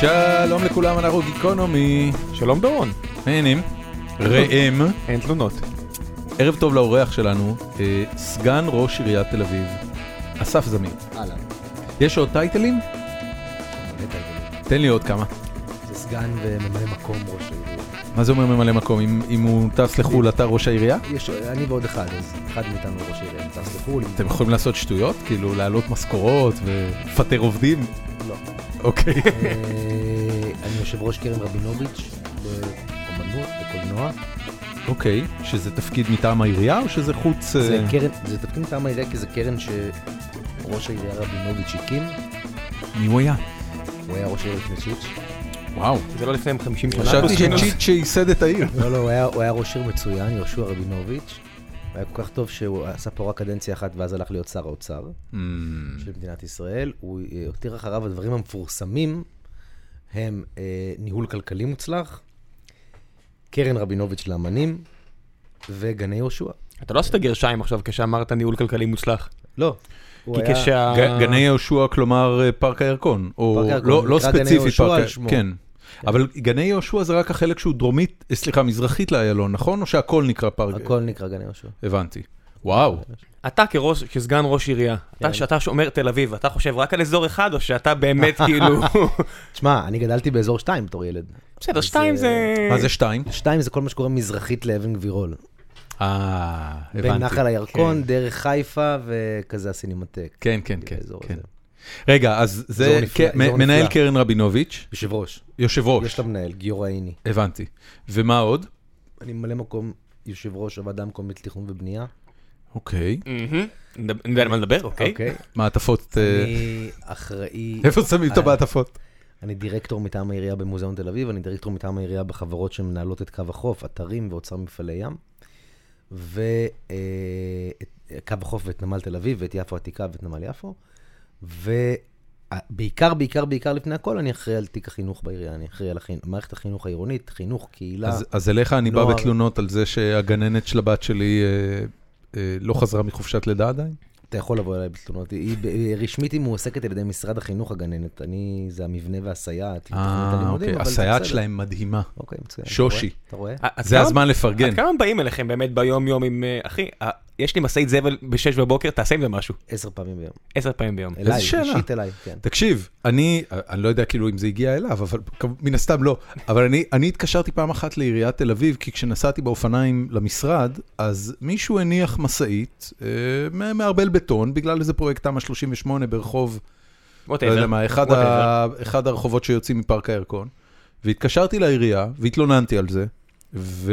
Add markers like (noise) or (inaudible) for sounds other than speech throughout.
שלום לכולם, אנחנו גיקונומי. שלום דורון. מעניינים. ראם. אין תלונות. ערב טוב לאורח שלנו, אה, סגן ראש עיריית תל אביב, אסף זמיר. אהלן. יש עוד טייטלים. תן לי עוד כמה. זה סגן וממלא מקום ראש העירייה. מה זה אומר ממלא מקום? אם, אם הוא טס לחו"ל אתה ראש העירייה? יש, אני ועוד אחד, אז אחד מאיתנו ראש העירייה טס לחו"ל. אתם יכולים לעשות שטויות? כאילו להעלות משכורות ולפטר עובדים? לא. אוקיי. אה, אני יושב ראש קרן רבינוביץ' באמנות, בקולנוע. אוקיי, שזה תפקיד מטעם העירייה או שזה חוץ... זה אה, קרן, זה תפקיד מטעם העירייה כי זה קרן שראש העירייה רבינוביץ' הקים. מי הוא היה? הוא היה ראש העיר לפני צ'יץ'. וואו. זה לא לפני 50 שנה? חשבתי פלוס מינוס? שצ'יט שייסד את העיר. לא, לא, הוא היה ראש עיר מצוין, יהושע רבינוביץ'. הוא היה כל כך טוב שהוא עשה פה רק קדנציה אחת ואז הלך להיות שר האוצר. Mm, של מדינת ישראל, הוא אה, הותיר אחריו הדברים המפורסמים הם אה, ניהול כלכלי מוצלח, קרן רבינוביץ' לאמנים וגני יהושע. אתה לא עשית גרשיים עכשיו כשאמרת ניהול כלכלי מוצלח. לא, כי היה... כשה... גני יהושע, כלומר אה, פארק הירקון. או פארק הירקון, לא- לא ספציפי פארק שמו. כן. אבל גני יהושע זה רק החלק שהוא דרומית, אה, סליחה, מזרחית לאיילון, נכון? או שהכל נקרא פארק? הכל נקרא גני יהושע. הבנתי. וואו. אתה כראש, כסגן ראש עירייה, אתה כן. שאתה שומר תל אביב, אתה חושב רק על אזור אחד, או שאתה באמת (laughs) כאילו... תשמע, אני גדלתי באזור 2 בתור ילד. בסדר, שתיים אה, זה... מה זה שתיים? 2 זה כל מה שקורה מזרחית לאבן גבירול. אה, בין הבנתי. נחל הירקון, דרך חיפה וכזה הסינמטק. כן, כן, כן. רגע, אז זה מנהל נפלא. קרן רבינוביץ', יושב ראש. יושב ראש. יש לה מנהל, גיורא עיני. הבנתי. ומה עוד? אני ממלא מקום יושב ראש הוועדה המקומית לתכנון ובנייה. אוקיי. אני יודע על מה לדבר, אוקיי? אוקיי. מעטפות, אה, אני אחראי... (laughs) איפה שמים את אה, המעטפות? אני דירקטור מטעם העירייה במוזיאון תל אביב, אני דירקטור מטעם העירייה בחברות שמנהלות את קו החוף, אתרים ואוצר מפעלי ים, ואת קו החוף ואת נמל תל אביב, ואת יפו העתיקה ואת נמל יפו, ובעיקר, בעיקר, בעיקר לפני הכל, אני אחראי על תיק החינוך בעירייה, אני אחראי על החינ- מערכת החינוך העירונית, חינוך, קהילה. אז- אז אליך אני בא נוער. בתלונות על זה שהגננת של הבת שלי אה, אה, לא חזרה מחופשת לידה עדיין? אתה יכול לבוא אליי בתלונות. היא, היא רשמית היא מועסקת על ידי משרד החינוך הגננת. אני, זה המבנה והסייעת, אה, אוקיי. הסייעת. שלהם מדהימה. אוקיי, מצוין. אתה שושי. רואה? אתה רואה? זה הזמן לפרגן. עד כמה באים אליכם באמת ביום יום עם... אה, אחי, יש לי משאית זבל ב-6 בבוקר, תעשה עם זה משהו. עשר פעמים ביום. עשר פעמים ביום. אליי, שאלה. אישית אליי, כן. תקשיב, אני, אני לא יודע כאילו אם זה הגיע אליו, אבל מן הסתם לא. אבל אני, אני התקשרתי פעם אחת לעיריית תל אביב, כי כשנסעתי באופניים למשרד, אז מישהו הניח משאית, אה, מערבל בטון, בגלל איזה פרויקט תמ"א 38 ברחוב, לא יודע מה, אחד, ה, אחד הרחובות שיוצאים מפארק הירקון. והתקשרתי לעירייה, והתלוננתי על זה, ו...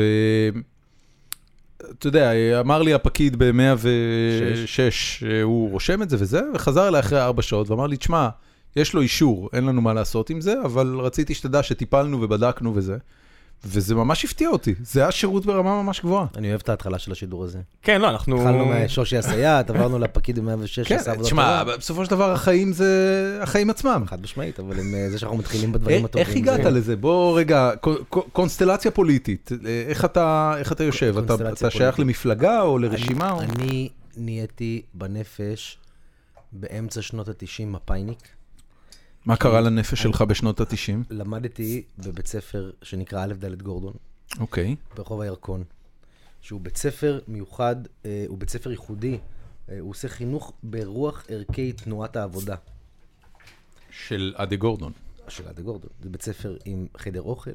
אתה יודע, אמר לי הפקיד ב-106 שהוא רושם את זה וזה, וחזר אליי אחרי ארבע שעות ואמר לי, תשמע, יש לו אישור, אין לנו מה לעשות עם זה, אבל רציתי שתדע שטיפלנו ובדקנו וזה. וזה ממש הפתיע אותי, זה היה שירות ברמה ממש גבוהה. אני אוהב את ההתחלה של השידור הזה. כן, לא, אנחנו... התחלנו משושי הסייעת, עברנו לפקיד ב-106, כן, שעשה עבודה תשמע, טובה. בסופו של דבר החיים זה החיים עצמם. חד משמעית, אבל עם אה, זה שאנחנו מתחילים בדברים אה, הטובים. איך הגעת זה- לזה? בוא רגע, קו- קו- קונסטלציה פוליטית, אה, איך אתה יושב? אתה- שייך. למפלגה או לרשימה? אני נהייתי בנפש באמצע שנות ה-90 מפאיניק. מה קרה לנפש שלך בשנות ה-90? למדתי בבית ספר שנקרא א' ד' גורדון. אוקיי. ברחוב הירקון, שהוא בית ספר מיוחד, אה, הוא בית ספר ייחודי. אה, הוא עושה חינוך ברוח ערכי תנועת העבודה של אדי גורדון. של עדה גורדון. זה בית ספר עם חדר אוכל,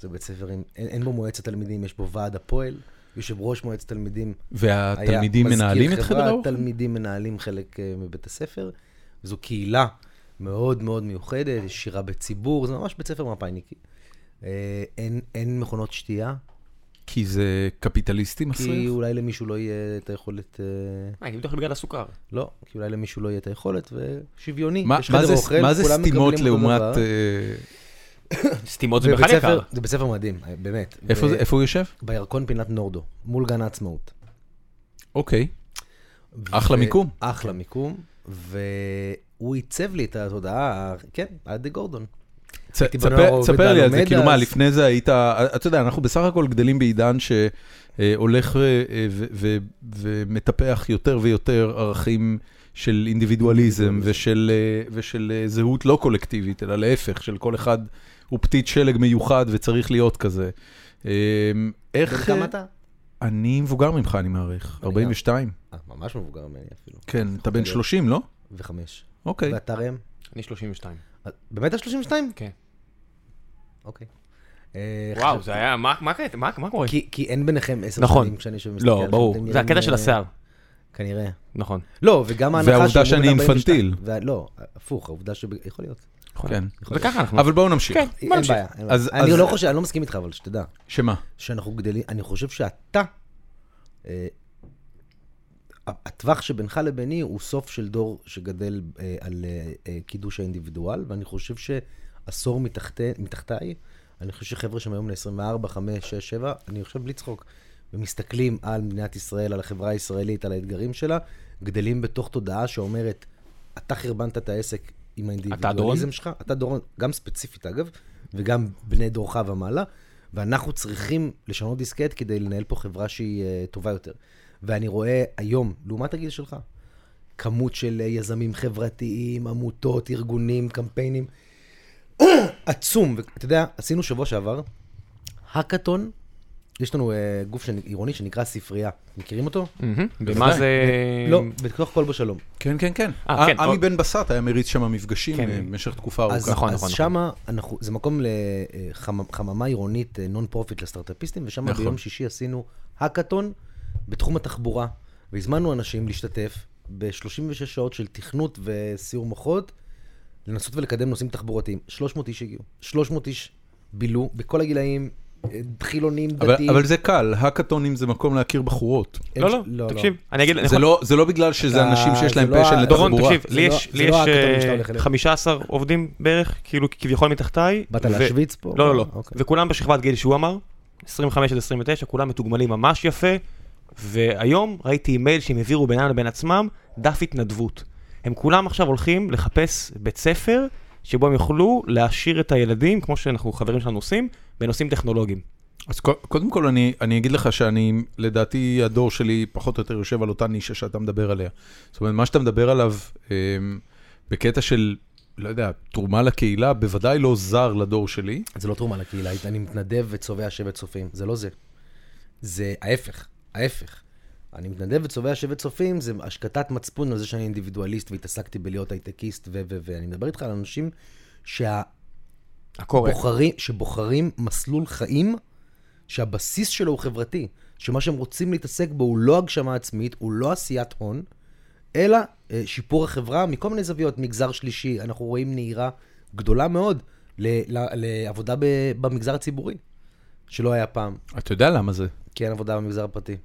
זה בית ספר עם... אין, אין בו מועצת תלמידים, יש בו ועד הפועל, יושב ראש מועצת תלמידים. והתלמידים מנהלים את חדר האוכל? תלמידים מנהלים חלק אה, מבית הספר. זו קהילה מאוד מאוד מיוחדת, יש שירה בציבור, זה ממש בית ספר מפאיניקי. אה, אין, אין מכונות שתייה, כי זה קפיטליסטי כי מסריח? אולי למישהו לא יהיה את היכולת... אה, אה, אני בטוח בגלל הסוכר. לא, כי אולי למישהו לא יהיה את היכולת, ושוויוני. מה יש מה זה- אוכל, מה זה סתימות לעומת... אה, (coughs) סתימות זה בכלל יקר. זה בית ספר מדהים, אה, באמת. איפה ו- זה- איפה הוא יושב? בירקון פינת נורדו, מול גן העצמאות. אוקיי. אחלה ו- מיקום. אחלה מיקום, והוא עיצב לי את התודעה, כן, עדי גורדון. תספר- לי על זה, כאילו מה. לפני זה היית, אתה יודע, אנחנו בסך הכל גדלים בעידן שהולך ומטפח יותר ויותר ערכים של אינדיבידואליזם ושל, אה, ושל אה, זהות לא קולקטיבית, אלא להפך, של כל אחד הוא פתית שלג מיוחד וצריך להיות כזה. אה, איך... אה, אתה? אני מבוגר ממך, אני מעריך. אני 42. אה, ממש מבוגר ממני אפילו. כן, אתה בן להיות. 30, לא? וחמש. אוקיי. ואתה ראם? אני 32. אה, באמת אתה 32? כן. אוקיי. אה, וואו, זה היה, מה- מה קרה? מה מה קורה? כי כי אין ביניכם עשר נכון. שנים כשאני יושב ומסתכל לא, ברור. זה הקטע של אה, השיער. כנראה. נכון. לא, וגם ההנחה והעובדה שאני בן 42. אינפנטיל. לא, הפוך, העובדה ש... יכול להיות. כן. וככה אנחנו. אבל בואו נמשיך. כן, בוא אין נמשיך. אני לא חושב, אני לא מסכים איתך, אבל שתדע. שמה? שאנחנו גדלים, אני חושב שאתה, אה, הטווח שבינך לביני הוא סוף של דור שגדל אה, על אה, אה, קידוש האינדיבידואל, ואני חושב שעשור מתחתי, מתחתיי, אני חושב שחבר'ה שהם היום בני 24, 5, 6, 7, אני חושב בלי צחוק, ומסתכלים על מדינת ישראל, על החברה הישראלית, על האתגרים שלה, גדלים בתוך תודעה שאומרת, אתה חרבנת את העסק עם האינדיבידואליזם שלך, אתה דורון, גם ספציפית אגב, וגם בני דורך ומעלה, ואנחנו צריכים לשנות דיסקט כדי לנהל פה חברה שהיא uh, טובה יותר. ואני רואה היום, לעומת הגיל שלך, כמות של uh, יזמים חברתיים, עמותות, ארגונים, קמפיינים, (clears throat) עצום. ואתה יודע, עשינו שבוע שעבר, האקתון, יש לנו uh, גוף עירוני שנקרא ספרייה. מכירים אותו? ומה. זה... לא, במגדל שלום. כן, כן, כן. אה, כן, עמי בן בסט היה מריץ שם מפגשים כן. אה, במשך תקופה ארוכה. אז, נכון, אז נכון, שמה, אנחנו, זה מקום לחממה עירונית non-profit לסטארט-אפיסטים, ושם נכון. ביום שישי עשינו האקתון בתחום התחבורה, והזמנו אנשים להשתתף ב-36 שעות של תכנות וסיעור מוחות, לנסות ולקדם נושאים תחבורתיים. 300 איש הגיעו, 300 איש בילו, בכל הגילאים, אה, חילונים, אבל, דתיים. אבל זה קל, האקתונים זה מקום להכיר בחורות. אין לא, ש- לא, תקשיב, אני אגיד... זה לא, זה לא בגלל שזה אתה- אנשים שיש להם לא פשן לתחבורה. דורון, תקשיב, לי לא- יש זה לי לא יש ההאקתונים שאתה אה, הולך אליהם. 15 עובדים בערך, כאילו כביכול מתחתיי. באת ו- להשוויץ פה? לא, לא, לא. אוקיי. וכולם בשכבת גיל שהוא אמר, 25 עד 29, כולם מתוגמלים ממש יפה, והיום ראיתי אימייל שהם העבירו בינם לבין עצמם דף התנדבות. הם כולם עכשיו הולכים לחפש בית ספר שבו הם יוכלו להעשיר את הילדים, כמו שאנחנו חברים שלנו עושים, בנושאים טכנולוגיים. אז קו- קודם כל אני, אני אגיד לך שאני, לדעתי הדור שלי פחות או יותר יושב על אותה נישה שאתה מדבר עליה. זאת אומרת, מה שאתה מדבר עליו אה, בקטע של, לא יודע, תרומה לקהילה, בוודאי לא זר לדור שלי. זה לא תרומה לקהילה, אני מתנדב וצובע שבט צופים, זה לא זה. זה ההפך, ההפך. אני מתנדב וצובע שבט צופים, זה השקטת מצפון על זה שאני אינדיבידואליסט והתעסקתי בלהיות הייטקיסט, ו- ו- ואני מדבר איתך על אנשים הקורא. שהבוחרים, שבוחרים מסלול חיים שהבסיס שלו הוא חברתי, שמה שהם רוצים להתעסק בו הוא לא הגשמה עצמית, הוא לא עשיית הון, אלא אה, שיפור החברה מכל מיני זוויות, מגזר שלישי, אנחנו רואים נהירה גדולה מאוד ל- ל- לעבודה ב- במגזר הציבורי, שלא היה פעם, אתה יודע למה זה? כי אין עבודה במגזר הפרטי.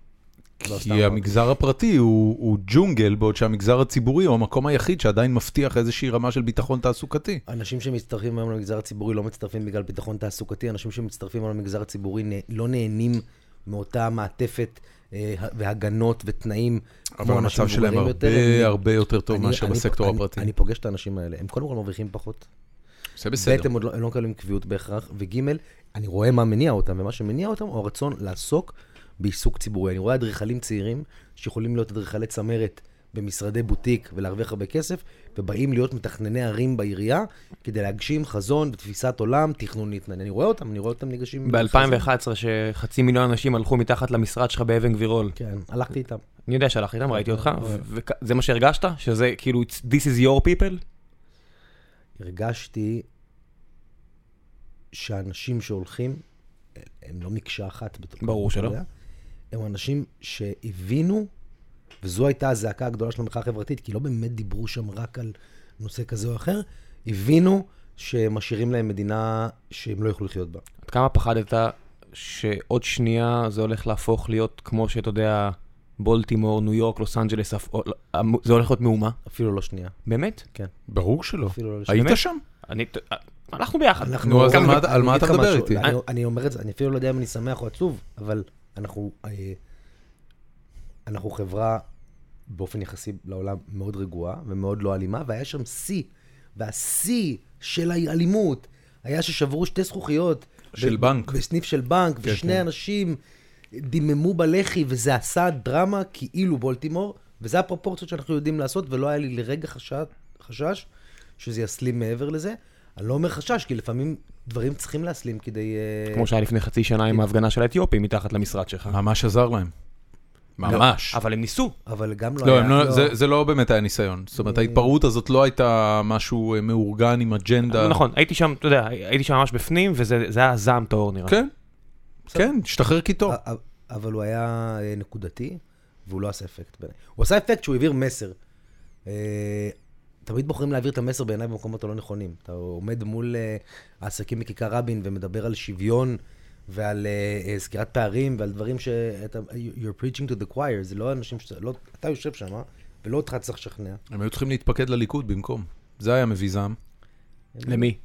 לא, כי אמרתי. המגזר הפרטי הוא, הוא ג'ונגל, בעוד שהמגזר הציבורי הוא המקום היחיד שעדיין מבטיח איזושהי רמה של ביטחון תעסוקתי. אנשים שמצטרפים היום למגזר הציבורי לא מצטרפים בגלל ביטחון תעסוקתי, אנשים שמצטרפים היום למגזר הציבורי לא נהנים מאותה מעטפת אה, והגנות ותנאים אבל כמו אנשים המצב שלהם מבוגרים יותר. הרבה הם- הרבה יותר טוב אני- מאשר אני- בסקטור אני- הפרטי. אני פוגש את האנשים האלה, הם קודם כל מרוויחים פחות. זה ב', בסדר. הם עוד לא לא מקבלים קביעות בהכרח, וג', אני רואה מה מניע אותם, ומה שמניע אותם הוא הרצון לעסוק בעיסוק ציבורי. אני רואה אדריכלים צעירים שיכולים להיות אדריכלי צמרת במשרדי בוטיק ולהרוויח הרבה כסף, ובאים להיות מתכנני ערים בעירייה כדי להגשים חזון ותפיסת עולם תכנונית. אני רואה אותם, אני רואה אותם ניגשים... ב-2011, שחצי מיליון אנשים הלכו מתחת למשרד שלך באבן גבירול. כן, הלכתי איתם. אני יודע שהלכתי איתם, ראיתי אותך. וזה מה שהרגשת? שזה כאילו, this is your people? הרגשתי שאנשים שהולכים, הם לא מקשה אחת. בתוך- ברור שלא. הם אנשים שהבינו, וזו הייתה הזעקה הגדולה של המחאה החברתית, כי לא באמת דיברו שם רק על נושא כזה או אחר, הבינו שמשאירים להם מדינה שהם לא יוכלו לחיות בה. עד כמה פחדת שעוד שנייה זה הולך להפוך להיות כמו שאתה יודע, בולטימור, ניו יורק, לוס אנג'לס, או- זה הולך להיות מהומה? אפילו לא שנייה. באמת? כן, ברור שלא. אפילו לא היית שנייה. שם? אני, הלכנו ביחד. אנחנו- נו, אז כמה- על מה אתה- מדבר איתי? אני- אני אומר את זה, אני אפילו לא יודע אם אני שמח או עצוב, אבל אנחנו, אה, אנחנו חברה באופן יחסי לעולם מאוד רגועה ומאוד לא אלימה, והיה שם שיא, והשיא של האלימות היה ששברו שתי זכוכיות. של ב- בנק. בסניף של בנק, כן, ושני כן. אנשים דיממו בלחי, וזה עשה דרמה כאילו בולטימור, וזה הפרופורציות שאנחנו יודעים לעשות, ולא היה לי לרגע חשש, חשש שזה יסלים מעבר לזה. אני לא אומר חשש, כי לפעמים דברים צריכים להסלים כדי... אה, כמו שהיה לפני חצי שנה עם ההפגנה של האתיופים מתחת למשרד שלך. ממש עזר להם. ממש. אבל הם ניסו. אבל גם לא לא, היה... הם לא, זה, זה לא באמת היה ניסיון. זאת אומרת, ההתפרעות הזאת לא הייתה משהו אה, מאורגן עם אג'נדה. נכון, הייתי שם, אתה יודע, הייתי שם ממש בפנים, וזה זה היה זעם טהור נראה. כן, כן, השתחרר קיטור. אבל הוא היה אה, נקודתי, והוא לא עשה אפקט בעיניי. הוא עשה אפקט שהוא העביר מסר. תמיד בוחרים להעביר את המסר בעיניי במקומות הלא נכונים. אתה עומד מול אה, העסקים בכיכר רבין ומדבר על שוויון ועל אה, סגירת פערים ועל דברים שאתה... you're preaching to the choir, זה לא אנשים שאתה... לא, אתה יושב שם, ולא אותך צריך לשכנע. הם היו צריכים להתפקד לליכוד במקום. זה היה מביא זעם. למי?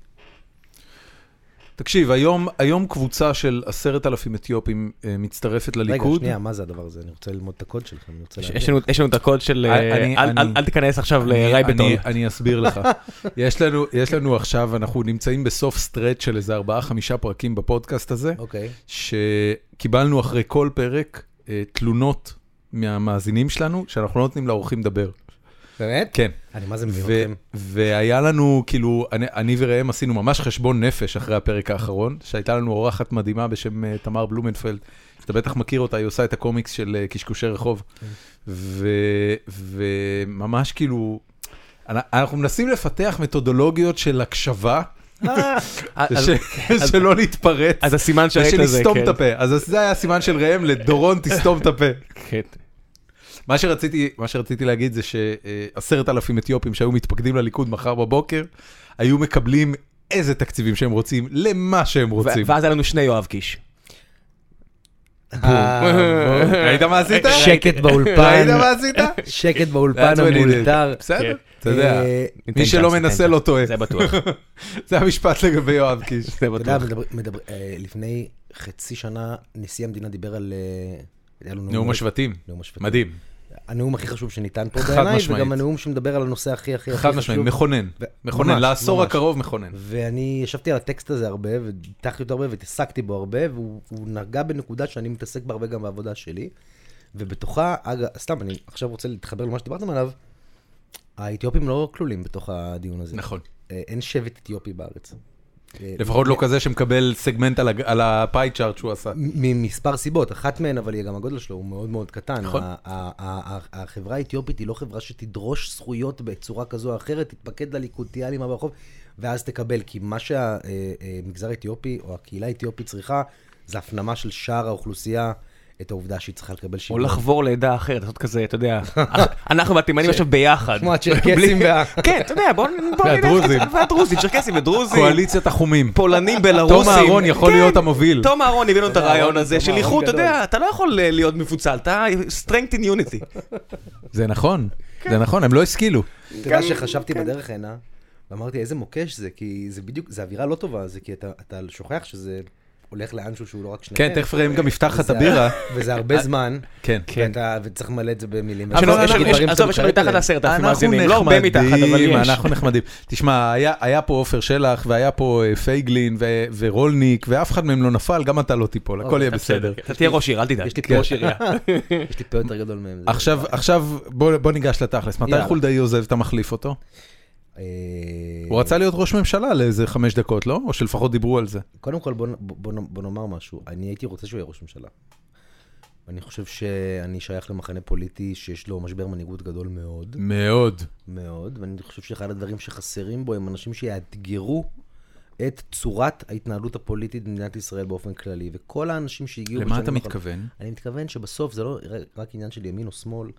תקשיב, היום, היום קבוצה של עשרת אלפים אתיופים אה, מצטרפת רגע, לליכוד. שנייה, מה זה הדבר הזה? אני רוצה ללמוד את הקוד שלכם, אני רוצה יש- להבין. יש לנו- יש לנו את הקוד של... אה, אני- אל- אני- אל- אל תיכנס עכשיו לרייבטון. אני- אני אסביר לך. (laughs) יש לנו, יש לנו עכשיו, אנחנו נמצאים בסוף stretch של איזה ארבעה, חמישה פרקים בפודקאסט הזה, אוקיי. שקיבלנו אחרי כל פרק אה, תלונות מהמאזינים שלנו, שאנחנו לא נותנים לאורחים לדבר. באמת? כן. אני מה זה מבין אתכם? והיה לנו, כאילו, אני, אני וראם עשינו ממש חשבון נפש אחרי הפרק האחרון, שהייתה לנו אורחת מדהימה בשם אה, תמר בלומנפלד, שאתה בטח מכיר אותה, היא עושה את הקומיקס של אה, קשקושי רחוב. ו- וממש כאילו, אנ- אנחנו מנסים לפתח מתודולוגיות של הקשבה, (laughs) וש- שלא להתפרץ, אז הסימן שהיית זה, ושלסתום כן. את הפה. אז זה היה הסימן של ראם לדורון, תסתום את הפה. מה שרציתי, מה שרציתי להגיד זה שעשרת אלפים אתיופים שהיו מתפקדים לליכוד מחר בבוקר, היו מקבלים איזה תקציבים שהם רוצים, למה שהם רוצים. ואז היה לנו שני יואב קיש. אה. ראית מה עשית? (laughs) שקט באולפן, ראית מה עשית? שקט באולפן. המאולתר. בסדר, כן. אתה יודע, אה, מי שלא מנסה לא טועה. זה בטוח. (laughs) זה המשפט לגבי יואב קיש. זה בטוח. אה, לפני חצי שנה נשיא המדינה דיבר על... נאום השבטים, נאום השבטים. מדהים, הנאום הכי חשוב שניתן פה בעיניי. וגם הנאום שמדבר על הנושא הכי הכי הכי חד חשוב. משמעית, מכונן, ו- מכונן, ממש, לעשור ממש. הקרוב מכונן. ואני ישבתי על הטקסט הזה הרבה, ודיתחתי אותו הרבה, והתעסקתי בו הרבה, והוא הוא נגע בנקודה שאני מתעסק בה הרבה גם בעבודה שלי. ובתוכה, אגב, סתם, אני עכשיו רוצה להתחבר למה שדיברתם עליו, האתיופים לא כלולים בתוך הדיון הזה. נכון. אה, אין שבט אתיופי בארץ. אה, לפחות לא כזה שמקבל סגמנט על הפאי צ'ארט שהוא עשה. ממספר סיבות, אחת מהן, אבל היא גם הגודל שלו, הוא מאוד מאוד קטן. נכון. החברה האתיופית היא לא חברה שתדרוש זכויות בצורה כזו או אחרת, תתפקד תהיה אלימה ברחוב, ואז תקבל. כי מה שהמגזר האתיופי, או הקהילה האתיופית צריכה, זה הפנמה של שאר האוכלוסייה, את העובדה שהיא צריכה לקבל או שוויון. לחבור לעדה אחרת, לעשות כזה, אתה יודע, (laughs) אנחנו והתימנים עכשיו ביחד. כמו הצ'רקסים וה... (laughs) כן, אתה יודע, בוא בוא נלך... והדרוזים. והדרוזים, צ'רקסים ודרוזים. קואליציית החומים. פולנים, בלרוסים. תום אהרון יכול כן, להיות המוביל. תום אהרון הביא לנו את הרעיון הזה של איחוד, אתה. יודע, אתה לא יכול אה, להיות מפוצל, אתה strength in unity. זה נכון, זה נכון, הם לא השכילו. אתה יודע שחשבתי בדרך הנה, ואמרתי, איזה מוקש זה, כי זה בדיוק, זה אווירה לא טובה, זה כי אתה אתה שוכח שזה הולך לאנשהו שהוא לא רק שניכם. כן, תכף ראם גם יפתח לך את וזה- הבירה. וזה הרבה זמן, כן. ואתה- וצריך למלא את זה במילים. עזוב, יש לנו מתחת. לעשרת אלפים אנחנו מאזינים, לא הרבה מתחת, אבל יש. אנחנו נחמדים. תשמע, היה- פה עופר שלח, והיה פה אה, פייגלין, ורולניק, ואף אחד מהם לא נפל, גם אתה לא תיפול, הכל יהיה בסדר. אתה תהיה ראש עיר, אל תדאג. יש לי פה- ראש עירייה. (laughs) יש לי פה יותר גדול מהם. עכשיו, עכשיו בוא ניגש לתכלס, מתי. חולדאי עוזב, אתה מחליף אותו? אה, הוא רצה להיות ראש ממשלה לאיזה חמש דקות, לא? או שלפחות דיברו על זה. קודם כל, בוא נאמר משהו. אני הייתי רוצה שהוא יהיה ראש ממשלה. אני חושב שאני שייך למחנה פוליטי שיש לו משבר מנהיגות גדול מאוד, מאוד. מאוד, ואני חושב שאחד הדברים שחסרים בו הם אנשים שיאתגרו את צורת ההתנהלות הפוליטית במדינת ישראל באופן כללי. וכל האנשים שהגיעו... למה אתה מתכוון? אני מתכוון שבסוף זה לא רק עניין של ימין או שמאל,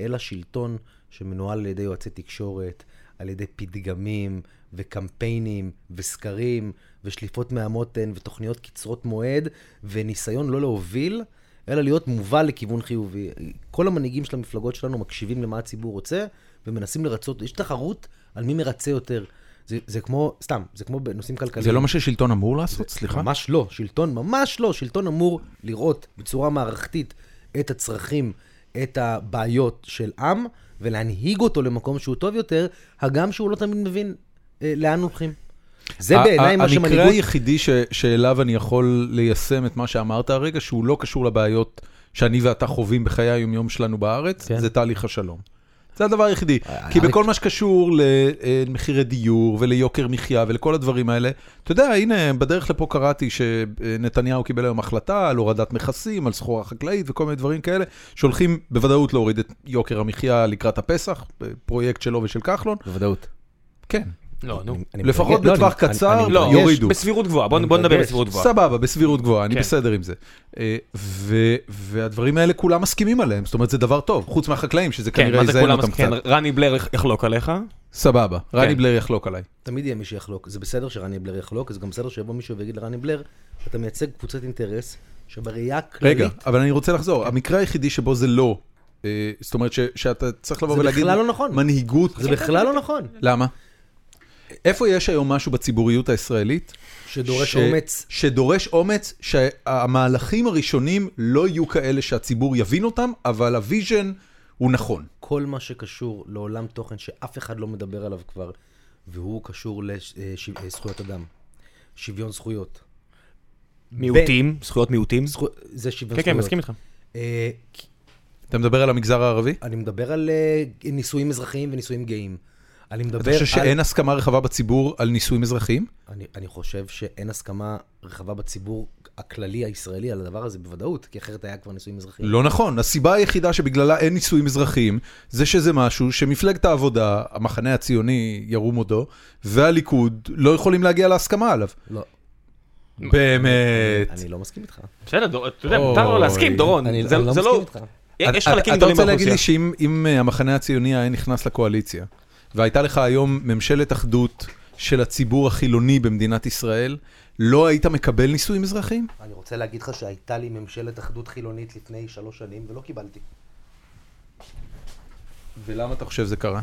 אלא שלטון שמנוהל על ידי יועצי תקשורת, על ידי פתגמים וקמפיינים וסקרים ושליפות מהמותן ותוכניות קצרות מועד וניסיון לא להוביל, אלא להיות מובל לכיוון חיובי. כל המנהיגים של המפלגות שלנו מקשיבים למה הציבור רוצה ומנסים לרצות, יש תחרות על מי מרצה יותר. זה, זה כמו, סתם, זה כמו בנושאים כלכליים. זה לא מה ששלטון אמור לעשות? סליחה? ממש לא, שלטון ממש לא. שלטון אמור לראות בצורה מערכתית את הצרכים, את הבעיות של עם, ולהנהיג אותו למקום שהוא טוב יותר, הגם שהוא לא תמיד מבין אה, לאן הולכים. זה בעיניי מה המקרה שמנהיגות... היחידי ש- שאליו אני יכול ליישם את מה שאמרת הרגע, שהוא לא קשור לבעיות שאני ואתה חווים בחיי היומיום שלנו בארץ, כן. זה תהליך השלום. זה הדבר היחידי. אה, כי בכל מה שקשור למחירי דיור וליוקר מחיה ולכל הדברים האלה, אתה יודע, הנה, בדרך לפה קראתי שנתניהו קיבל היום החלטה על הורדת מכסים, על סחורה חקלאית וכל מיני דברים כאלה, שהולכים בוודאות להוריד את יוקר המחיה לקראת הפסח, פרויקט שלו ושל כחלון. בוודאות. כן, לא, נו. לפחות לא, בטווח אני- קצר, לא. יורידו. בסבירות גבוהה, בוא נדבר. בסבירות גבוהה. סבבה, בסבירות גבוהה, אני כן. בסדר עם זה. אה, ו- והדברים האלה כולם מסכימים עליהם, זאת אומרת זה דבר טוב, חוץ מהחקלאים, שזה כן, כנראה מה זה יזיין אותם קצת. רני בלר יחלוק עליך. סבבה, רני כן. בלר יחלוק עליי. תמיד יהיה מי שיחלוק. זה בסדר שרני בלר יחלוק, זה גם בסדר שיבוא מישהו ויגיד לרני בלר, אתה מייצג קבוצת אינטרס שבראייה כללית... רגע, אבל אני רוצה לחזור, המקרה היחידי שבו זה לא, אה, זאת אומרת ש- שאתה צריך לבוא זה ולהגיד, בכלל לא נכון. מנהיגות, זה בכלל לא נכון. למה? איפה יש היום משהו בציבוריות הישראלית? שדורש ש- אומץ. שדורש אומץ, שהמהלכים הראשונים לא יהיו כאלה שהציבור יבין אותם, אבל ה vision הוא נכון. כל מה שקשור לעולם תוכן שאף אחד לא מדבר עליו כבר, והוא קשור לזכויות אדם. שוויון זכויות. מיעוטים, זכויות מיעוטים. זכו... זה שוויון כן, זכויות. כן, מסכים איתך. אה, אתה מדבר על המגזר הערבי? אני מדבר על אה, נישואים אזרחיים ונישואים גאים. אני מדבר אתה חושב על... שאין הסכמה רחבה בציבור על נישואים אזרחיים? אני, אני חושב שאין הסכמה רחבה בציבור הכללי הישראלי על הדבר הזה בוודאות, כי אחרת היה כבר נישואים אזרחיים. לא נכון, הסיבה היחידה שבגללה אין נישואים אזרחיים, זה שזה משהו שמפלגת העבודה, המחנה הציוני, ירום הודו, והליכוד לא יכולים להגיע להסכמה עליו. לא, באמת. אני לא מסכים איתך. בסדר, אתה יודע, מותר לו להסכים. דורון. אני, לא זה מסכים איתך. יש אתה- חלקים אתה גדולים רוצה להגיד לי באוכלוסייה. שאם אם, אה, המחנה הציוני היה נכנס לקואליציה, והייתה לך היום ממשלת אחדות של הציבור החילוני במדינת ישראל, לא היית מקבל נישואים אזרחיים? אני רוצה להגיד לך שהייתה לי ממשלת אחדות חילונית לפני שלוש שנים ולא קיבלתי. ולמה אתה חושב זה קרה?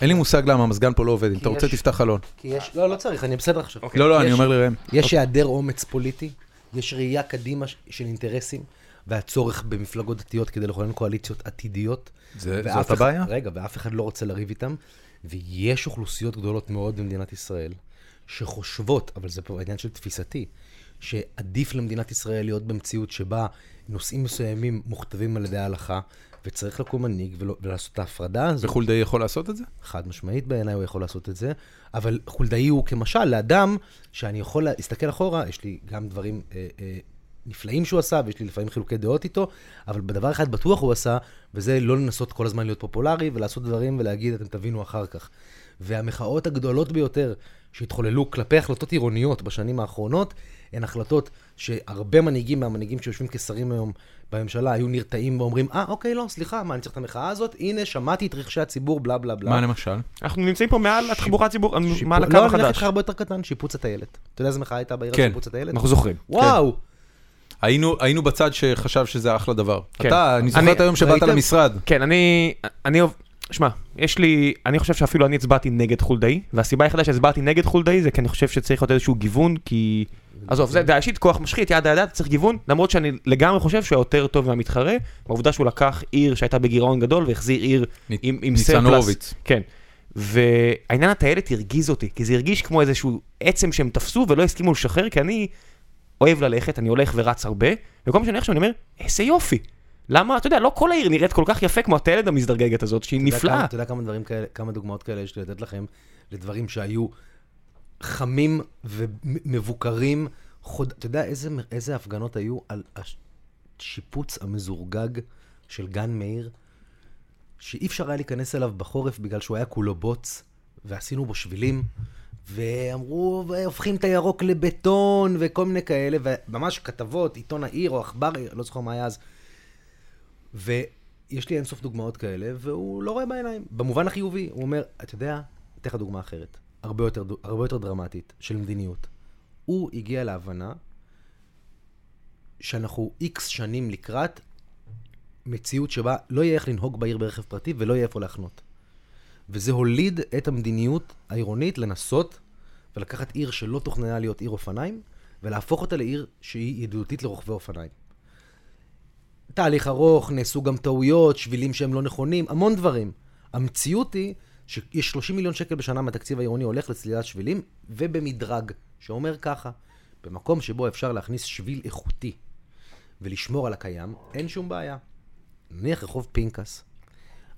אין לי מושג למה, המזגן פה לא עובד, אם אתה רוצה תפתח חלון. כי יש... לא, לא צריך, אני בסדר עכשיו. לא, לא, אני אומר לראם. יש היעדר אומץ פוליטי, יש ראייה קדימה של אינטרסים, והצורך במפלגות דתיות כדי לכונן קואליציות עתידיות. זה- זאת אחד- הבעיה? רגע, ואף אחד לא רוצה לריב איתם. ויש אוכלוסיות גדולות מאוד במדינת ישראל, שחושבות, אבל זה פה עניין של תפיסתי, שעדיף למדינת ישראל להיות במציאות שבה נושאים מסוימים מוכתבים על ידי ההלכה, וצריך לקום מנהיג ולעשות את ההפרדה הזו. וחולדאי יכול לעשות את זה? חד משמעית בעיניי הוא יכול לעשות את זה, אבל חולדאי הוא כמשל לאדם שאני יכול להסתכל אחורה, יש לי גם דברים אה, אה, נפלאים שהוא עשה, ויש לי לפעמים חילוקי דעות איתו, אבל בדבר אחד בטוח הוא עשה, וזה לא לנסות כל הזמן להיות פופולרי ולעשות דברים ולהגיד, אתם תבינו אחר כך. והמחאות הגדולות ביותר שהתחוללו כלפי החלטות עירוניות בשנים האחרונות, הן החלטות שהרבה מנהיגים מהמנהיגים שיושבים כשרים היום בממשלה היו נרתעים ואומרים, אה, אוקיי, לא, סליחה, מה, אני צריך את המחאה הזאת? הנה, שמעתי את רחשי הציבור, בלה בלה בלה. מה למשל? אנחנו נמצאים פה מעל התחבורה הציבורית, שיפו- מעל הקו לא, אני אלך החדש. איתך הרבה יותר קטן, שיפוץ הטיילת. אתה יודע איזה מחאה הייתה בעיר כן. על שיפוץ הטיילת? אנחנו זוכרים. וואו! היינו, היינו בצד שחשב שזה אחלה דבר. כן. אתה, אני זוכר את היום שבאת? למשרד. כן, אני, אני, שמע, יש לי, אני חושב שאפילו אני הצבעתי נגד חולדאי, והסיבה היחידה שהצבעתי נגד חולדאי זה כי אני חושב שצריך להיות איזשהו גיוון, כי... עזוב, זה דעה אישית, כוח משחית, ידה ידה, צריך גיוון, למרות שאני לגמרי חושב שהוא יותר טוב מהמתחרה, בעובדה שהוא לקח עיר שהייתה בגירעון גדול והחזיר עיר נ- עם, עם ניצן. הורוביץ. כן. והעניין הטיילת הרגיז אותי, כי זה הרגיש כמו איזשהו עצם שהם תפסו ולא הסכימו לשחרר, כי אני אוהב ללכת, אני הולך ורץ הרבה, וכל פעם שאני הולך שם אני אומר, איזה יופי. למה, אתה יודע, לא כל העיר נראית כל כך יפה כמו הטיילת המזדרגגת הזאת, שהיא נפלאה. אתה יודע כמה דברים כאלה, כמה דוגמאות כאלה יש לי לתת לכם, לדברים שהיו חמים ומבוקרים. חוד... אתה יודע איזה, איזה הפגנות היו על השיפוץ המזורגג של גן מאיר, שאי אפשר היה להיכנס אליו בחורף בגלל שהוא היה כולו בוץ, ועשינו בו שבילים, ואמרו, הופכים את הירוק לבטון, וכל מיני כאלה, וממש כתבות, עיתון העיר או עכבר, לא זוכר מה היה אז. ויש לי אינסוף דוגמאות כאלה, והוא לא רואה בעיניים. במובן החיובי, הוא אומר, אתה יודע, אתן לך דוגמה אחרת, הרבה יותר, הרבה יותר דרמטית, של מדיניות. הוא הגיע להבנה שאנחנו איקס שנים לקראת מציאות שבה לא יהיה איך לנהוג בעיר ברכב פרטי ולא יהיה איפה להחנות. וזה הוליד את המדיניות העירונית לנסות ולקחת עיר שלא תוכננה להיות עיר אופניים, ולהפוך אותה לעיר שהיא ידידותית לרוכבי אופניים. תהליך ארוך, נעשו גם טעויות, שבילים שהם לא נכונים, המון דברים. המציאות היא שיש 30 מיליון שקל בשנה מהתקציב העירוני הולך לצלילת שבילים, ובמדרג, שאומר ככה, במקום שבו אפשר להכניס שביל איכותי, ולשמור על הקיים, אין שום בעיה. נניח רחוב פנקס,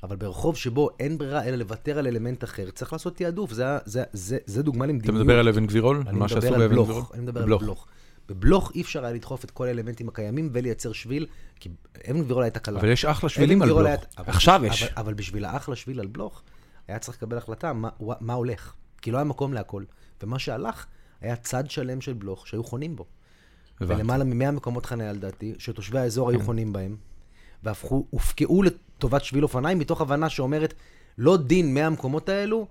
אבל ברחוב שבו אין ברירה אלא לוותר על אלמנט אחר, צריך לעשות תעדוף. זה, זה, זה, זה דוגמה אתה למדיניות. מדבר על אבן גבירול? על אני מה שעשו מדבר על באבן גבירול? בלוך. אני מדבר על בלוך. בלוך. בבלוך אי אפשר היה לדחוף את כל האלמנטים הקיימים ולייצר שביל, כי אבן גבירול הייתה קלה. אבל יש אחלה שבילים על בלוך. היה- אבל- עכשיו יש. אבל, אבל בשביל האחלה שביל על בלוך, היה צריך לקבל החלטה מה, מה הולך. כי לא היה מקום להכל. ומה שהלך, היה צד שלם של בלוך שהיו חונים בו. הבנתי. ולמעלה מ-100 מקומות חניה לדעתי, שתושבי האזור כן. היו חונים בהם, והפכו, הופקעו לטובת שביל אופניים, מתוך הבנה שאומרת, לא דין 100 המקומות האלו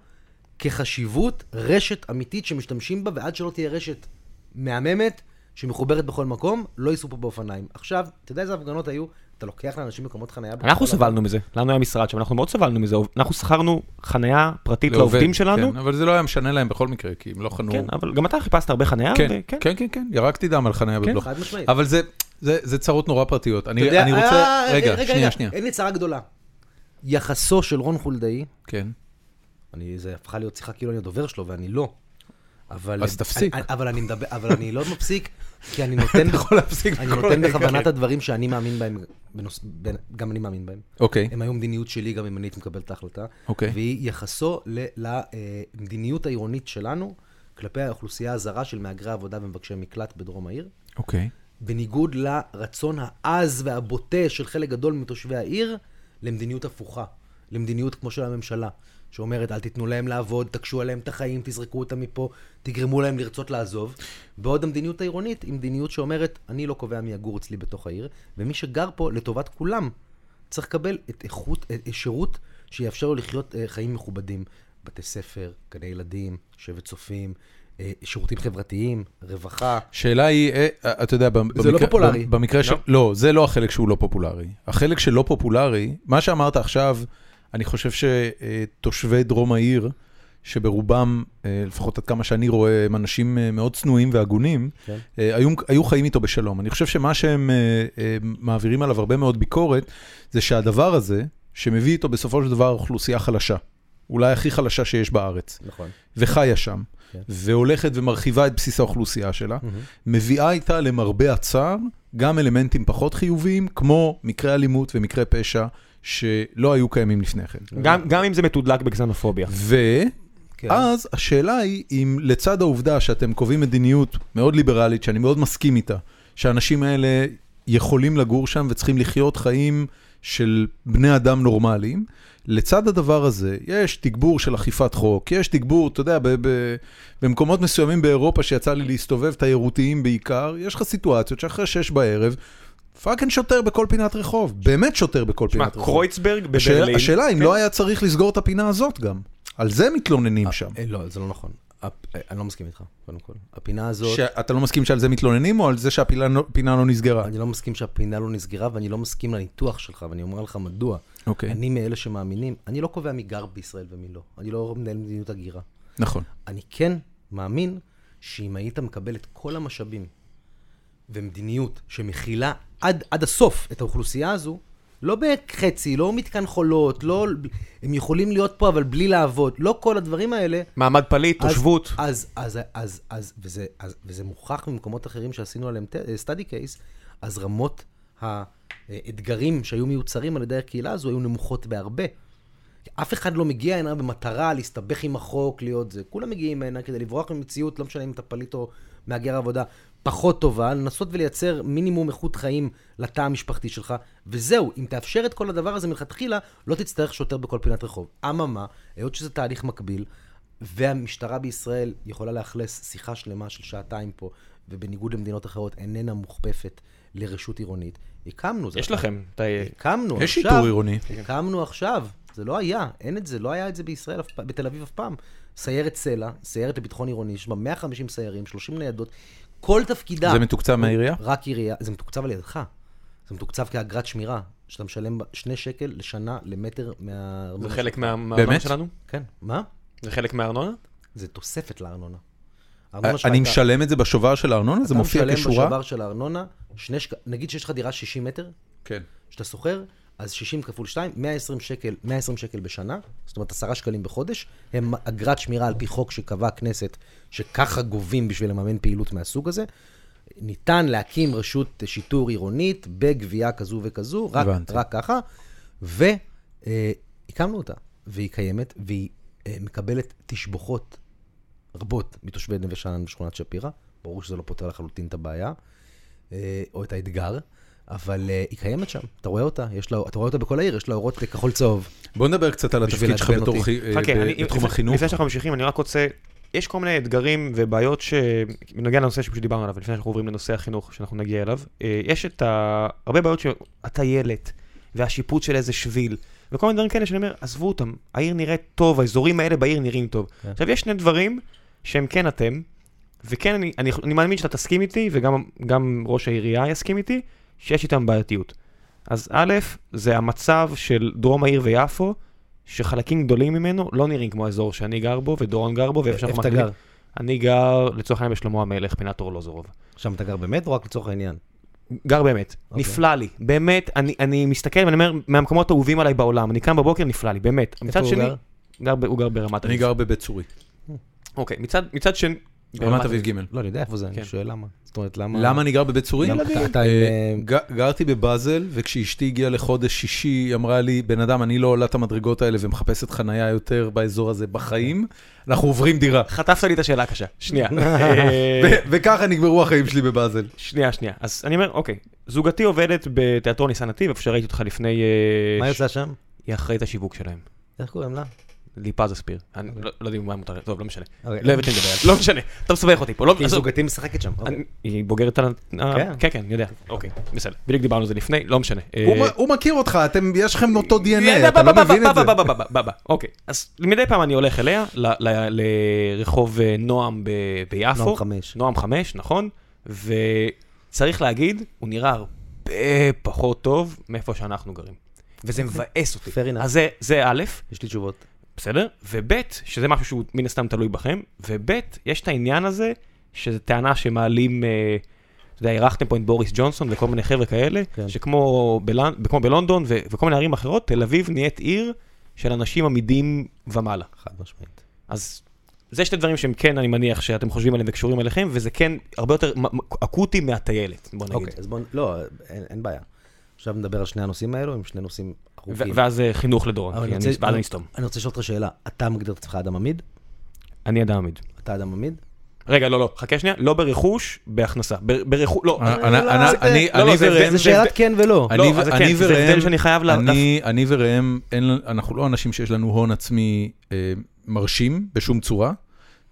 כחשיבות רשת אמיתית שמשתמשים בה, ועד שלא תהיה רשת מהממת, שמחוברת בכל מקום, לא ייסעו פה באופניים. עכשיו, אתה יודע איזה הפגנות היו? אתה לוקח לאנשים מקומות חניה... אנחנו סבלנו מזה, לנו היה משרד שם, אנחנו מאוד סבלנו מזה, אנחנו שכרנו חניה פרטית לעובד, לעובדים שלנו, כן, אבל זה לא היה משנה להם בכל מקרה, כי הם לא חנו... כן, אבל גם אתה חיפשת הרבה חניה, כן. כן, כן, כן, ירקתי דם על חניה כן. בבלוך. חד משמעית. אבל זה- זה זה צרות נורא פרטיות. אני יודע- אני רוצה... אה, רגע, רגע, שנייה, רגע, שנייה. אין לי צרה גדולה. יחסו של רון חולדאי, כן. אני, זה הפכה להיות שיחה כאילו אני הדובר שלו, ואני לא. אבל... אז תפסיק. אני, אבל אני מדבר, אבל אני לא מפסיק, כי אני נותן, (laughs) אתה יכול להפסיק אני נותן את הדברים שאני מאמין בהם, בנוס, בין, גם אני מאמין בהם. אוקיי, הם היו מדיניות שלי גם אם אני הייתי מקבל את ההחלטה. אוקיי. והיא יחסו למדיניות העירונית שלנו כלפי האוכלוסייה הזרה של מהגרי עבודה ומבקשי מקלט בדרום העיר. אוקיי. בניגוד לרצון העז והבוטה של חלק גדול מתושבי העיר, למדיניות הפוכה. למדיניות כמו של הממשלה, שאומרת, אל תיתנו להם לעבוד, תקשו עליהם את החיים, תזרקו אותם מפה, תגרמו להם לרצות לעזוב. בעוד המדיניות העירונית היא מדיניות שאומרת, אני לא קובע מי יגור אצלי בתוך העיר, ומי שגר פה לטובת כולם צריך לקבל את איכות, את, שירות שיאפשר לו לחיות אה, חיים מכובדים. בתי ספר, גני ילדים, שבט צופים, שירותים חברתיים, רווחה. שאלה היא, אה, אתה יודע, במ- זה לא במקרה- פופולרי. במקרה של... לא, זה לא החלק שהוא לא פופולרי. החלק שלא פופולרי, מה שאמרת עכשיו, אני חושב שתושבי דרום העיר, שברובם, אה, לפחות עד כמה שאני רואה, הם אנשים אה, מאוד צנועים והגונים, כן. אה, היו, היו חיים איתו בשלום. אני חושב שמה שהם אה, אה, מעבירים עליו הרבה מאוד ביקורת, זה שהדבר הזה, שמביא איתו בסופו של דבר אוכלוסייה חלשה, אולי הכי חלשה שיש בארץ, נכון. וחיה שם. והולכת ומרחיבה את בסיס האוכלוסייה שלה, מביאה איתה למרבה הצער גם אלמנטים פחות חיוביים, כמו מקרי אלימות ומקרי פשע שלא היו קיימים לפני כן. גם- גם אם זה מתודלק בקסנופוביה. כן. ואז השאלה היא אם לצד העובדה שאתם קובעים מדיניות מאוד ליברלית, שאני מאוד מסכים איתה, שהאנשים האלה יכולים לגור שם וצריכים לחיות חיים של בני אדם נורמליים, לצד הדבר הזה יש תגבור של אכיפת חוק, יש תגבור, אתה יודע, ב- ב- במקומות מסוימים באירופה שיצא לי להסתובב, תיירותיים בעיקר, יש לך סיטואציות שאחרי שש בערב, fucking שוטר בכל פינת רחוב, באמת שוטר בכל שמע, פינת רחוב. קרויצברג השאלה, בברלין. השאלה אם כן. לא היה צריך לסגור את הפינה הזאת גם. על זה מתלוננים שם. אה, לא, זה לא נכון. אה, אני לא מסכים איתך, קודם כל. הפינה הזאת, שאתה לא מסכים שעל זה מתלוננים, או על זה שהפינה לא- לא נסגרה? אני לא מסכים שהפינה לא נסגרה, ואני לא מסכים לניתוח שלך, ואני אומר לך מדוע. אוקיי, אני מאלה שמאמינים, אני לא קובע מי גר בישראל ומי לא. אני לא מנהל מדיניות הגירה. נכון. אני כן מאמין שאם היית מקבל את כל המשאבים ומדיניות שמכילה עד, עד הסוף את האוכלוסייה הזו, לא בחצי, לא מתקן חולות, לא... הם יכולים להיות פה אבל בלי לעבוד, לא כל הדברים האלה. מעמד פליט, אז- תושבות. אז, אז, אז, אז, וזה, אז, וזה מוכח ממקומות אחרים שעשינו עליהם study case, אז רמות האתגרים שהיו מיוצרים על ידי הקהילה הזו היו נמוכות בהרבה. אף אחד לא מגיע הנה במטרה להסתבך עם החוק, להיות זה. כולם מגיעים הנה כדי לברוח ממציאות, לא משנה אם אתה פליט או מהגר עבודה, פחות טובה, לנסות ולייצר מינימום איכות חיים לתא המשפחתי שלך, וזהו, אם תאפשר את כל הדבר הזה מלכתחילה, לא תצטרך שוטר בכל פינת רחוב. אממה, היות שזה תהליך מקביל, והמשטרה בישראל יכולה לאכלס שיחה שלמה של שעתיים פה, ובניגוד למדינות אחרות איננה מוכפפת לרשות עירונית, הקמנו. זה יש לכם. אתה- הקמנו יש עכשיו. שיטור עירוני. הקמנו עכשיו. זה לא היה, אין את זה, לא היה את זה בישראל, בתל אביב אף פעם. סיירת סלע, סיירת לביטחון עירוני, יש בה 150 סיירים, 30 ניידות, כל תפקידה... זה מתוקצב מהעירייה? רק עירייה, זה מתוקצב על ידך. זה מתוקצב כאגרת שמירה, שאתה משלם שני שקל לשנה למטר מה... זה חלק מה- מהארנונה? שלנו? כן, מה? זה חלק מהארנונה? זה תוספת לארנונה. אני משלם את זה בשובר של הארנונה? זה מופיע אתה כשורה? משלם בשובר של הארנונה, שק... נגיד שיש לך דירה 60 מטר, כן. שאתה שוכר, אז 60 כפול 2, 120 שקל, 120 שקל בשנה, זאת אומרת 10 שקלים בחודש, הם אגרת שמירה על פי חוק שקבעה הכנסת, שככה גובים בשביל לממן פעילות מהסוג הזה. ניתן להקים רשות שיטור עירונית בגבייה כזו וכזו, רק, הבנתי. רק ככה, והקמנו אותה, והיא קיימת, והיא אה, מקבלת תשבוכות רבות מתושבי נווה שאנן ושכונת שפירא. ברור שזה לא פותר לחלוטין את הבעיה, אה, או את האתגר, אבל אה, היא קיימת שם, אתה רואה אותה, יש לה, אתה רואה אותה בכל העיר, יש לה אורות כחול צהוב. בוא נדבר קצת על התפקיד שלך בתור אותי. חי- אה, חכה, ב- אני- בתחום לפני- החינוך. לפני שאנחנו ממשיכים, אני רק רוצה... יש כל מיני אתגרים ובעיות שבנוגע לנושא שפשוט דיברנו עליו, לפני שאנחנו עוברים לנושא החינוך, שאנחנו נגיע אליו. יש את ה... הרבה בעיות שהטיילת, והשיפוט של איזה שביל, וכל מיני דברים כאלה שאני אומר, עזבו אותם, העיר נראית טוב, האזורים האלה בעיר נראים טוב. כן. עכשיו, יש שני דברים שהם כן אתם, וכן אני, אני, אני מאמין שאתה תסכים איתי, וגם גם ראש העירייה יסכים איתי, שיש איתם בעייתיות. אז א', זה המצב של דרום העיר ויפו, שחלקים גדולים ממנו לא נראים כמו האזור שאני גר בו, ודורון גר בו, ואיפה שאנחנו איפה אתה גר? אני גר, לצורך העניין, בשלמה המלך, פינת אורלוזורוב. שם אתה גר באמת, או רק לצורך העניין? גר באמת, אוקיי. נפלא לי, באמת, אני, אני מסתכל ואני אומר, מהמקומות האהובים עליי בעולם, אני קם בבוקר, נפלא לי, באמת. איפה הוא שני, גר? גר ב- הוא גר ברמת אני. גר בבית צורי, אוקיי, מצד, מצד שני... רמת אביב ג'. לא, אני יודע איפה זה, כן. אני שואל למה. זאת אומרת, למה... למה אני גר בבית צורי? למה אתה- אתה עם, אה, אה, גרתי בבאזל, וכשאשתי הגיעה לחודש שישי, היא אמרה לי, בן אדם, אני לא עולה את המדרגות האלה ומחפשת חנייה יותר באזור הזה בחיים, אנחנו עוברים דירה. חטפת לי את השאלה הקשה. שנייה. (laughs) וככה נגמרו החיים שלי בבאזל. שנייה, שנייה. אז אני אומר, אוקיי, זוגתי עובדת בתיאטרון ניסן נתיב, איפה שראיתי אותך לפני... אה, מה יוצא שם? היא אחראית השיווק שלהם. איך קוראים לה? ליפז אספיר. אני לא לא יודע מה מותר, טוב, לא משנה. אוקיי. לא הבאתי לדבר על זה, לא משנה. אתה מסבך אותי פה, לא... כי. זוגתי משחקת שם. אוקיי. היא בוגרת על... ה- כן. כן, כן, אני יודע. אוקיי, בסדר. בדיוק דיברנו על זה לפני, לא משנה. הוא אה, הוא מכיר אותך, אתם, יש לכם אותו יאללה, DNA, אתה לא מבין את זה. אוקיי, אז מדי פעם אני הולך אליה, לרחוב אה, נועם ביפו. נועם חמש. נועם חמש, נכון. וצריך להגיד, הוא נראה הרבה פחות טוב מאיפה שאנחנו גרים. וזה מבאס אותי. Fair enough. אז זה א', יש לי תשובות. בסדר? וב', שזה משהו שהוא מן הסתם תלוי בכם, וב', יש את העניין הזה, שזו טענה שמעלים, אה, אתה יודע, אירחתם פה את בוריס ג'ונסון וכל מיני חבר'ה כאלה, כן. שכמו בלנ... בלונדון ו... וכל מיני ערים אחרות, תל אביב נהיית עיר של אנשים עמידים ומעלה. חד משמעית. אז זה שתי דברים שהם כן, אני מניח שאתם חושבים עליהם וקשורים אליכם, וזה כן הרבה יותר אקוטי מהטיילת, בוא נגיד. אוקיי, אז בואו, לא, אין אין בעיה. עכשיו נדבר על שני הנושאים האלו, הם שני נושאים ארוכים. ואז אה, חינוך לדורון, כי אני רוצה- ואז אני אסתום. אני רוצה לשאול אותך שאלה, אתה מגדיר את עצמך אדם עמיד? אני אדם עמיד. אתה אדם עמיד? רגע, לא, לא, חכה שנייה, לא ברכוש, בהכנסה. ברכוש, לא. אני- לא, אני- זה- אני אני זה- וראם, זה שאלת כן ולא. אני לא, ו- אז זה אני כן, הבדל וראם- שאני חייב לה- אני- אני וראם, אנחנו לא אנשים שיש לנו הון עצמי אה, מרשים בשום צורה,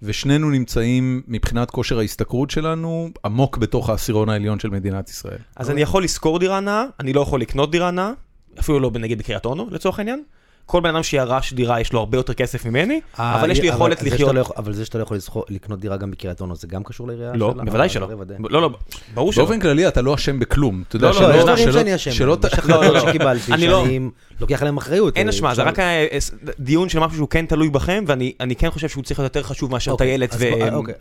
ושנינו נמצאים מבחינת כושר ההשתכרות שלנו עמוק בתוך העשירון העליון של מדינת ישראל. אז אני יכול לשכור דירה נאה, אני לא יכול לקנות דירה נאה, אפילו לא נגיד בקריית אונו, לצורך העניין. כל בן אדם שירש דירה יש לו הרבה יותר כסף ממני, אבל יש לי אה, יכולת לחיות... לא אבל זה שאתה לא יכול לקנות דירה גם בקריית אונו, זה גם קשור לעירייה? לא? בוודאי אה, שלא. ודאי. לא, לא, ברור שלא. באופן כללי אתה לא אשם בכלום. אתה יודע לא, לא, שלא- יש דברים שאני אשם יש לא, לא, החלטות. שקיבלתי, אני שאני לוקח עליהם אחריות. אין אה, אשמה, זה רק אה, אה, דיון של משהו שהוא כן תלוי בכם, ואני אני כן חושב שהוא צריך להיות יותר חשוב מאשר אוקיי, טיילת אז ו... בוא- אה, אוקיי,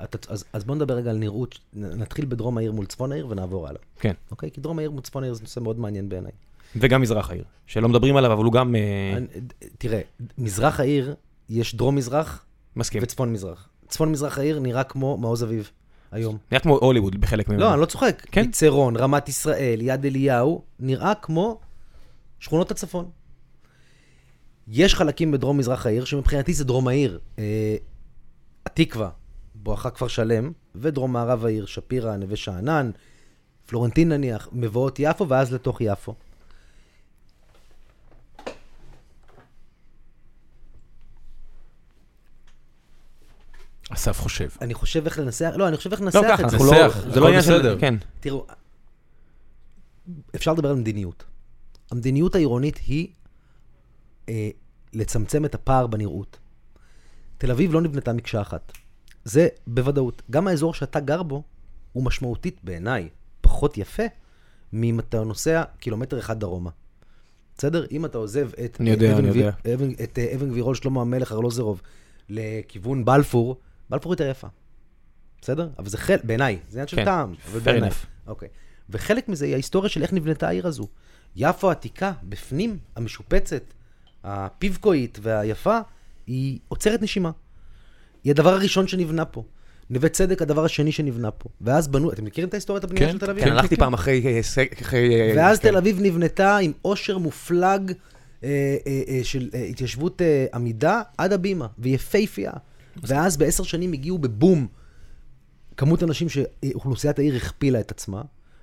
אז- בוא נדבר רגע על נראות, נתחיל בדרום העיר מול צפון העיר ונעבור הלאה. כן, אוקיי? כי דרום העיר מול צפון העיר זה נושא מאוד מעניין בעיניי. וגם מזרח העיר, שלא מדברים עליו, אבל הוא גם אה, תראה, מזרח העיר, יש דרום-מזרח מסכים. וצפון-מזרח. צפון-מזרח העיר נראה כמו מעוז אביב היום. נראה כמו הוליווד בחלק ממנו. לא, אני לא צוחק. כן. יצרון, רמת ישראל, יד אליהו, נראה כמו שכונות הצפון. יש חלקים בדרום-מזרח העיר, שמבחינתי זה דרום העיר. אה, התקווה, בואכה כפר שלם, ודרום מערב העיר, שפירא, נווה שאנן, פלורנטין נניח, מבואות יפו, ואז לתוך יפו. אסף חושב. אני חושב איך לנסח, לא, אני חושב איך לא לנסח ככה, את זה. לא... נסח, זה הכל לא עניין בסדר. של... כן. תראו, אפשר לדבר על מדיניות. המדיניות העירונית היא אה, לצמצם את הפער בנראות. תל אביב לא נבנתה מקשה אחת. זה בוודאות. גם האזור שאתה גר בו הוא משמעותית בעיניי פחות יפה מאם אתה נוסע קילומטר אחד דרומה. בסדר? אם אתה עוזב את אני יודע, אבן אני יודע. אבן- את אה, אבן גבירול שלמה המלך ארלוזרוב לכיוון בלפור, בלפור יותר יפה. בסדר? אבל זה חלק, בעיניי, זה עניין של כן, טעם. אבל בעיניי. אוקיי. וחלק מזה היא ההיסטוריה של איך נבנתה העיר הזו. יפו העתיקה, בפנים, המשופצת, הפיבקואית והיפה, היא עוצרת נשימה. היא הדבר הראשון שנבנה פה. נווה צדק, הדבר השני שנבנה פה. ואז בנו, אתם מכירים את ההיסטוריית הבנייה כן, של תל אביב? כן, הלכתי פעם אחרי... אה, אחרי, אה, ואז כן. תל אביב נבנתה עם עושר מופלג אה, אה, אה, של אה, התיישבות אה, עמידה עד הבימה, ויפהפייה. ואז בעשר שנים הגיעו בבום כמות אנשים שאוכלוסיית העיר הכפילה את עצמה,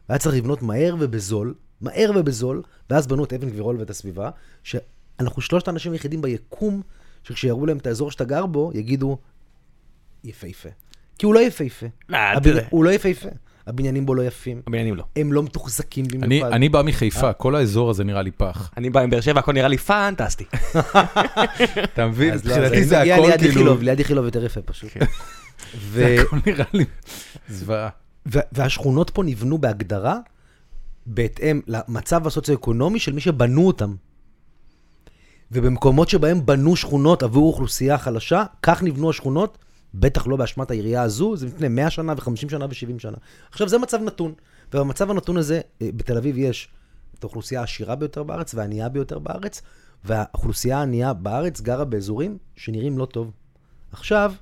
והיה צריך לבנות מהר ובזול, מהר ובזול, ואז בנו את אבן גבירול ואת הסביבה, שאנחנו שלושת האנשים היחידים ביקום, שכשיראו להם את האזור שאתה גר בו, יגידו, יפהפה. כי הוא לא יפהפה. תראה. הוא לא יפהפה. הבניינים בו לא יפים. הבניינים לא. הם לא מתוחזקים אני, במיוחד. אני בא מחיפה, כל האזור הזה נראה לי פח. אני בא עם באר שבע, הכל נראה לי פנטסטי. (laughs) אתה מבין? לא, מבחינתי זה הכל כאילו... ליד איכילוב יותר יפה פשוט. ו- זה הכל נראה לי זוועה. והשכונות פה נבנו בהגדרה בהתאם למצב הסוציו-אקונומי של מי שבנו אותם. ובמקומות שבהם בנו שכונות עבור אוכלוסייה חלשה, כך נבנו השכונות, בטח לא באשמת העירייה הזו, זה לפני 100 שנה ו-50 שנה ו-70 שנה. עכשיו, זה מצב נתון. ובמצב הנתון הזה, אה, בתל אביב יש את האוכלוסייה העשירה ביותר בארץ והענייה ביותר בארץ, והאוכלוסייה הענייה בארץ גרה באזורים שנראים לא טוב. עכשיו,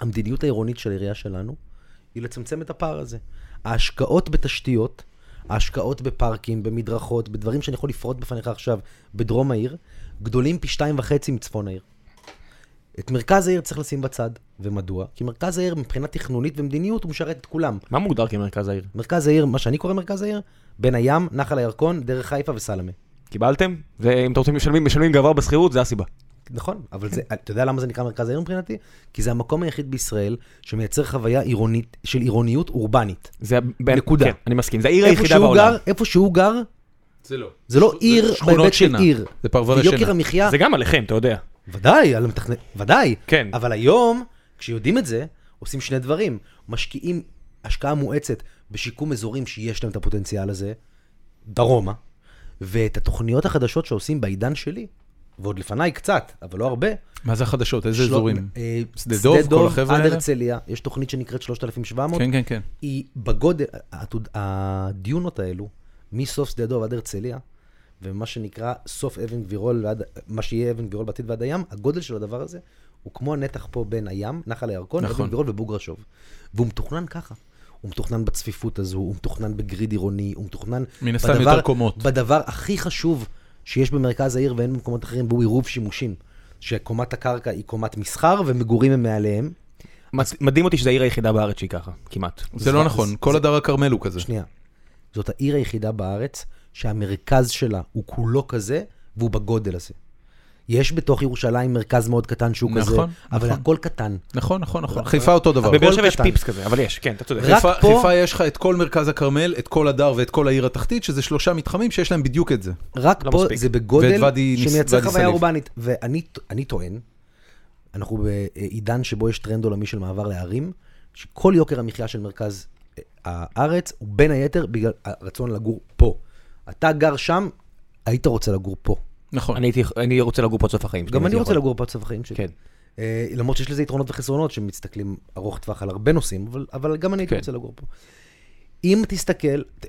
המדיניות העירונית של העירייה שלנו היא לצמצם את הפער הזה. ההשקעות בתשתיות, ההשקעות בפארקים, במדרכות, בדברים שאני יכול לפרוט בפניך עכשיו בדרום העיר, גדולים פי שתיים וחצי מצפון העיר. את מרכז העיר צריך לשים בצד. ומדוע? כי מרכז העיר מבחינה תכנונית ומדיניות הוא משרת את כולם. מה מוגדר כמרכז העיר? מרכז העיר, מה שאני קורא מרכז העיר, בין הים, נחל הירקון, דרך חיפה וסלמה. קיבלתם? ואם אתם רוצים משלמים, משלמים גבוה בשכירות, זה הסיבה. נכון, אבל זה, אתה יודע למה זה נקרא מרכז העיר מבחינתי? כי זה המקום היחיד בישראל שמייצר חוויה עירונית, של עירוניות אורבנית. זה בין- נקודה. כן, אני מסכים, זה העיר היחידה בעולם. גר, איפה שהוא גר, זה לא. זה לא עיר בהיבט של. עיר. זה פרברי ויוקר שינה. המחיה, זה גם עליכם, אתה יודע. ודאי, על המתכנן, ודאי. כן. אבל היום, כשיודעים את זה, עושים שני דברים. משקיעים השקעה מואצת בשיקום אזורים שיש להם את הפוטנציאל הזה, דרומה, ואת התוכניות החדשות שעושים בעידן שלי, ועוד לפניי קצת, אבל לא הרבה. מה זה החדשות? איזה של- אזורים? אה, שדה דוב, כל החבר'ה עד האלה? הרצליה, יש תוכנית שנקראת 3700, כן, כן, כן. היא בגודל, הדיונות האלו, מסוף שדה דוב עד הרצליה, ומה שנקרא סוף אבן גבירול ועד, מה שיהיה אבן גבירול בעתיד ועד הים, הגודל של הדבר הזה הוא כמו הנתח פה בין הים, נחל הירקון, נכון. אבן גבירול ובוגרשוב. והוא מתוכנן ככה. הוא מתוכנן בצפיפות הזו, הוא מתוכנן בגריד עירוני, הוא מתוכנן מן הסתם בדבר- יותר קומות. בדבר הכי חשוב שיש במרכז העיר ואין במקומות אחרים, והוא עירוב שימושים. שקומת הקרקע היא קומת מסחר ומגורים הם מעליהם. מד- מדהים אותי שזו העיר היחידה בארץ שהיא ככה, כמעט. זה לא זה- נכון, זה- כל הדר הכרמל הוא כזה. שנייה. זאת העיר היחידה בארץ שהמרכז שלה הוא כולו כזה, והוא בגודל הזה. יש בתוך ירושלים מרכז מאוד קטן שהוא כזה, נכון, אבל נכון. הכל קטן. נכון, נכון, נכון. חיפה אותו דבר. בבאר שבע יש. פיפס כזה, אבל יש, כן, אתה צודק. רק חיפה, פה- חיפה יש לך את כל מרכז הכרמל, את כל הדר ואת כל העיר התחתית, שזה שלושה מתחמים שיש להם בדיוק את זה. רק לא פה מספיק. זה בגודל שמייצר חוויה. אורבנית. ואני אני טוען, אנחנו בעידן שבו יש טרנד עולמי של מעבר לערים, שכל יוקר המחיה של מרכז אה, הארץ הוא בין היתר בגלל הרצון לגור פה. אתה גר שם, היית רוצה לגור פה. נכון. אני הייתי- אני רוצה לגור פה עד סוף החיים. שלי, גם אני רוצה. לגור פה עד סוף החיים שלי. כן. אה, למרות שיש לזה יתרונות וחסרונות שמסתכלים ארוך טווח על הרבה נושאים, אבל, אבל גם אני הייתי כן. רוצה לגור פה. אם תסתכל ת-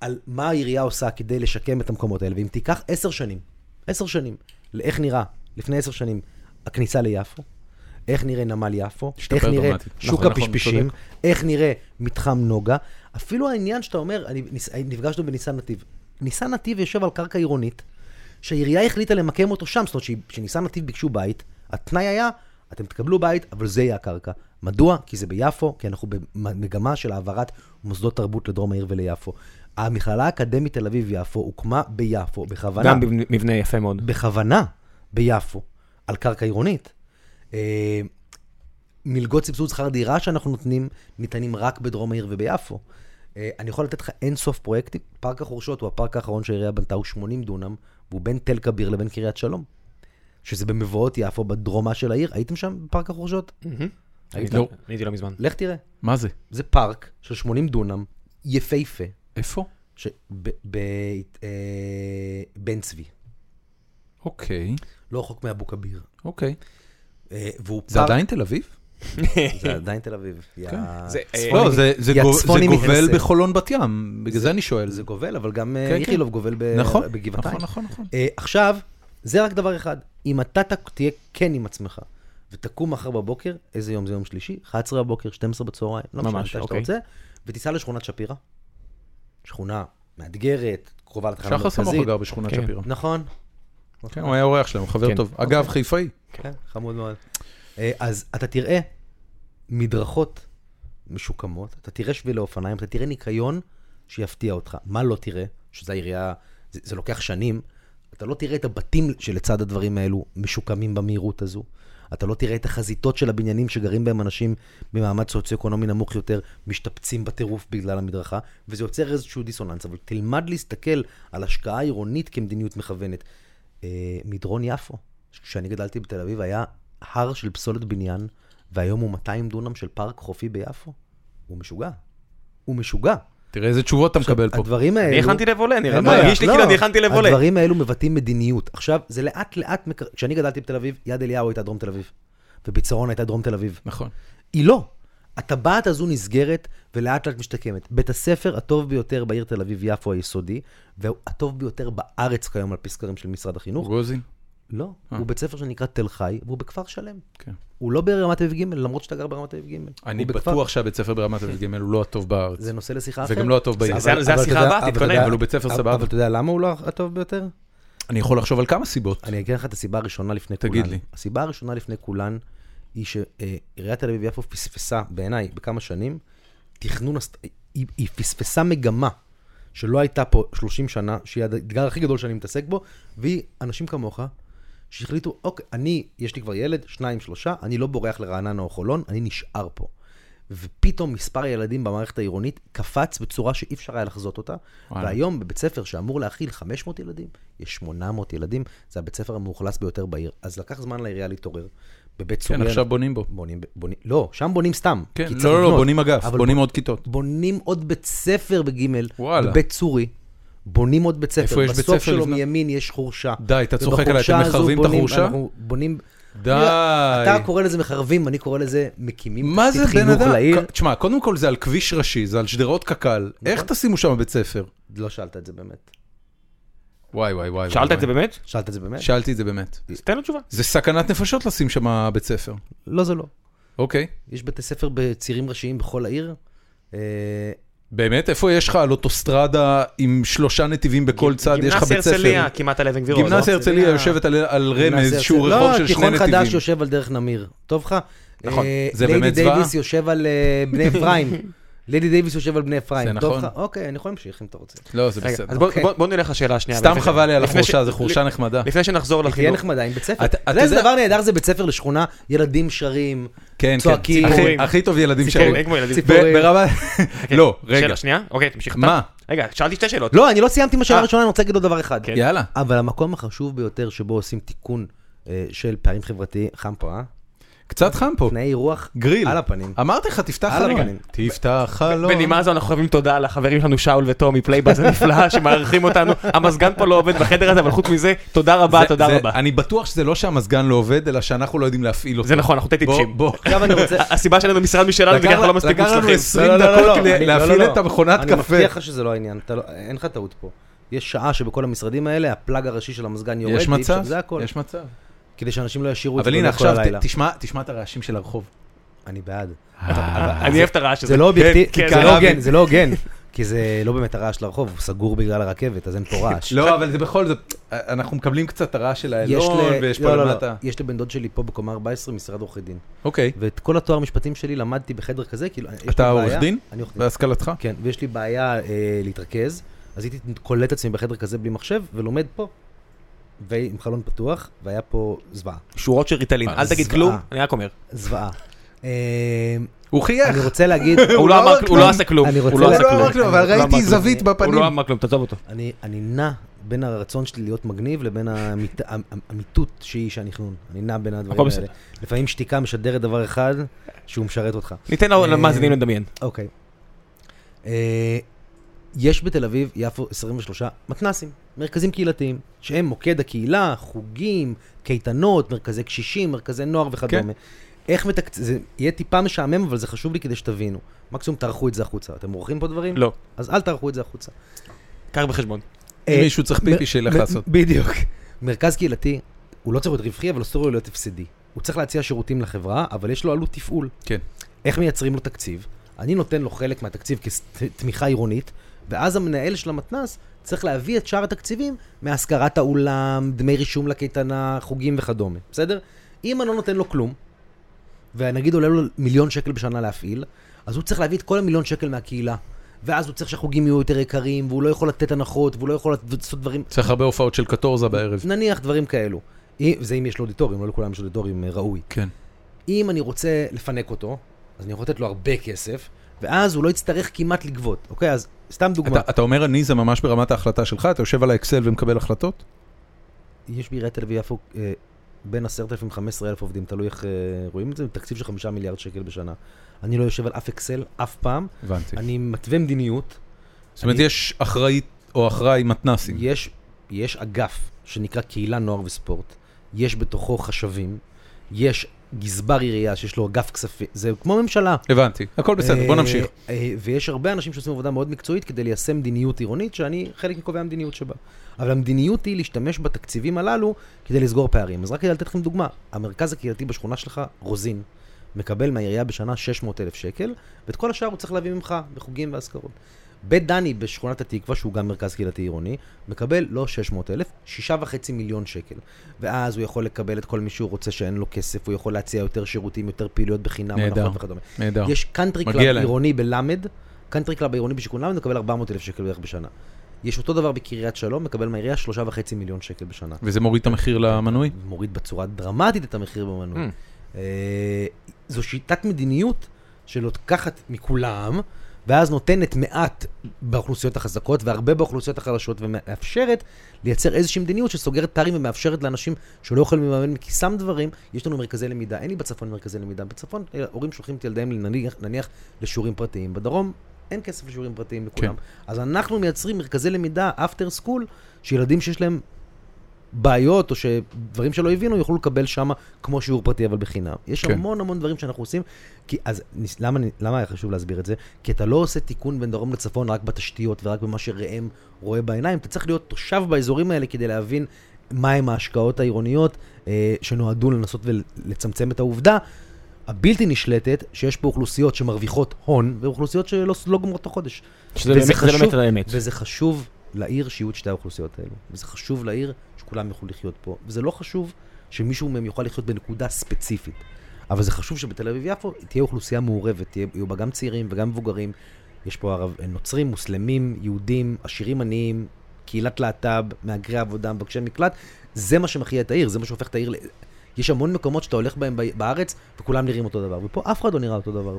על מה העירייה עושה כדי לשקם את המקומות האלה, ואם תיקח עשר שנים, עשר שנים, לאיך נראה לפני עשר שנים הכניסה ליפו, איך נראה נמל יפו, איך נראה דרמטית. שוק נכון, נכון, הפשפשים, צודק. איך נראה מתחם נוגה, אפילו העניין שאתה אומר, אני, נפגשנו בניסן נתיב. ניסן נתיב יושב על קרקע עירונית, שהעירייה החליטה למקם אותו שם, זאת אומרת כשניסן נתיב ביקשו בית, התנאי היה, אתם תקבלו בית, אבל זה יהיה הקרקע. מדוע? כי זה ביפו, כי אנחנו במגמה של העברת מוסדות תרבות לדרום העיר וליפו. המכללה האקדמית תל אביב-יפו הוקמה ביפו, בכוונה. גם מבנה יפה מאוד. בכוונה ביפו, על קרקע עירונית. אה, מלגות סבסוד שכר דירה שאנחנו נותנים, ניתנים רק בדרום העיר וביפו. אה, אני יכול לתת לך אין סוף פרויקטים. פארק החורשות הוא הפארק האחרון שהעירייה בנתה, הוא 80 דונם, והוא בין תל כביר לבין קריית שלום. שזה במבואות יפו, בדרומה של העיר. הייתם שם בפארק החורשות? לא, הייתי לא מזמן. לך תראה. מה זה? זה פארק של 80 דונם, יפהפה, איפה? אה... בן צבי, אוקיי, לא רחוק מאבו כביר. אוקיי. אה, והוא זה פארק... עדיין תל אביב? (laughs) זה עדיין תל אביב. יא כן. זה, צפוני- לא, זה- זה זה גובל. בחולון בת ים, בגלל זה אני שואל. זה גובל, אבל גם אה, כן, איכילוב גובל נכון, בגבעתיים. נכון, נכון, נכון. אה, עכשיו, זה רק דבר אחד. אם אתה תהיה כן עם עצמך, ותקום מחר בבוקר, איזה יום זה יום שלישי? 11 בבוקר, 12 בצהריים, לא משנה, מתי שאתה אוקיי. רוצה, ותיסע לשכונת שפירא. שכונה מאתגרת, קרובה לתחנה שחר סמוכה המרכזית. גר בשכונת כן. שפירא. נכון. כן, הוא היה אורח שלנו, חבר כן. טוב. אגב, חיפאי. כן, חמוד מאוד. אה, אז אתה תראה מדרכות משוקמות, אתה תראה שבילי אופניים, אתה תראה ניקיון שיפתיע אותך. מה לא תראה? שזה העירייה, זה, זה לוקח שנים. אתה לא תראה את הבתים שלצד הדברים האלו משוקמים במהירות הזו. אתה לא תראה את החזיתות של הבניינים שגרים בהם אנשים במעמד סוציו-אקונומי נמוך יותר, משתפצים בטירוף בגלל המדרכה, וזה יוצר איזשהו דיסוננס. אבל תלמד להסתכל על השקעה עירונית כמדיניות מכוונת. אה, מדרון יפו, כשאני גדלתי בתל אביב, היה הר של פסולת בניין, והיום הוא 200 דונם של פארק חופי ביפו. הוא משוגע. הוא משוגע. תראה איזה תשובות אתה מקבל פה. הדברים האלו... אני הכנתי לב עולה, נראה. מרגיש לי לא, כאילו אני הכנתי לב עולה. הדברים האלו מבטאים מדיניות. עכשיו, זה לאט לאט, כשאני גדלתי בתל אביב, יד אליהו הייתה דרום תל אביב, וביצרון הייתה דרום תל אביב. נכון. היא לא. הטבעת הזו נסגרת ולאט לאט משתקמת. בית הספר הטוב ביותר בעיר תל אביב-יפו היסודי, והטוב ביותר בארץ כיום על פי סקרים של משרד החינוך, רוגוזין? לא, אה. הוא בית ספר שנקרא תל חי, והוא בכפר שלם. כן. הוא לא ברמת אביב ג', למרות שאתה גר ברמת אביב ג'. אני הוא בכפר- בטוח שהבית ספר ברמת אביב ג' הוא לא הטוב בארץ. זה נושא לשיחה זה אחרת. גם לא הטוב בעיר. זה- השיחה הבאה, תתכונן. אבל הוא בית ספר סבבה. אבל אתה יודע למה הוא לא הטוב ביותר? אני יכול לחשוב על כמה סיבות. אני אגיד לך את הסיבה הראשונה לפני תגיד כולן. לי. הסיבה הראשונה לפני כולן היא שעיריית תל אביב-יפו פספסה, בעיניי, בכמה שנים, תכנון, היא, היא פספסה מגמה שלא הייתה פה 30 שנה, שהיא האתגר הכי גדול שאני מתעסק בו, והיא אנשים כמוך, שהחליטו, אוקיי, אני, יש לי כבר ילד, שניים, שלושה, אני לא בורח לרעננה או חולון, אני נשאר פה. ופתאום מספר הילדים במערכת העירונית קפץ בצורה שאי אפשר היה לחזות אותה. וואלה. והיום בבית ספר שאמור להכיל 500 ילדים, יש 800 ילדים, זה הבית ספר המאוכלס ביותר בעיר. אז לקח זמן לעירייה להתעורר. בבית כן, צוריאל... עכשיו בונים בו. בונים, בונים, לא, שם בונים סתם. כן, לא, לא, לא, לבנות. בונים אגף, בונים בוא- עוד כיתות. בונים עוד בית ספר בגימל, וואלה. בבית צורי. בונים עוד בית ספר. איפה יש בית בסוף ספר שלו לבנות? מימין יש חורשה. די, אתה צוחק עליי, אתם מחרבים את החורשה? אנחנו בונים... די. אתה קורא לזה מחרבים, אני קורא לזה מקימים מה זה תשתית חינוך? לעיר. תשמע, קודם כל זה על כביש ראשי, זה על שדרות קק"ל. איך תשימו שם בית ספר? לא שאלת את זה באמת. וואי, וואי, וואי. שאלת וואי, את זה. באמת? שאלת את זה באמת? שאלתי את זה באמת. אז תן לו תשובה. זה סכנת נפשות לשים שם בית ספר. לא, זה לא. אוקיי. יש בתי ספר בצירים ראשיים בכל העיר. באמת? איפה יש לך על אוטוסטרדה עם שלושה נתיבים בכל צד, יש לך בית גימנסיה ספר? הרצליה, כמעט על אבן גבירול. לא? גימנסיה הרצליה הרצליה. יושבת על- על רמז, גימנסיה שהוא. רחוב של שני לא, תיכון נתיבים. חדש יושב על דרך נמיר. טוב לך? נכון. אה, זה באמת ליידי זוועה? דייוויס יושב על אה, בני אפרים. (laughs) ליידי דייוויס יושב על בני אפרים. זה נכון. אוקיי, אני יכול להמשיך אם אתה רוצה. לא, זה בסדר. אז בוא- אוקיי. בוא- נלך לשאלה השנייה. סתם חבל לי על החורשה, זו חורשה נחמדה. לפני שנחזור תהיה לחינוך. נחמדה עם בית ספר. אתה- יודע דבר נהדר זה בית ספר לשכונה, ילדים שרים. כן, כן. צועקים. הכי- ציפורים. הכי טוב ילדים שרים. ציפורים. ברמה... כן. לא, רגע. שאלה שנייה? אוקיי, תמשיך. מה? רגע, שאלתי שתי שאלות. לא, אני לא סיימתי עם השאלה. הראשונה, אני רוצה להגיד עוד דבר אחד. יאללה. אבל המקום החשוב ביותר שבו עושים תיקון אה, של פערים חברתיים, חם פה, אה? קצת חם פה. תנאי אירוח גריל. על הפנים. אמרתי לך, תפתח על חלון. תפתח חלון. בנימה זו אנחנו חייבים תודה לחברים שלנו שאול וטומי Playbuzz הנפלא (laughs) שמארחים אותנו. המזגן פה לא עובד בחדר הזה, אבל חוץ מזה, תודה רבה, זה- תודה זה- רבה. אני בטוח שזה לא שהמזגן לא עובד, אלא שאנחנו לא יודעים להפעיל אותו. זה נכון, אנחנו טיפשים. אני. (laughs) הסיבה שלנו משרד משלנו, בגלל אנחנו לא מספיק לקח לנו מוצלחים. 20 לא, לא, לא, דקות לא, אני- להפעיל לא, לא. את המכונת אני קפה. מבטיח לך שזה לא העניין, לא- אין לך טעות פה. יש שעה שבכל המשרדים האלה, הפלאג הראשי של המזגן יורד, יש ואי אפשר- מצב, זה הכל. יש מצב. כדי שאנשים לא ישאירו את זה אבל הנה בלב כל עכשיו, הלילה. תשמע- את הרעשים של הרחוב. אני בעד. אני אוהב את הרעש הזה. זה לא אובייקטיבי, כן, זה לא. הוגן, זה לא הוגן. (laughs) כי זה לא באמת הרעש של הרחוב, הוא סגור בגלל הרכבת, אז אין פה רעש. לא, אבל זה בכל זאת, אנחנו מקבלים קצת הרעש של ל- ויש לא, פה לא. למטה. יש לבן דוד שלי פה בקומה 14 משרד עורכי דין. אוקיי. ואת כל התואר משפטים שלי למדתי בחדר כזה, כאילו, יש לי אתה בעיה- עורך דין? אני עורך דין. בהשכלתך? כן, ויש לי בעיה אה, להתרכז, אז הייתי קולט עצמי בחדר כזה בלי מחשב, ולומד פה. ועם חלון פתוח, והיה פה זוועה. שורות של ריטלין, אל תגיד. כלום, אני רק אומר. זוועה. אה, הוא חייך. אני רוצה להגיד, (laughs) הוא לא לא אמר כלום, הוא לא. עשה כלום. אני הוא רוצה לא הוא לא אמר כלום. אבל אני לא ראיתי זווית הוא בפנים. לא אמר כלום, תעזוב אותו. אני, נע בין הרצון שלי להיות מגניב לבין האמיתות שהיא שהנכנון. אני נע בין הדברים האלה. לפעמים שתיקה משדרת דבר אחד, שהוא משרת אותך. ניתן אה, למאזינים לדמיין. אוקיי. יש בתל אביב, יפו, 23 מתנסים, מרכזים קהילתיים, שהם מוקד הקהילה, חוגים, קייטנות, מרכזי קשישים, מרכזי נוער וכדומה. כן. איך מתקצ... זה יהיה טיפה משעמם, אבל זה חשוב לי כדי שתבינו. מקסימום תערכו את זה החוצה. אתם עורכים פה דברים? לא, אז אל תערכו את זה החוצה. קח בחשבון. אם אה, מישהו צריך פיפי, שילך לעשות. בדיוק. מרכז קהילתי, הוא לא צריך להיות רווחי, אבל אסור לו להיות הפסדי. הוא צריך להציע שירותים לחברה, אבל יש לו עלות תפעול. כן. איך מייצרים לו תקציב? אני נותן לו חלק מהתקציב כתמיכה עירונית, ואז המנהל של המתנ"ס צריך להביא את שאר התקציבים מהשכרת האולם, דמי רישום לקייטנה, חוגים וכדומה, בסדר? אם אני לא נותן לו כלום, ונגיד עולה לו מיליון שקל בשנה להפעיל, אז הוא צריך להביא את כל המיליון שקל מהקהילה. ואז הוא צריך שהחוגים יהיו יותר יקרים, והוא לא יכול לתת הנחות, והוא לא יכול לעשות דברים... צריך הרבה הופעות של קטורזה בערב. נניח דברים כאלו. זה אם יש לו אודיטוריום, לא לכולם יש אודיטוריום אה, ראוי. כן. אם אני רוצה לפנק אותו, אז אני יכול לתת לו הרבה כסף, ואז הוא לא יצטרך כמעט לגבות, אוקיי? אז סתם דוגמה. אתה, אתה אומר אני זה ממש ברמת ההחלטה שלך? אתה יושב על האקסל ומקבל החלטות? יש בעיריית תל אביב-יפו אה, בין 10,000 ל-15,000 עובדים, תלוי איך אה, רואים את זה, תקציב של 5 מיליארד שקל בשנה. אני לא יושב על אף אקסל אף פעם. הבנתי. אני מתווה מדיניות. זאת אומרת, אני... יש אחראית או אחראי מתנסים. יש, יש אגף שנקרא קהילה, נוער וספורט. יש בתוכו חשבים. יש גזבר עירייה שיש לו אגף כספים, זה כמו ממשלה. הבנתי, הכל בסדר, בוא נמשיך. אה, אה, ויש הרבה אנשים שעושים עבודה מאוד מקצועית כדי ליישם מדיניות עירונית, שאני חלק מקובעי המדיניות שבה. אבל המדיניות היא להשתמש בתקציבים הללו כדי לסגור פערים. אז רק כדי לתת לכם דוגמה, המרכז הקהילתי בשכונה שלך, רוזין, מקבל מהעירייה בשנה 600 אלף שקל, ואת כל השאר הוא צריך להביא ממך בחוגים והשכרות. בית דני בשכונת התקווה, שהוא גם מרכז קהילתי עירוני, מקבל לא 600 אלף, 6.5 מיליון שקל. ואז הוא יכול לקבל את כל מי שהוא רוצה שאין לו כסף, הוא יכול להציע יותר שירותים, יותר פעילויות בחינם, נהדר, וכדומה. נהדר. יש קאנטרי קלאב עירוני בלמד, קאנטרי קלאב עירוני בשיכון למד מקבל 400 אלף שקל בערך בשנה. יש אותו דבר בקריית שלום, מקבל מהעירייה 3.5 מיליון שקל בשנה. וזה מוריד את המחיר למנוי? מוריד בצורה דרמטית את המחיר במנוי. Mm. זו שיטת מדיניות שלוקחת מכולם, ואז נותנת מעט באוכלוסיות החזקות והרבה באוכלוסיות החלשות, ומאפשרת לייצר איזושהי מדיניות שסוגרת פערים ומאפשרת לאנשים שלא יכולים לממן מכיסם דברים. יש לנו מרכזי למידה, אין לי בצפון מרכזי למידה. בצפון הורים שולחים את ילדיהם נניח, נניח לשיעורים פרטיים. בדרום אין כסף לשיעורים פרטיים לכולם. כן. אז אנחנו מייצרים מרכזי למידה after school, שילדים שיש להם בעיות, או שדברים שלא הבינו, יוכלו לקבל שם כמו שיעור פרטי, אבל בחינם. יש כן. המון המון דברים שאנחנו עושים, כי, אז למה, למה היה חשוב להסביר את זה? כי אתה לא עושה תיקון בין דרום לצפון רק בתשתיות ורק במה שראם רואה בעיניים, אתה צריך להיות תושב באזורים האלה כדי להבין מהם ההשקעות העירוניות אה, שנועדו לנסות ולצמצם את העובדה הבלתי נשלטת, שיש פה אוכלוסיות שמרוויחות הון, ואוכלוסיות שלא לא גומרות את החודש. שזה באמת, חשוב, באמת האמת. וזה חשוב לעיר שיהיו את שתי האוכלוסיות האלו. וזה חשוב לעיר שכולם יוכלו לחיות פה. וזה לא חשוב שמישהו מהם יוכל לחיות בנקודה ספציפית. אבל זה חשוב שבתל אביב-יפו תהיה אוכלוסייה מעורבת, יהיו בה גם צעירים וגם מבוגרים. יש פה ערב, נוצרים, מוסלמים, יהודים, עשירים עניים, קהילת להט"ב, מהגרי עבודה, מבקשי מקלט. זה מה שמכריע את העיר, זה מה שהופך את העיר יש המון מקומות שאתה הולך בהם בארץ, וכולם נראים אותו דבר. ופה אף אחד לא נראה אותו דבר,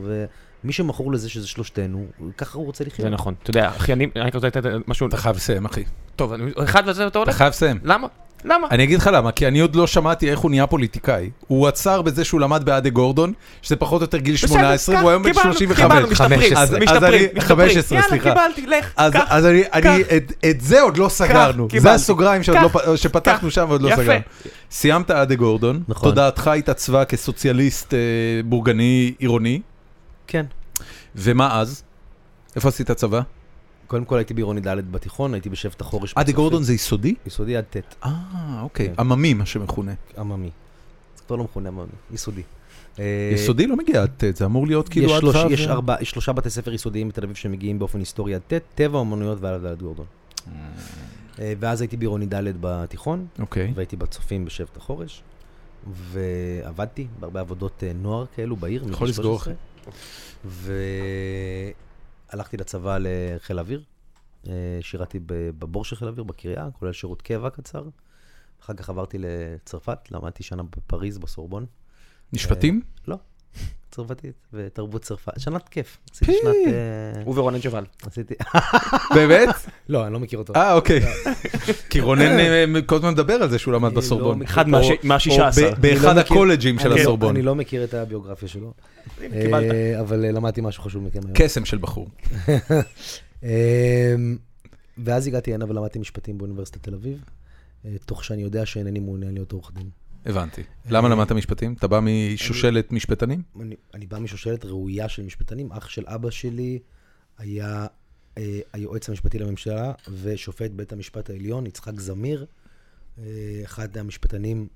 ומי שמכור לזה שזה שלושתנו, ככה הוא רוצה לחיות. זה נכון. אתה יודע, אחי, אני רק רוצה לתת משהו... אתה חייב לסיים, אחי. טוב, אחד וזה אתה הולך? אתה חייב לסיים. למה? למה? אני אגיד לך למה, כי אני עוד לא שמעתי איך הוא נהיה פוליטיקאי. הוא עצר בזה שהוא למד באדה גורדון, שזה פחות או יותר גיל 18, והוא היום בן 35. קיבלנו, משתפרים, משתפרים, 15, סליחה. יאללה, קיבלתי, לך, קח. אז אני, את זה עוד לא סגרנו. זה הסוגריים לא שפתחנו שם ועוד לא סגרנו. סיימת אדה גורדון, נכון. תודעתך התעצבה כסוציאליסט אה, בורגני עירוני. כן. ומה אז? איפה עשית צבא? קודם כל הייתי בעירוני ד' בתיכון, הייתי בשבט החורש. אדי גורדון זה יסודי? יסודי עד ט'. אה, אוקיי. כן. עממי, מה שמכונה. עממי. זה כבר לא מכונה עממי, יסודי. אה, יסודי לא מגיע עד ט', זה אמור להיות כאילו עד ו'. יש שלושה בתי ספר יסודיים בתל אביב שמגיעים באופן היסטורי עד ט', טבע, אומנויות ועד ד' גורדון. אה, ואז הייתי בעירוני ד' בתיכון, אוקיי. והייתי בצופים בשבט החורש, ועבדתי בהרבה עבודות אה, נוער כאלו בעיר. יכול לסגור אחרי. הלכתי לצבא לחיל אוויר, אה, שירתי בבור של חיל אוויר, בקריה, כולל שירות קבע קצר. אחר כך עברתי לצרפת, למדתי שנה בפריז, בסורבון. משפטים? אה, לא, צרפתית ותרבות צרפת. שנת כיף. עשיתי שנת... אה, הוא ורונן ג'וואל. עשיתי... באמת? (laughs) לא, אני לא מכיר אותו. אה, אוקיי. כי רונן כל הזמן מדבר על זה שהוא למד בסורבון. לא אחד מהשישה עשר. באחד לא הקולג'ים של הסורבון. אני לא מכיר את הביוגרפיה שלו. אבל למדתי משהו חשוב מכם היום. קסם של בחור. (laughs) ואז הגעתי הנה ולמדתי משפטים באוניברסיטת תל אביב, תוך שאני יודע שאינני מעוניין להיות עורך דין. הבנתי. למה למדת משפטים? אתה בא משושלת משפטנים? אני בא משושלת ראויה של משפטנים. אח של אבא שלי היה אה, היועץ המשפטי לממשלה ושופט בית המשפט העליון, יצחק זמיר, אה, אחד המשפטנים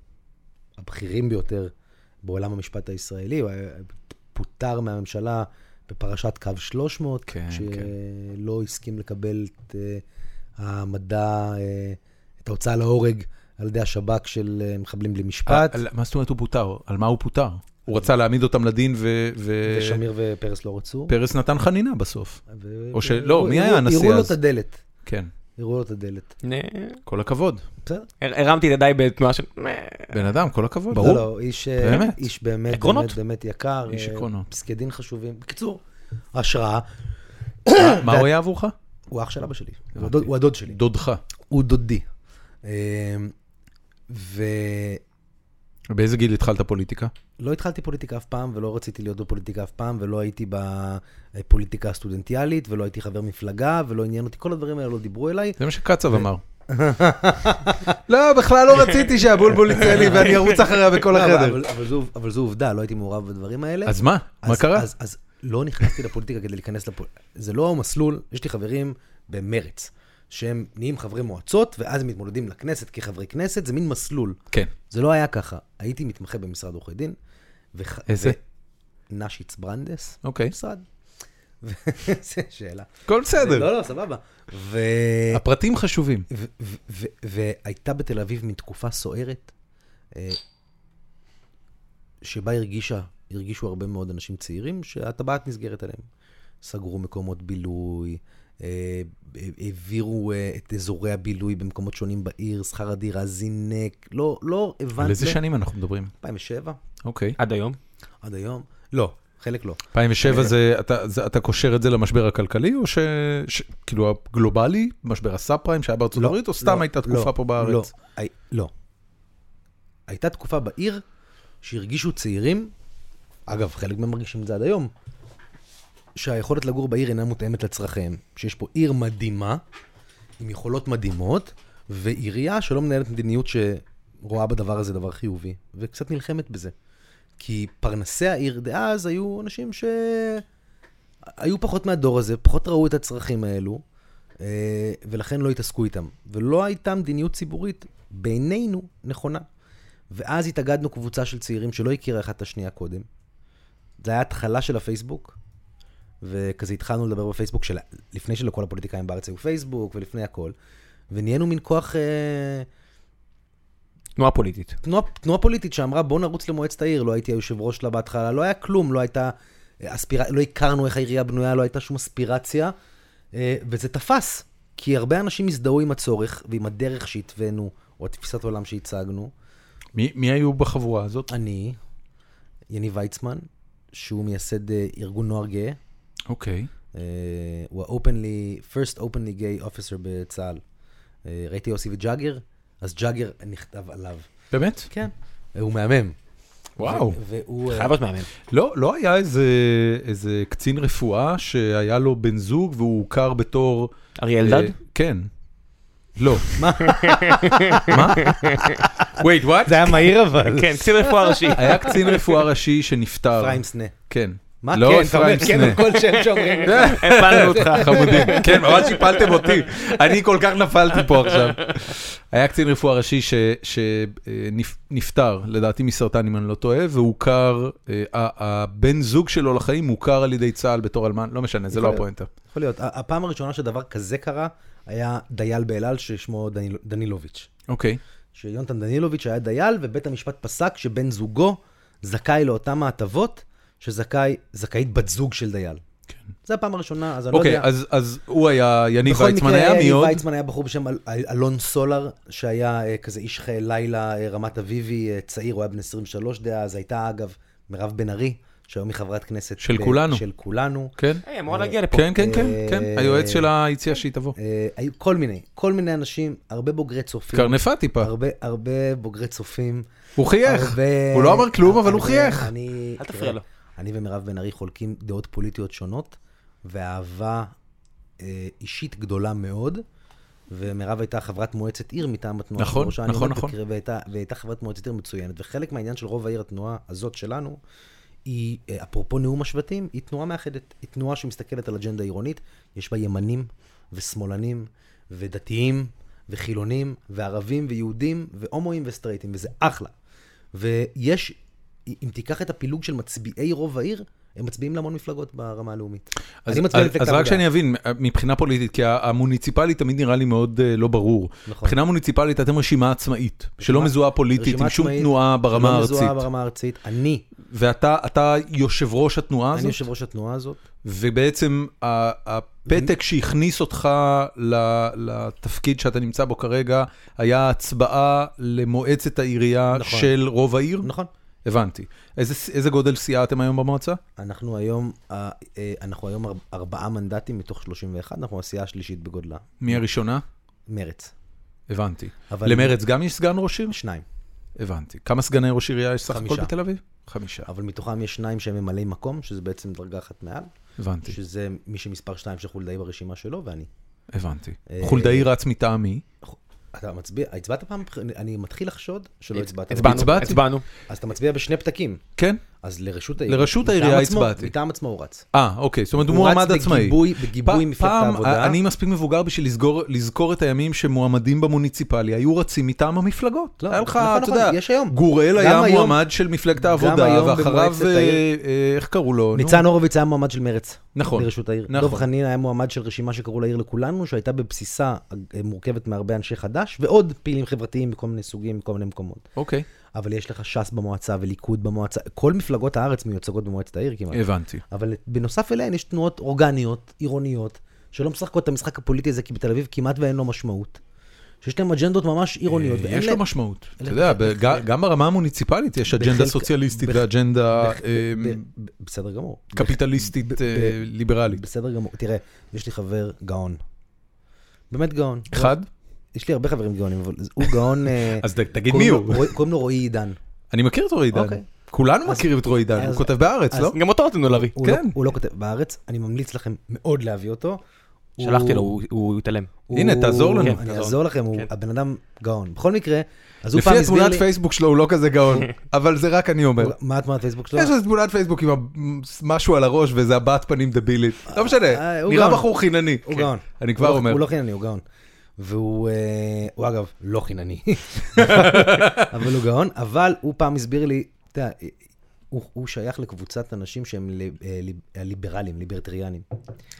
הבכירים ביותר בעולם המשפט הישראלי, הוא פוטר מהממשלה בפרשת קו 300, כן, שלא הסכים לקבל את אה, אה, את ההוצאה להורג על ידי השב"כ של אה, מחבלים בלי משפט. על- מה זאת אומרת הוא פוטר? על מה הוא פוטר? הוא רצה להעמיד אותם לדין ו- ושמיר ופרס לא רצו. פרס נתן חנינה בסוף. או של- ו- לא, הראו- מי היה הנשיא הראו לו אז? את הדלת. כן, הראו לו את הדלת. כל הכבוד. בסדר. הר- הרמתי את ידיי בתנועה של... בן אדם, כל הכבוד. לא, לא, איש אה, באמת. איש באמת, עקרונות. באמת, באמת יקר. איש אה, עקרונות. פסקי דין חשובים. בקיצור, השראה. מה (coughs) הוא היה עבורך? הוא אח של אבא שלי. הוא הדוד שלי. דודך. הוא דודי. ולא באיזה גיל התחלת פוליטיקה? התחלתי פוליטיקה אף פעם, ולא רציתי להיות בפוליטיקה אף פעם, ולא הייתי בפוליטיקה הסטודנטיאלית, ולא הייתי חבר מפלגה, ולא עניין אותי, כל הדברים האלה לא דיברו אליי. זה מה שקצב אמר. (laughs) לא, בכלל לא רציתי שהבולבול יצא לי ואני ארוץ אחריה בכל לא, החדר. אבל- זו- עובדה, לא הייתי מעורב בדברים האלה. אז מה? מה קרה? אז, לא נכנסתי לפוליטיקה כדי להיכנס לפוליטיקה. זה לא מסלול, יש לי חברים במרץ, שהם נהיים חברי מועצות, ואז הם מתמודדים לכנסת כחברי כנסת, זה מין מסלול. כן. זה לא היה ככה. הייתי מתמחה במשרד עורכי דין. וח... איזה? נשיץ ברנדס, אוקיי. משרד. (laughs) זו שאלה. הכל בסדר. לא, לא, סבבה. ו... הפרטים חשובים. ו- ו- ו- והייתה בתל אביב מין תקופה סוערת, אה, שבה הרגישה, הרגישו הרבה מאוד אנשים צעירים שהטבעת נסגרת עליהם. סגרו מקומות בילוי, העבירו אה, את אזורי הבילוי במקומות שונים בעיר, שכר הדירה זינק, לא, לא הבנתי. על איזה שנים אנחנו מדברים? 2007, אוקיי. עד היום. עד היום. לא, חלק לא. 2007 זה, אתה- זה- אתה קושר את זה למשבר הכלכלי, או ש... ש- כאילו הגלובלי, משבר הסאב פריים שהיה בארצות לא, הברית, או סתם לא, הייתה תקופה לא, פה בארץ? לא, הי- לא. הייתה תקופה בעיר שהרגישו צעירים, אגב, חלק מהם מרגישים את זה עד היום, שהיכולת לגור בעיר אינה מותאמת לצרכיהם. שיש פה עיר מדהימה, עם יכולות מדהימות, ועירייה שלא מנהלת מדיניות שרואה בדבר הזה דבר חיובי, וקצת נלחמת בזה. כי פרנסי העיר דאז היו אנשים ש... היו פחות מהדור הזה, פחות ראו את הצרכים האלו, אה, ולכן לא התעסקו איתם. ולא הייתה מדיניות ציבורית, בינינו, נכונה. ואז התאגדנו קבוצה של צעירים שלא הכירה אחת את השנייה קודם. זה היה התחלה של הפייסבוק, וכזה התחלנו לדבר בפייסבוק של... לפני שלכל הפוליטיקאים בארץ היו פייסבוק ולפני הכל, ונהיינו מין כוח... אה, תנועה פוליטית. תנועה, תנועה פוליטית שאמרה בוא נרוץ למועצת העיר, לא הייתי היושב ראש שלה בהתחלה, לא היה כלום, לא הייתה אספירה, לא הכרנו איך העירייה בנויה, לא הייתה שום אספירציה, אה, וזה תפס, כי הרבה אנשים הזדהו עם הצורך ועם הדרך שהתווינו, או תפיסת עולם שהצגנו. מי, מי היו בחבורה הזאת? אני, יניב ויצמן, שהוא מייסד אה, ארגון נוער גאה, אוקיי. אה, הוא ה-openly, first openly gay officer בצה"ל. אה, ראיתי יוסי וג'אגר, אז ג'אגר נכתב עליו. באמת? כן. הוא מהמם. וואו. והוא... אה, חייב להיות מאמן. לא, לא היה איזה, איזה קצין רפואה שהיה לו בן זוג והוא הוכר בתור... אריה אלדד? אה, כן. לא. מה? מה? wait, what? זה היה מהיר אבל. כן, קצין רפואה ראשי. היה קצין רפואה ראשי שנפטר. אפרים סנה. כן. מה לא כן? אתה אומר כן. על כל שם שאומרים לך. הפלנו אותך. חמודים. כן, ממש הפלתם אותי. אני כל כך נפלתי פה עכשיו. היה קצין רפואה ראשי שנפטר, לדעתי מסרטן אם אני לא טועה, והוכר, אה, הבן זוג שלו לחיים הוכר על ידי צה"ל בתור אלמן, לא משנה, זה לא הפואנטה. יכול להיות. הפעם הראשונה שדבר כזה קרה, היה דייל באלעל ששמו דניל- דנילוביץ'. אוקיי. שיונתן דנילוביץ' היה דייל, ובית המשפט פסק שבן זוגו זכאי לאותן ההטבות שזכאית בת זוג של דייל. כן. זו הפעם הראשונה, אז אני לא אוקיי, יודע. אז- אז הוא היה, יניב בכל ויצמן מקרה, היה, מי יניב עוד? ויצמן היה בחור בשם אל- אל- אלון סולר, שהיה אה, כזה איש חיי לילה, אה, רמת אביבי, אה, צעיר, הוא היה בן 23 דאז, הייתה אגב מירב בן ארי, שהיום היא חברת כנסת. של ב- כולנו. של כולנו. כן? היי, אמורה להגיע לפה. כן, כן, כן, אה, כן. היועץ שלה הציע שהיא תבוא. אה, היו כל מיני, כל מיני אנשים, הרבה בוגרי צופים. קרנפה טיפה. הרבה, הרבה בוגרי צופים. הוא חייך. הרבה- הוא לא אמר כלום, אבל הוא חייך. אני, אל תפריע תראה, לו. אני ומירב בן ארי חולקים דעות פוליטיות שונות, ואהבה אה, אישית גדולה מאוד. ומירב הייתה חברת מועצת עיר מטעם התנועה נכון, נכון, נכון. בקרב, והייתה, והייתה חברת מועצת עיר מצוינת. וחלק מהעניין של רוב העיר, התנועה הזאת שלנו, היא, אה, אפרופו נאום השבטים, היא תנועה מאחדת. היא תנועה שמסתכלת על אג'נדה עירונית, יש בה ימנים ושמאלנים ודתיים וחילונים וערבים ויהודים והומואים וסטרייטים, וזה אחלה. ויש אם תיקח את הפילוג של מצביעי רוב העיר, הם מצביעים להמון מפלגות ברמה הלאומית. אז, אני מצביע אז, למפלגת אז רק. שאני אבין, מבחינה פוליטית, כי המוניציפלית תמיד נראה לי מאוד uh, לא ברור. נכון. מבחינה מוניציפלית אתם רשימה עצמאית, שלא רשימה- מזוהה פוליטית, עם שום תנועה ברמה לא הארצית. מזוהה ברמה הארצית. אני, ואתה אתה יושב ראש התנועה אני הזאת, יושב ראש התנועה הזאת. ובעצם הפתק שהכניס אותך לתפקיד שאתה נמצא בו כרגע, היה הצבעה למועצת העירייה נכון. של רוב העיר? נכון. הבנתי. איזה, איזה גודל סיעה אתם היום במועצה? אנחנו היום, אה, אה, אנחנו היום אר- ארבעה מנדטים מתוך 31, אנחנו הסיעה השלישית בגודלה. מי הראשונה? מרץ. הבנתי. אבל- למרץ גם יש סגן ראש עיר? שניים. הבנתי. כמה סגני ראש עירייה יש סך הכל. בתל אביב? חמישה. אבל מתוכם יש שניים שהם ממלאי מקום, שזה בעצם דרגה אחת מעל, הבנתי, שזה מי שמספר שתיים של חולדאי ברשימה שלו, ואני. הבנתי. אה, חולדאי רץ מטעמי. אתה מצביע, הצבעת פעם, אני מתחיל לחשוד שלא הצבעת. הצבענו. הצבענו. אז אתה מצביע בשני פתקים. כן? אז לרשות העיר. לראשות מטעם העירייה הצבעתי. מטעם עצמו הוא רץ. אה, אוקיי. זאת אומרת, הוא הוא רץ מועמד עצמאי. בגיבוי- בגיבוי פ- מפלגת פעם, העבודה. אני מספיק מבוגר בשביל לזכור את הימים שמועמדים במוניציפלי היו רצים מטעם המפלגות. לא, היה לך, נכון, אתה נכון, יודע, גם היה מועמד של מפלגת העבודה, ואחריו, אה, אה, איך קראו לו? ניצן הורוביץ היה מועמד של מרץ. נכון. לראשות העיר. נכון. דב חנין היה מועמד של רשימה שקראו לה עיר לכולנו, שהייתה בבסיסה אה, מורכבת מהרבה אנשי חד"ש, ועוד פעילים חברתיים מכל מיני סוגים, מכל מיני מקומות. אוקיי, אבל יש לך ש"ס במועצה וליכוד במועצה, כל מפלגות הארץ מיוצגות במועצת העיר כמעט. הבנתי. אבל בנוסף אליהן יש תנועות אורגניות, עירוניות, שלא משחקות את המשחק הפוליטי הזה, כי בתל אביב כמעט ואין לו משמעות. שיש להם אג'נדות ממש עירוניות. ואין יש לו משמעות. אתה יודע, גם ברמה המוניציפלית יש אג'נדה סוציאליסטית ואג'נדה אה, בסדר גמור. קפיטליסטית אה, ליברלית. בסדר גמור. תראה, יש לי חבר גאון. באמת גאון. אחד? יש לי הרבה חברים גאונים, אבל הוא גאון... אה, (laughs) אז תגיד מי לו- הוא. קוראים לו רועי עידן. אני מכיר את רועי עידן. אוקיי. כולנו מכירים את רועי עידן, הוא כותב בהארץ, אז- לא? גם אותו רצינו להביא. הוא לא- כן. הוא לא כותב בארץ, אני ממליץ לכם מאוד להביא אותו. שלחתי לו, הוא- התעלם. הנה, תעזור לנו. אני. אעזור לכם, כן. הבן אדם גאון. בכל מקרה, אז הוא פעם לפי הסביר התמונת לי... פייסבוק שלו הוא לא כזה גאון, (laughs) אבל זה רק אני אומר. מה התמונת פייסבוק שלו? יש איזה תמונת פייסבוק עם משהו על הראש ואיזה הבעת פנים דבילית. לא משנה, אה, הוא נראה. בחור חינני. הוא כן. גאון. אני כבר לא- אומר. הוא לא חינני, הוא גאון. והוא, אה, הוא אגב לא חינני, (laughs) אבל הוא גאון, אבל הוא פעם הסביר לי, אתה יודע, הוא, הוא שייך לקבוצת אנשים שהם ליב- אה, ליב- ליברלים, ליברטריאנים,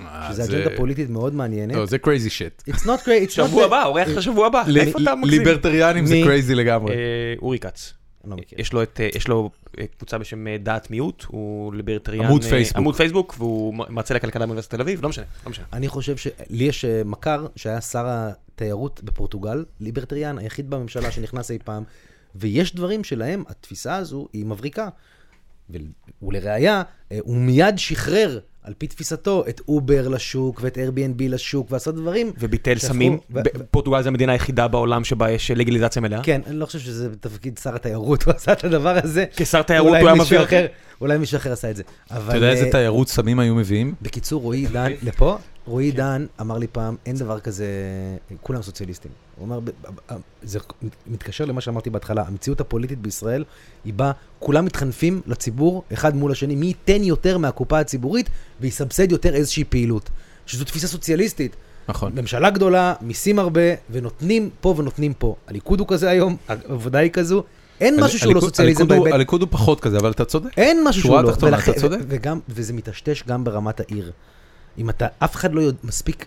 אה, זה- אג'נדה פוליטית מאוד מעניינת. לא, זה crazy shit. It's not not שבוע. הבא, אורח לשבוע הבא. איפה אתה מגזים? ליברטריאנים זה crazy לגמרי. אורי כץ. אני לא מכיר. יש לו את, אה, יש לו אה, קבוצה בשם אה, דעת מיעוט, הוא ליברטריאן. עמוד פייסבוק. עמוד פייסבוק, והוא מרצה לכלכלה באוניברסיטת תל אביב, לא משנה, לא משנה. אני חושב ש... לי יש מכר שהיה שר התיירות בפורטוגל, ליברטריאן, היחיד בממשלה שנכנס אי פעם, ויש דברים שלהם, התפיסה הזו היא מבריקה. ול- ולראיה, אה, הוא מיד שחרר, על פי תפיסתו, את אובר לשוק ואת Airbnb לשוק, ועשה דברים. וביטל סמים. ו- ב- פורטוגל זה המדינה היחידה בעולם שבה יש לגליזציה מלאה. כן, אני לא חושב שזה בתפקיד שר התיירות, (laughs) הוא עשה את הדבר הזה. כשר תיירות הוא היה מביא אחר-. אולי מישהו אחר עשה את זה. אתה יודע איזה אה, תיירות סמים היו מביאים? בקיצור, רועי דן, לפה, רועי דן אמר לי פעם, אין דבר כזה, כולם סוציאליסטים. הוא ב- זה מתקשר למה שאמרתי בהתחלה, המציאות הפוליטית בישראל, היא בה, כולם מתחנפים לציבור, אחד מול השני, מי ייתן יותר מהקופה הציבורית ויסבסד יותר איזושהי פעילות. שזו תפיסה סוציאליסטית. נכון. ממשלה גדולה, מיסים הרבה, ונותנים פה ונותנים פה. הליכוד הוא כזה היום, העבודה היא כזו, אין משהו שהוא לא סוציאליזם בהיבט. הליכוד הוא פחות כזה, אבל אתה צודק. אין משהו שורה שהוא לא. תחתונה, ולכן- אתה צודק. וזה מטשטש גם ברמת העיר. אם אתה, אף אחד לא יודע, מספיק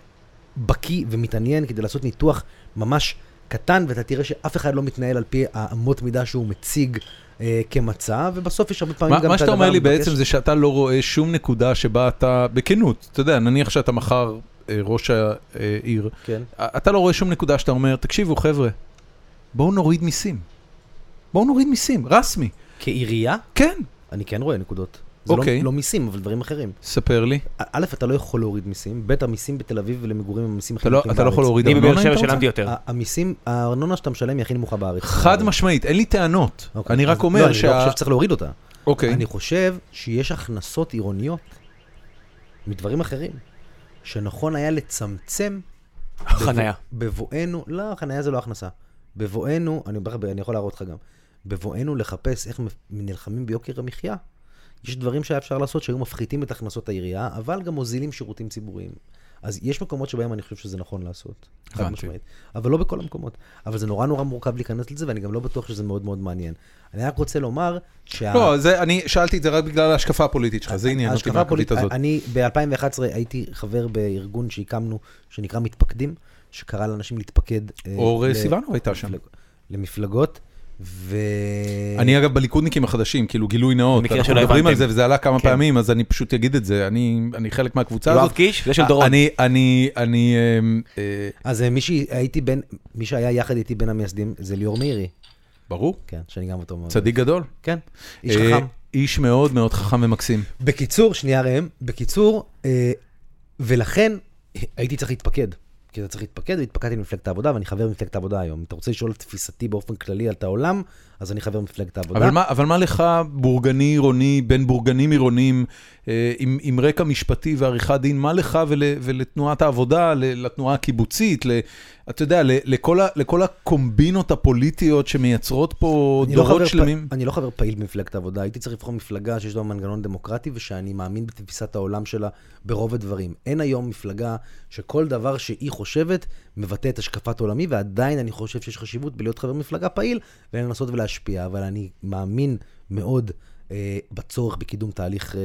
בקיא ומתעניין כדי לעשות ניתוח ממש קטן, ואתה תראה שאף אחד לא מתנהל על פי האמות מידה שהוא מציג אה, כמצב, ובסוף יש הרבה פעמים מה גם מה את שאתה אומר לי המתבקש. בעצם זה שאתה לא רואה שום נקודה שבה אתה, בכנות, אתה יודע, נניח שאתה מחר אה, ראש העיר, כן. אתה לא רואה שום נקודה שאתה אומר, תקשיבו חבר'ה, בואו נוריד מיסים. בואו נוריד מיסים, רסמי. כעירייה, כן, אני כן רואה נקודות. זה אוקיי. לא, לא מיסים, אבל דברים אחרים. ספר לי. א', אתה לא יכול להוריד מיסים, ב', המיסים בתל אביב ולמגורים הם המיסים הכי אתה לא- נמוכים אתה לא יכול בארץ. להוריד אני ארנונה בבאר אם שבע אתה רוצה? שילמתי יותר. המיסים, הארנונה שאתה משלם היא הכי נמוכה בארץ. חד משמעית, אין לי טענות. אוקיי, אני רק אומר לא, אני שה... לא חושב שצריך להוריד אותה. אוקיי. אני חושב שיש הכנסות עירוניות מדברים אחרים, שנכון היה לצמצם חניה. בבואנו, לא, חניה זה לא הכנסה. בבואנו, אני, אני יכול להראות לך גם, בבואנו לחפש איך נלחמים ביוקר המחיה, יש דברים שהיה אפשר לעשות שהיו מפחיתים את הכנסות העירייה, אבל גם מוזילים שירותים ציבוריים. אז יש מקומות שבהם אני חושב שזה נכון לעשות. חד. משמעית. אבל לא בכל המקומות. אבל זה נורא נורא מורכב להיכנס לזה, ואני גם לא בטוח שזה מאוד מאוד מעניין. אני רק רוצה לומר שה... לא, זה, אני שאלתי את זה רק בגלל ההשקפה הפוליטית שלך, זה עניין אותי הפוליטית- הזאת. אני ב-2011 הייתי חבר בארגון שהקמנו, שנקרא מתפקדים, שקרא לאנשים להתפקד. אה, אור ל- סיוונוב הייתה שם. למפלג- למפלגות, ו... אני אגב בליכודניקים החדשים, כאילו גילוי נאות, אנחנו מדברים על. זה וזה עלה כמה כן. פעמים, אז אני פשוט אגיד את זה, אני אני חלק מהקבוצה יואב הזאת. קיש? זה של דורון. אני, אני, אני, אמ, אה, אז אה, מי שהייתי בין, מי שהיה יחד איתי בין המייסדים זה ליאור מאירי, ברור, כן, שאני גם אותו מאוד. צדיק גדול. כן, איש אה, חכם. איש מאוד מאוד חכם ומקסים. בקיצור, שנייה ראם, בקיצור, אה, ולכן הייתי צריך להתפקד. כי אתה צריך להתפקד, והתפקדתי במפלגת העבודה, ואני חבר במפלגת העבודה היום. אם אתה רוצה לשאול את תפיסתי באופן כללי על את העולם, אז אני חבר במפלגת העבודה. אבל מה, אבל מה לך, בורגני עירוני, בין בורגנים עירוניים, אה, עם, עם רקע משפטי ועריכת דין, מה לך ול, ולתנועת העבודה, לתנועה הקיבוצית, ל, אתה יודע, ל, לכל, ה, לכל הקומבינות הפוליטיות שמייצרות פה לא דורות חבר שלמים? פ... אני לא חבר פעיל במפלגת העבודה, הייתי צריך לבחור מפלגה שיש לה מנגנון דמוקרטי ושאני מאמין בתפיסת העולם שלה ברוב הדברים. אין היום מפלגה שכל דבר שהיא חושבת מבטא את השקפת עולמי, ועדיין אני חושב שיש חשיבות בלהיות חבר מפלגה פעיל ולנסות ולהשפיע, אבל אני מאמין מאוד אה, בצורך בקידום תהליך אה,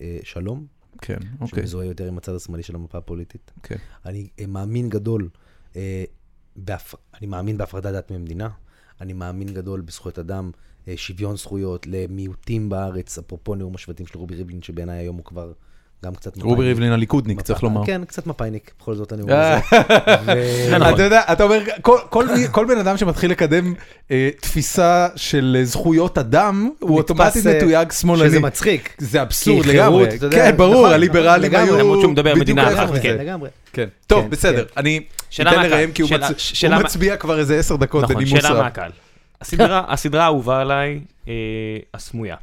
אה, שלום, כן, אוקיי. שמזוהה יותר עם הצד השמאלי של המפה הפוליטית. כן. אני אה, מאמין גדול, אה, בהפ... אני מאמין בהפרדת דת ממדינה, אני מאמין גדול בזכויות אדם, אה, שוויון זכויות למיעוטים בארץ, אפרופו נאום השבטים של רובי ריבלין, שבעיניי היום הוא כבר גם קצת רובי ריבלין הליכודניק, צריך לומר. כן, קצת מפאיניק, בכל זאת הנאום אה. הזה. נכון. אתה יודע, אתה אומר, כל- כל מי- כל בן אדם שמתחיל לקדם אה, תפיסה של זכויות אדם, הוא אוטומטית אה, מתויג שמאלני. שזה מצחיק. זה אבסורד לגמרי. כן, ברור, נכון, הליברלים היו למרות שהוא מדבר בדיוק מדינה אחת, לגמרי, מזה. כן. לגמרי. כן. טוב, כן, בסדר, כן. אני שאלה אתן לראם כי הוא שאלה- שאלה מצביע כבר איזה עשר דקות נכון, בנימוס שאלה רב. מהקהל. (laughs) הסדרה, האהובה עליי, אה, הסמויה.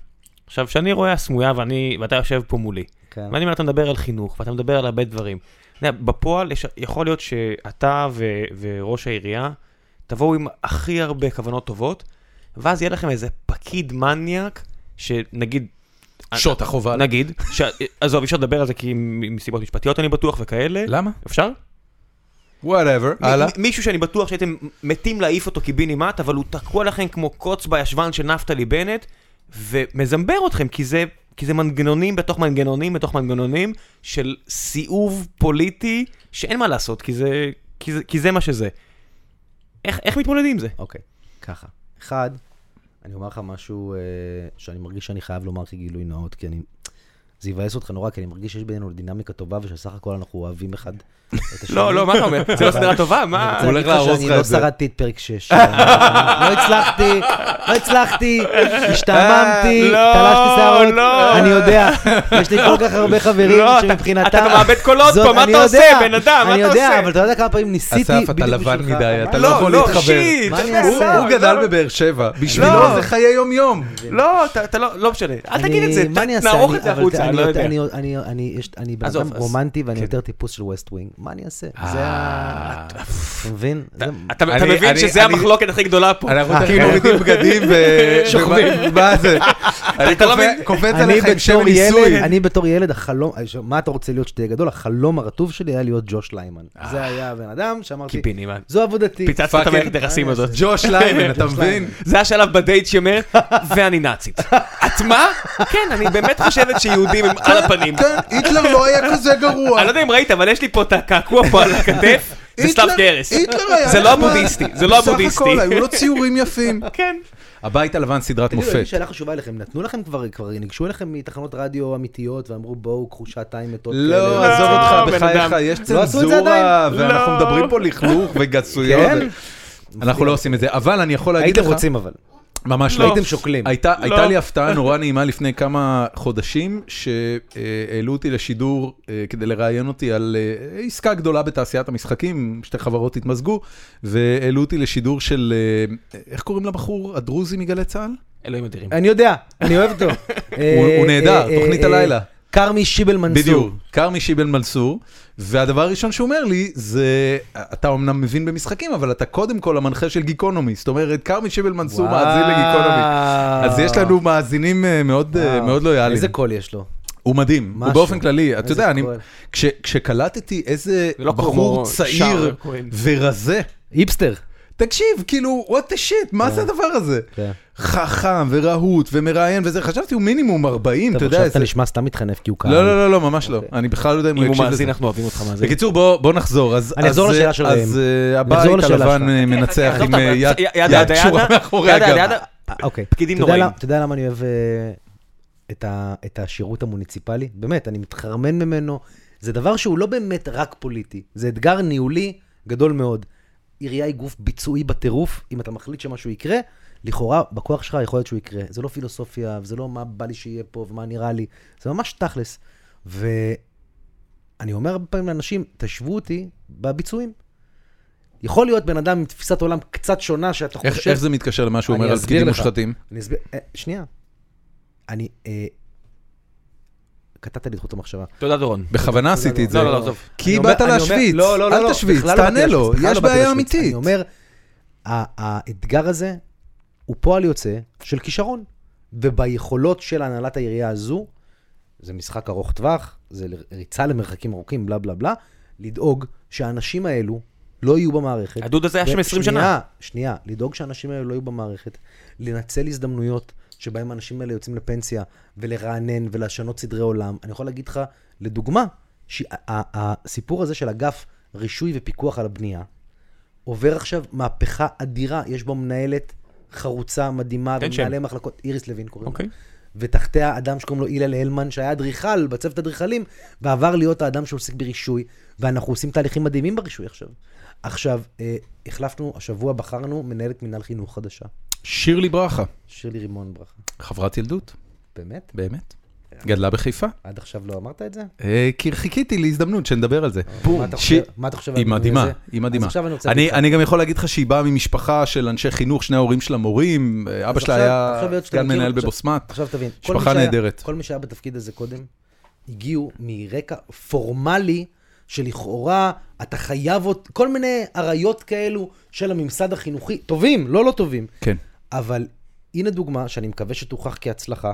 עכשיו, כשאני רואה הסמויה ואני, ואתה יושב פה מולי, כן. ואני אומר, אתה מדבר על חינוך, ואתה מדבר על הרבה דברים. בפועל, יש, יכול להיות שאתה ו, וראש העירייה תבואו עם הכי הרבה כוונות טובות, ואז יהיה לכם איזה פקיד מניאק, שנגיד... שוט החובה. נגיד, ש... עזוב, אי אפשר לדבר על זה כי מסיבות משפטיות אני בטוח וכאלה. למה? אפשר? whatever, הלאה. מ- מישהו שאני בטוח שהייתם מתים להעיף אותו קיבינימט, אבל הוא תקוע לכם כמו קוץ בישבן של נפתלי בנט, ומזמבר אתכם, כי זה, כי זה מנגנונים בתוך מנגנונים בתוך מנגנונים של סיאוב פוליטי, שאין מה לעשות, כי זה, כי זה, כי זה מה שזה. איך, איך מתמודדים עם זה? אוקיי, ככה. אחד, אני אומר לך משהו אה, שאני מרגיש שאני חייב לומר כגילוי נאות, כי אני... זה יבאס אותך נורא, כי אני מרגיש שיש בינינו דינמיקה טובה, ושסך הכל אנחנו אוהבים אחד את (laughs) השני. לא, לא, מה אתה אומר? זה לא סדרה טובה, אני מה? רוצה הוא להגיד הולך לך להרוס שאני לך לא את זה. שרדתי את פרק 6. (laughs) לא הצלחתי, לא הצלחתי, השתעממתי, אה, לא, תלשתי שערות, לא. אני יודע, יש לי כל כך הרבה חברים לא, שמבחינתם... אתה מאבד קולות פה, מה אני אתה עושה, יודע, בן אדם? מה אני אתה יודע, עושה? אבל אתה יודע כמה פעמים ניסיתי אסף, אתה לבן. מדי, אתה לא לא, יכול לא, להתחבר. אני? הוא גדל בבאר שבע, בשבילו לא. זה חיי יום-יום. לא, אתה- אתה לא, לא משנה. אל תגיד את זה, אני? נערוך אני- את זה החוצה, אני אני לא יודע. אני- אני- אני- יש- אני בן אדם רומנטי ואני כן. יותר טיפוס של West Wing. מה אני אעשה? אה. זה ה... אתה מבין? אתה מבין שזה המחלוקת הכי גדולה פה. אנחנו אה, כן. מורידים בגדים ו... (laughs) שוכבים. מה זה? (laughs) אני לא קופץ- אני עליך עם שם בתור ניסוי. אני בתור ילד, החלום, מה אתה רוצה להיות שתהיה גדול? החלום הרטוב שלי היה להיות ג'וש ליימן. זה היה הבן אדם שאמרתי. זו עבודתי. פיצצת את המערכת היחסים הזאת. ג'וש ליימן, אתה מבין? זה השלב בדייט שאומרת, ואני נאצית. (laughs) את מה? כן, אני באמת חושבת שיהודים הם על הפנים. כן, היטלר לא היה כזה גרוע. אני לא יודע אם ראית, אבל יש לי פה את הקעקוע פה על הכתף, זה. היטלר היה זה לא. הבודהיסטי, זה לא בסך הבודהיסטי. הכל, היו לו ציורים יפים. (laughs) כן. הבית הלבן סדרת תגידו, יש מופת. שאלה חשובה אליכם, נתנו לכם כבר, כבר ניגשו אליכם מתחנות רדיו אמיתיות ואמרו בואו קחו שעתיים מתות לא, כאלה?" עזוב לא, אותך, בן בחייך. יש לא צנזורה? ואנחנו לא. מדברים פה לכלוך וגסויות. כן? אנחנו לא עושים את זה, אבל אני יכול להגיד לך... הייתם רוצים אבל. ממש לא. הייתם שוקלים. הייתה, לא. הייתה לי הפתעה נורא נעימה לפני כמה חודשים, שהעלו אותי לשידור אה, כדי לראיין אותי על אה, עסקה גדולה בתעשיית המשחקים, שתי חברות התמזגו, והעלו אותי לשידור של, אה, איך קוראים לבחור הדרוזי מגלי צה"ל? אלוהים אדירים. אני יודע, אני אוהב אותו. הוא- נהדר, תוכנית הלילה. כרמי שיבל מנסור. בדיוק, כרמי שיבל מנסור, והדבר הראשון שהוא אומר לי זה, אתה אמנם מבין במשחקים, אבל אתה קודם כל המנחה של גיקונומי, זאת אומרת, כרמי שיבל מנסור מאזין לגיקונומי. אז יש לנו מאזינים אה, מאוד אה. מאוד לויאליים. איזה קול יש לו. הוא מדהים, הוא. באופן כללי, אתה יודע, אני. כש- כשקלטתי איזה זה לא בחור כמו צעיר. ורזה, היפסטר. תקשיב, כאילו, what the shit, מה זה הדבר הזה? כן. חכם ורהוט ומראיין וזה, חשבתי הוא מינימום 40, אתה יודע עכשיו איזה... אתה נשמע סתם מתחנף כי הוא קהל. לא, לא, לא, לא, ממש לא, אוקיי. אני בכלל לא יודע אם הוא אם הוא יקשיב לזה. מאזין, אנחנו אוהבים אותך מאזין. בקיצור, בוא נחזור. אז- אני אחזור אז, לשאלה אה, של אז. אה, הבית הלבן. אה, מנצח עם אה, יד קשורה מאחורי הגב. אוקיי. פקידים נוראים. אתה יודע למה אני אוהב את השירות המוניציפלי? באמת, אני מתחרמן ממנו. זה דבר שהוא לא באמת רק פוליטי, זה אתגר ניהולי גדול מאוד. עירייה היא גוף ביצועי בטירוף, אם אתה מחליט שמשהו יקרה, לכאורה, בכוח שלך יכול להיות שהוא יקרה. זה לא פילוסופיה, וזה לא מה בא לי שיהיה פה ומה נראה לי, זה ממש תכלס. ואני אומר הרבה פעמים לאנשים, תשוו אותי בביצועים. יכול להיות בן אדם עם תפיסת עולם קצת שונה, שאתה איך חושב... איך זה מתקשר למה שהוא אומר על פקידים לך. מושחתים? אני אסביר, אה, שנייה. אני, אה, קטעת לי את חוט המחשבה. תודה, דורון. בכוונה עשיתי את זה. לא, לא, לא, עזוב. כי באת להשוויץ, לא, לא, לא, אל לא, תשוויץ, לא תענה לו, יש לא בעיה. אמיתית. אני אומר, האתגר הזה הוא פועל יוצא של כישרון, וביכולות של הנהלת העירייה הזו, זה משחק ארוך טווח, זה ריצה למרחקים ארוכים, בלה בלה בלה, לדאוג שהאנשים האלו לא יהיו במערכת. הדוד הזה היה שם 20 שנה. שנייה, שנייה, לדאוג שהאנשים האלה לא יהיו במערכת, לנצל הזדמנויות שבהם האנשים האלה יוצאים לפנסיה, ולרענן ולשנות סדרי עולם. אני יכול להגיד לך, לדוגמה, שהסיפור הזה של אגף רישוי ופיקוח על הבנייה, עובר עכשיו מהפכה אדירה, יש בו מנהלת חרוצה, מדהימה, שם. ומנהלי מחלקות, איריס לוין קוראים לה. אוקיי. ותחתיה אדם שקוראים לו הלל הלמן, שהיה אדריכל בצוות אדריכלים, ועבר להיות האדם שעוסק ברישוי, ואנחנו עושים תהליכים מדהימים ברישוי עכשיו. עכשיו, אה, החלפנו, השבוע בחרנו מנהלת מינהל חינוך חדשה, שירלי ברכה, שירלי רימון ברכה. חברת ילדות, באמת? באמת. גדלה בחיפה. עד עכשיו לא אמרת את זה? אה, כי חיכיתי להזדמנות שנדבר על זה. חושב- מה אתה חושב על היא המינוי מדהימה? היא מדהימה. אז עכשיו אני גם יכול להגיד לך שהיא באה ממשפחה של אנשי חינוך, שני ההורים שלה מורים, אבא שלה היה סגן מנהל בבוסמת. עכשיו תבין, משפחה נהדרת. כל מי שהיה בתפקיד הזה קודם, הגיעו מרקע פורמלי, שלכאורה אתה חייב עוד, כל מיני אריות כאלו של הממסד החינוכי, טובים, לא לא טובים. כן. אבל הנה דוגמה שאני מקווה שתוכח כהצלחה,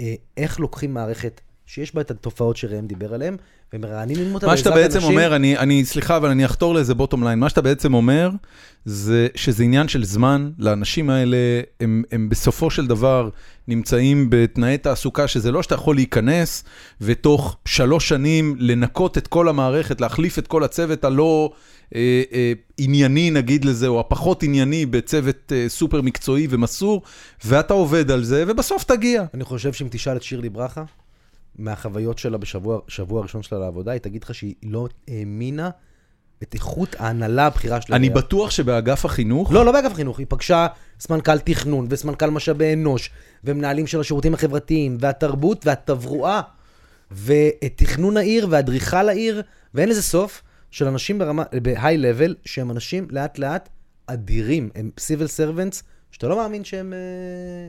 לאיך לוקחים מערכת שיש בה את התופעות שראם דיבר עליהן, ומרעננים אותה מה שאתה בעזרת בעצם אנשים- אומר, אני, אני, סליחה, אבל אני אחתור לאיזה בוטום ליין, מה שאתה בעצם אומר, זה שזה עניין של זמן, לאנשים האלה, הם, הם בסופו של דבר נמצאים בתנאי תעסוקה, שזה לא שאתה יכול להיכנס, ותוך שלוש שנים לנקות את כל המערכת, להחליף את כל הצוות הלא אה, אה, ענייני, נגיד לזה, או הפחות ענייני, בצוות אה, סופר מקצועי ומסור, ואתה עובד על זה, ובסוף תגיע. אני חושב שאם תשאל את שירלי ברכה, מהחוויות שלה בשבוע שבוע הראשון שלה לעבודה, היא תגיד לך שהיא לא האמינה את איכות ההנהלה הבכירה שלה. אני בטוח שבאגף החינוך, לא, לא באגף חינוך, היא פגשה סמנכ"ל תכנון וסמנכ"ל משאבי אנוש, ומנהלים של השירותים החברתיים, והתרבות והתברואה, ותכנון העיר ואדריכל העיר, ואין לזה סוף, של אנשים ברמה, ב-high level, שהם אנשים לאט לאט אדירים, הם civil servants, שאתה לא מאמין שהם אה,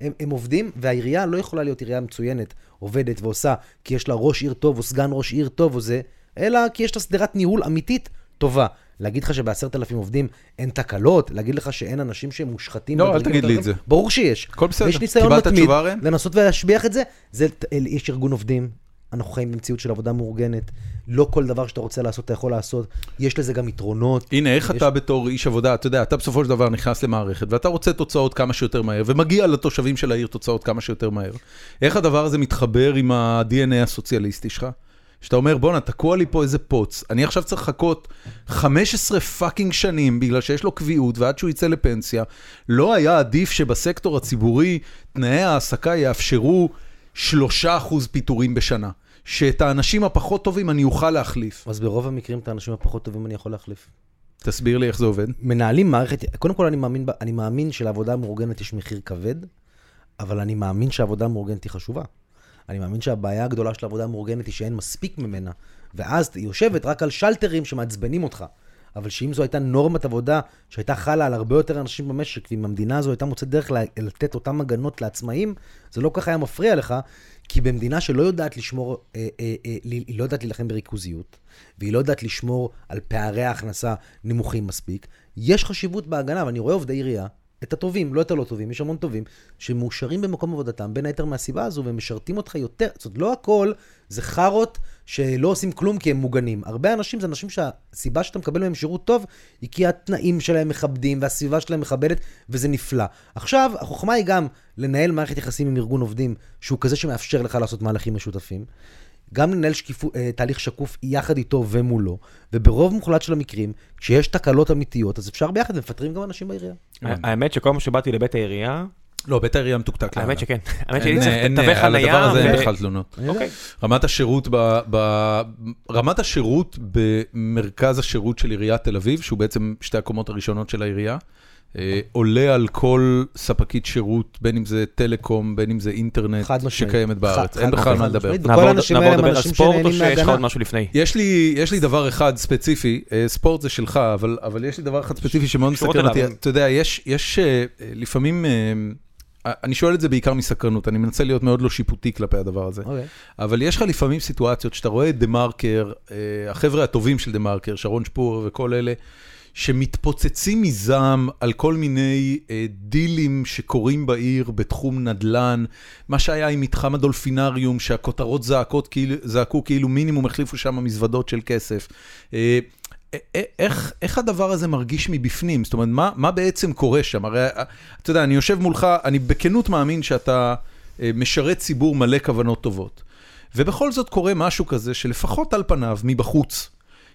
הם, הם עובדים, והעירייה לא יכולה להיות עירייה מצוינת, עובדת ועושה, כי יש לה ראש עיר טוב או סגן ראש עיר טוב או זה, אלא כי יש לה שדרת ניהול אמיתית טובה. להגיד לך שבעשרת אלפים עובדים אין תקלות, להגיד לך שאין אנשים שהם מושחתים. לא, אל תגיד לי את זה. ברור שיש. הכל בסדר. ויש ניסיון מתמיד? לנסות ולהשביח את זה. זה. יש ארגון עובדים, אנחנו חיים במציאות של עבודה מאורגנת, לא כל דבר שאתה רוצה לעשות אתה יכול לעשות, יש לזה גם יתרונות. הנה, איך יש- אתה בתור איש עבודה, אתה יודע, אתה בסופו של דבר נכנס למערכת, ואתה רוצה תוצאות כמה שיותר מהר, ומגיע לתושבים של העיר תוצאות כמה שיותר מהר. איך הדבר הזה מתחבר עם ה-DNA הסוציאליסטי שלך? שאתה אומר, בואנה, תקוע לי פה איזה פוץ, אני עכשיו צריך לחכות 15 fucking שנים בגלל שיש לו קביעות, ועד שהוא יצא לפנסיה, לא היה עדיף שבסקטור הציבורי תנאי ההעסקה יאפשרו 3% פיטורים בשנה. שאת האנשים הפחות טובים אני אוכל להחליף. אז ברוב המקרים את האנשים הפחות טובים אני יכול להחליף. תסביר לי איך זה עובד. מנהלים מערכת, קודם כל אני מאמין, אני מאמין שלעבודה המאורגנת יש מחיר כבד, אבל אני מאמין שהעבודה המאורגנת היא חשובה. אני מאמין שהבעיה הגדולה של העבודה המאורגנת היא שאין מספיק ממנה, ואז היא יושבת רק על שלטרים שמעצבנים אותך. אבל שאם זו הייתה נורמת עבודה שהייתה חלה על הרבה יותר אנשים במשק, ואם המדינה הזו הייתה מוצאת דרך לתת אותן הגנות לעצמאים, זה לא ככה היה מפריע לך, כי במדינה שלא יודעת לשמור, אה, אה, אה, היא לא יודעת להילחם בריכוזיות, והיא לא יודעת לשמור על פערי ההכנסה נמוכים מספיק, יש חשיבות בהגנה, ואני רואה עובדי עירייה את הטובים, לא את הלא טובים, יש המון טובים, שמאושרים במקום עבודתם, בין היתר מהסיבה הזו, ומשרתים אותך יותר. זאת אומרת, לא הכל זה חארות שלא עושים כלום כי הם מוגנים. הרבה אנשים זה אנשים שהסיבה שאתה מקבל מהם שירות טוב, היא כי התנאים שלהם מכבדים, והסביבה שלהם מכבדת, וזה נפלא. עכשיו, החוכמה היא גם לנהל מערכת יחסים עם ארגון עובדים, שהוא כזה שמאפשר לך לעשות מהלכים משותפים. גם לנהל שקיפו, אה, תהליך שקוף יחד איתו ומולו, וברוב מוחלט של המקרים, כשיש תקלות אמיתיות, אז אפשר ביחד, ומפטרים גם אנשים בעירייה. האמת שכל פעם שבאתי לבית העירייה, לא, בית העירייה מתוקתק. האמת שכן. האמת שהייתי צריך אין- תווי על הדבר חנייה. הזה אין בכלל תלונות. אוקיי. רמת השירות ב, ב, רמת השירות במרכז השירות של עיריית תל אביב, שהוא בעצם שתי הקומות הראשונות של העירייה, אה, עולה על כל ספקית שירות, בין אם זה טלקום, בין אם זה אינטרנט. שקיימת בארץ. אין בכלל מה. לדבר. נעבור לדבר על ספורט, או שיש לך. עוד משהו לפני? יש לי, יש לי דבר אחד ספציפי, אה, ספורט זה שלך, אבל, אבל יש לי דבר אחד ספציפי שמאוד מסקרן אותי. אתה יודע, יש, אה, אה, לפעמים, אה, אני שואל את זה בעיקר מסקרנות, אני מנסה להיות מאוד לא שיפוטי כלפי הדבר הזה. אוקיי. אבל יש לך לפעמים סיטואציות שאתה רואה את דה מרקר, אה, החבר'ה הטובים של דה מרקר, שרון שפור וכל אלה, שמתפוצצים מזעם על כל מיני אה, דילים שקורים בעיר בתחום נדל"ן, מה שהיה עם מתחם הדולפינריום, שהכותרות זעקות, כאילו, זעקו כאילו מינימום החליפו שם מזוודות של כסף. אה, איך, איך הדבר הזה מרגיש מבפנים? זאת אומרת, מה, מה בעצם קורה שם? הרי, אה, אתה יודע, אני יושב מולך, אני בכנות מאמין שאתה אה, משרת ציבור מלא כוונות טובות. ובכל זאת קורה משהו כזה שלפחות על פניו, מבחוץ,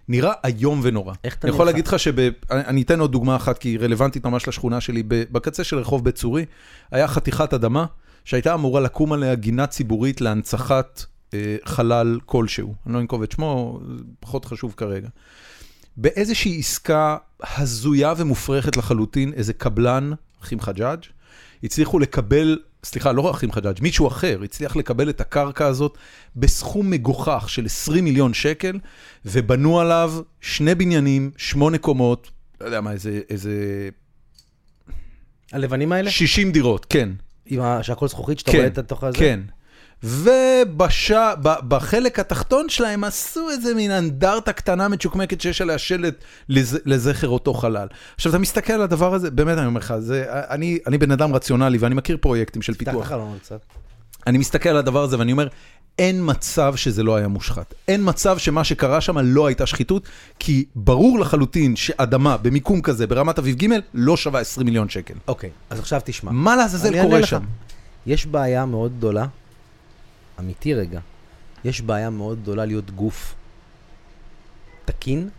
נראה איום ונורא. איך אתה אני יכול נלחם? להגיד לך שב... אני אתן עוד דוגמה אחת, כי היא רלוונטית ממש לשכונה שלי. בקצה של רחוב בית צורי, היה חתיכת אדמה שהייתה אמורה לקום עליה גינה ציבורית להנצחת אה, חלל כלשהו. אני לא אנקוב את שמו, פחות חשוב כרגע. באיזושהי עסקה הזויה ומופרכת לחלוטין, איזה קבלן, אחים חג'אג', הצליחו לקבל, סליחה, לא אחים חג'אג', מישהו אחר הצליח לקבל את הקרקע הזאת בסכום מגוחך של 20 מיליון שקל, ובנו עליו שני בניינים, שמונה קומות, לא יודע מה, איזה, איזה הלבנים האלה? 60 דירות, כן. עם ה... שהכל זכוכית, שאתה כן, רואה את התוך הזה? כן. ובחלק התחתון שלהם עשו איזה מין אנדרטה קטנה מצ'וקמקת שיש עליה שלט לז, לזכר אותו חלל. עכשיו, אתה מסתכל על הדבר הזה, באמת אני אומר לך, זה, אני, אני בן אדם רציונלי ואני מכיר פרויקטים של פיתוח. אני מסתכל על הדבר הזה ואני אומר, אין מצב שזה לא היה מושחת. אין מצב שמה שקרה שם לא הייתה שחיתות, כי ברור לחלוטין שאדמה במיקום כזה, ברמת אביב ג', לא שווה 20 מיליון שקל. אוקיי, אז עכשיו תשמע. מה לעזאזל קורה. שם? יש בעיה מאוד גדולה, אמיתי רגע, יש בעיה מאוד גדולה להיות גוף תקין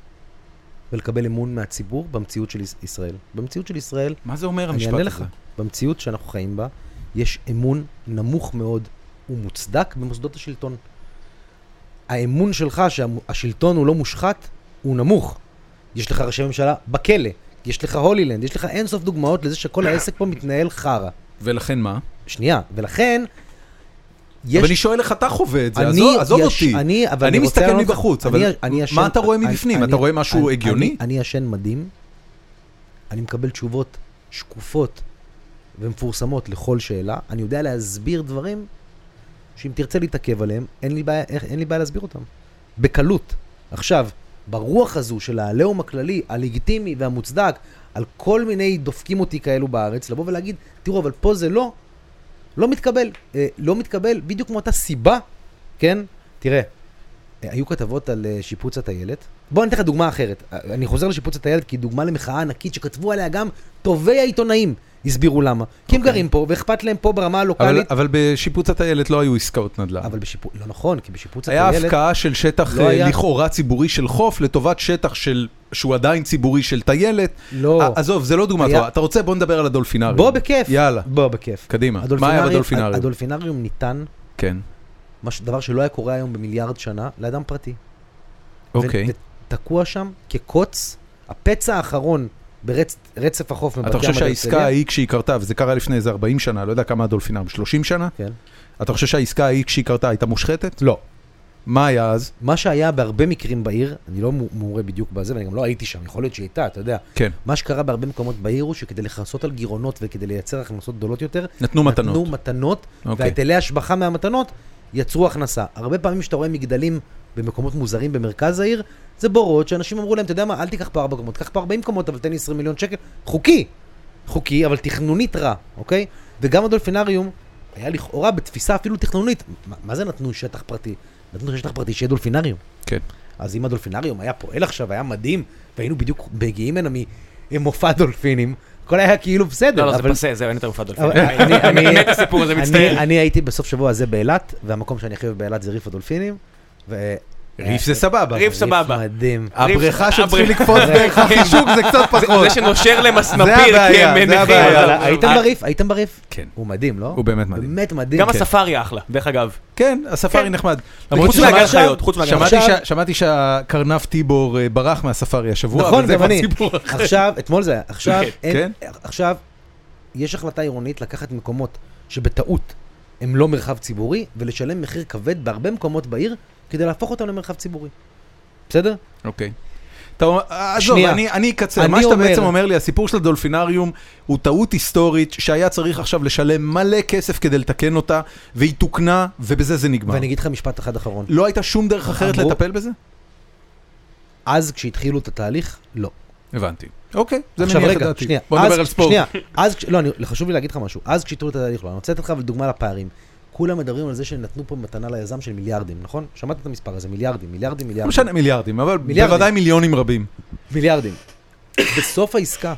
ולקבל אמון מהציבור במציאות של יש- ישראל. במציאות של ישראל, מה זה אומר אני המשפט אענה הזה? לך, במציאות שאנחנו חיים בה, יש אמון נמוך מאוד ומוצדק במוסדות השלטון. האמון שלך שהשלטון הוא לא מושחת, הוא נמוך. יש לך ראשי ממשלה בכלא, יש לך הולילנד, יש לך אינסוף דוגמאות לזה שכל העסק פה מתנהל חרא. ולכן מה? שנייה, ולכן... יש... אבל אני שואל איך אתה חווה את זה, אני עזוב, עזוב יש- אותי. אני, אני רוצה מסתכל מבחוץ, אני- אבל אני ישן- מה אתה רואה אני- מבפנים? אני- אתה רואה משהו אני- הגיוני? אני- אני ישן מדהים, אני מקבל תשובות שקופות ומפורסמות לכל שאלה, אני יודע להסביר דברים שאם תרצה להתעכב עליהם, אין לי בעיה, איך- אין לי בעיה להסביר אותם. בקלות. עכשיו, ברוח הזו של העליהום הכללי, הלגיטימי והמוצדק, על כל מיני דופקים אותי כאלו בארץ, לבוא ולהגיד, תראו, אבל פה זה לא, לא מתקבל. אה, לא מתקבל בדיוק מאותה סיבה, כן? תראה, אה, היו כתבות על אה, שיפוץ הטיילת. בוא אני אתן לך דוגמה אחרת. אני חוזר לשיפוץ הטיילת כי היא דוגמה למחאה ענקית שכתבו עליה גם טובי העיתונאים הסבירו למה. כי הם אוקיי. גרים פה ואכפת להם פה ברמה אבל, הלוקאלית. אבל בשיפוץ הטיילת לא היו עסקאות נדל"ן. אבל בשיפוץ, לא נכון, כי בשיפוץ היה הטיילת... הפקעה של שטח לא אה, היה- לכאורה ציבורי של חוף לטובת שטח של, שהוא עדיין ציבורי של טיילת. לא. ע- עזוב, זה לא דוגמה היה- טובה. אתה רוצה, בוא נדבר על הדולפינריום. בוא בכיף. יאללה, בוא בכיף. קדימה. מה היה בדולפינריום? הדולפינריום ניתן, כן, מש- דבר שלא היה קורה היום במיליארד שנה, לאדם פרטי. אוקיי. ו- ותקוע שם כקוץ, הפצע האחרון ברצף החוף מבת אתה ים חושב עד שהעסקה הרצליה. ההיא כשהיא קרתה, וזה קרה לפני איזה 40 שנה, לא יודע כמה הדולפינריום, 30 שנה? כן. אתה חושב שהעסקה ההיא כשהיא קרתה הייתה מושחתת? לא. מה היה אז? מה שהיה בהרבה מקרים בעיר, אני לא מעורה בדיוק בזה, ואני גם לא הייתי שם, יכול להיות שהיא הייתה, אתה יודע. כן, מה שקרה בהרבה מקומות בעיר הוא שכדי לכסות על גירעונות וכדי לייצר הכנסות גדולות יותר, נתנו מתנות. נתנו מתנות, אוקיי. והיטלי השבחה מהמתנות יצרו הכנסה. הרבה פעמים שאתה רואה מגדלים במקומות מוזרים במרכז העיר, זה בורות שאנשים אמרו להם, אתה יודע מה, אל תיקח פה ארבע קומות, קח פה 40 קומות, אבל תן לי 20 מיליון שקל, חוקי. חוקי, אבל תכנונית רע, אוקיי? וגם הדולפינריום היה לכאורה בתפיסה אפילו תכנונית. מה, מה זה נתנו שטח פרטי? נתנו שטח פרטי שיהיה דולפינריום. כן. אז אם הדולפינריום היה פועל עכשיו, היה מדהים, והיינו בדיוק מגיעים הנה ממופע דולפינים, הכל היה כאילו בסדר. לא, לא, זה פסה, זהו, אין יותר מופע דולפינים. אני הייתי בסוף שבוע הזה באילת, והמקום שאני הכי אוהב באילת זה ריף הדולפינים. ו- ריף זה סבבה. ריף סבבה. מדהים. הבריכה ריף- שצריכים לקפוץ דרך החישוק זה קצת פחות. זה שנושר למסנפיר, הם זה. הבעיה. הייתם בריף? הייתם בריף? כן. הוא מדהים, לא? הוא באמת מדהים. באמת מדהים. גם כן. הספארי אחלה, דרך אגב. כן, הספארי כן. נחמד. חוץ מהגן חיות, חוץ מהגן חיות. שמעתי שהקרנף טיבור אה, ברח מהספארי השבוע, נכון, אבל זה כבר. סיפור אחר. עכשיו, אתמול זה היה, כן. עכשיו, יש החלטה עירונית לקחת מקומות שבטעות הם לא מרחב ציבורי, ולשלם מחיר כבד בהרבה מקומות בעיר, כדי להפוך אותם למרחב ציבורי. בסדר? אוקיי. אתה אומר, עזוב. אני, אני אקצר. אני מה שאתה אומר- בעצם אומר לי, הסיפור של הדולפינריום הוא טעות היסטורית שהיה צריך עכשיו לשלם מלא כסף כדי לתקן אותה, והיא תוקנה, ובזה זה נגמר. ואני אגיד לך משפט אחד אחרון. לא הייתה שום דרך אחרת אמרו- לטפל בזה? אז כשהתחילו את התהליך, לא. הבנתי. אוקיי, זה מניח את רגע, דעתי. שנייה. בוא אז- נדבר על ספורט. שנייה, אז, לא, אני, חשוב לי להגיד לך משהו. אז כשהתחילו את התהליך, לא, אני רוצה לתת לך דוגמה לפערים. כולם מדברים על זה שנתנו פה מתנה ליזם של מיליארדים, נכון? שמעת את המספר הזה, מיליארדים, מיליארדים, לא מיליארדים. משנה מיליארדים, אבל מיליארדים. בוודאי מיליונים רבים. מיליארדים. בסוף העסקה,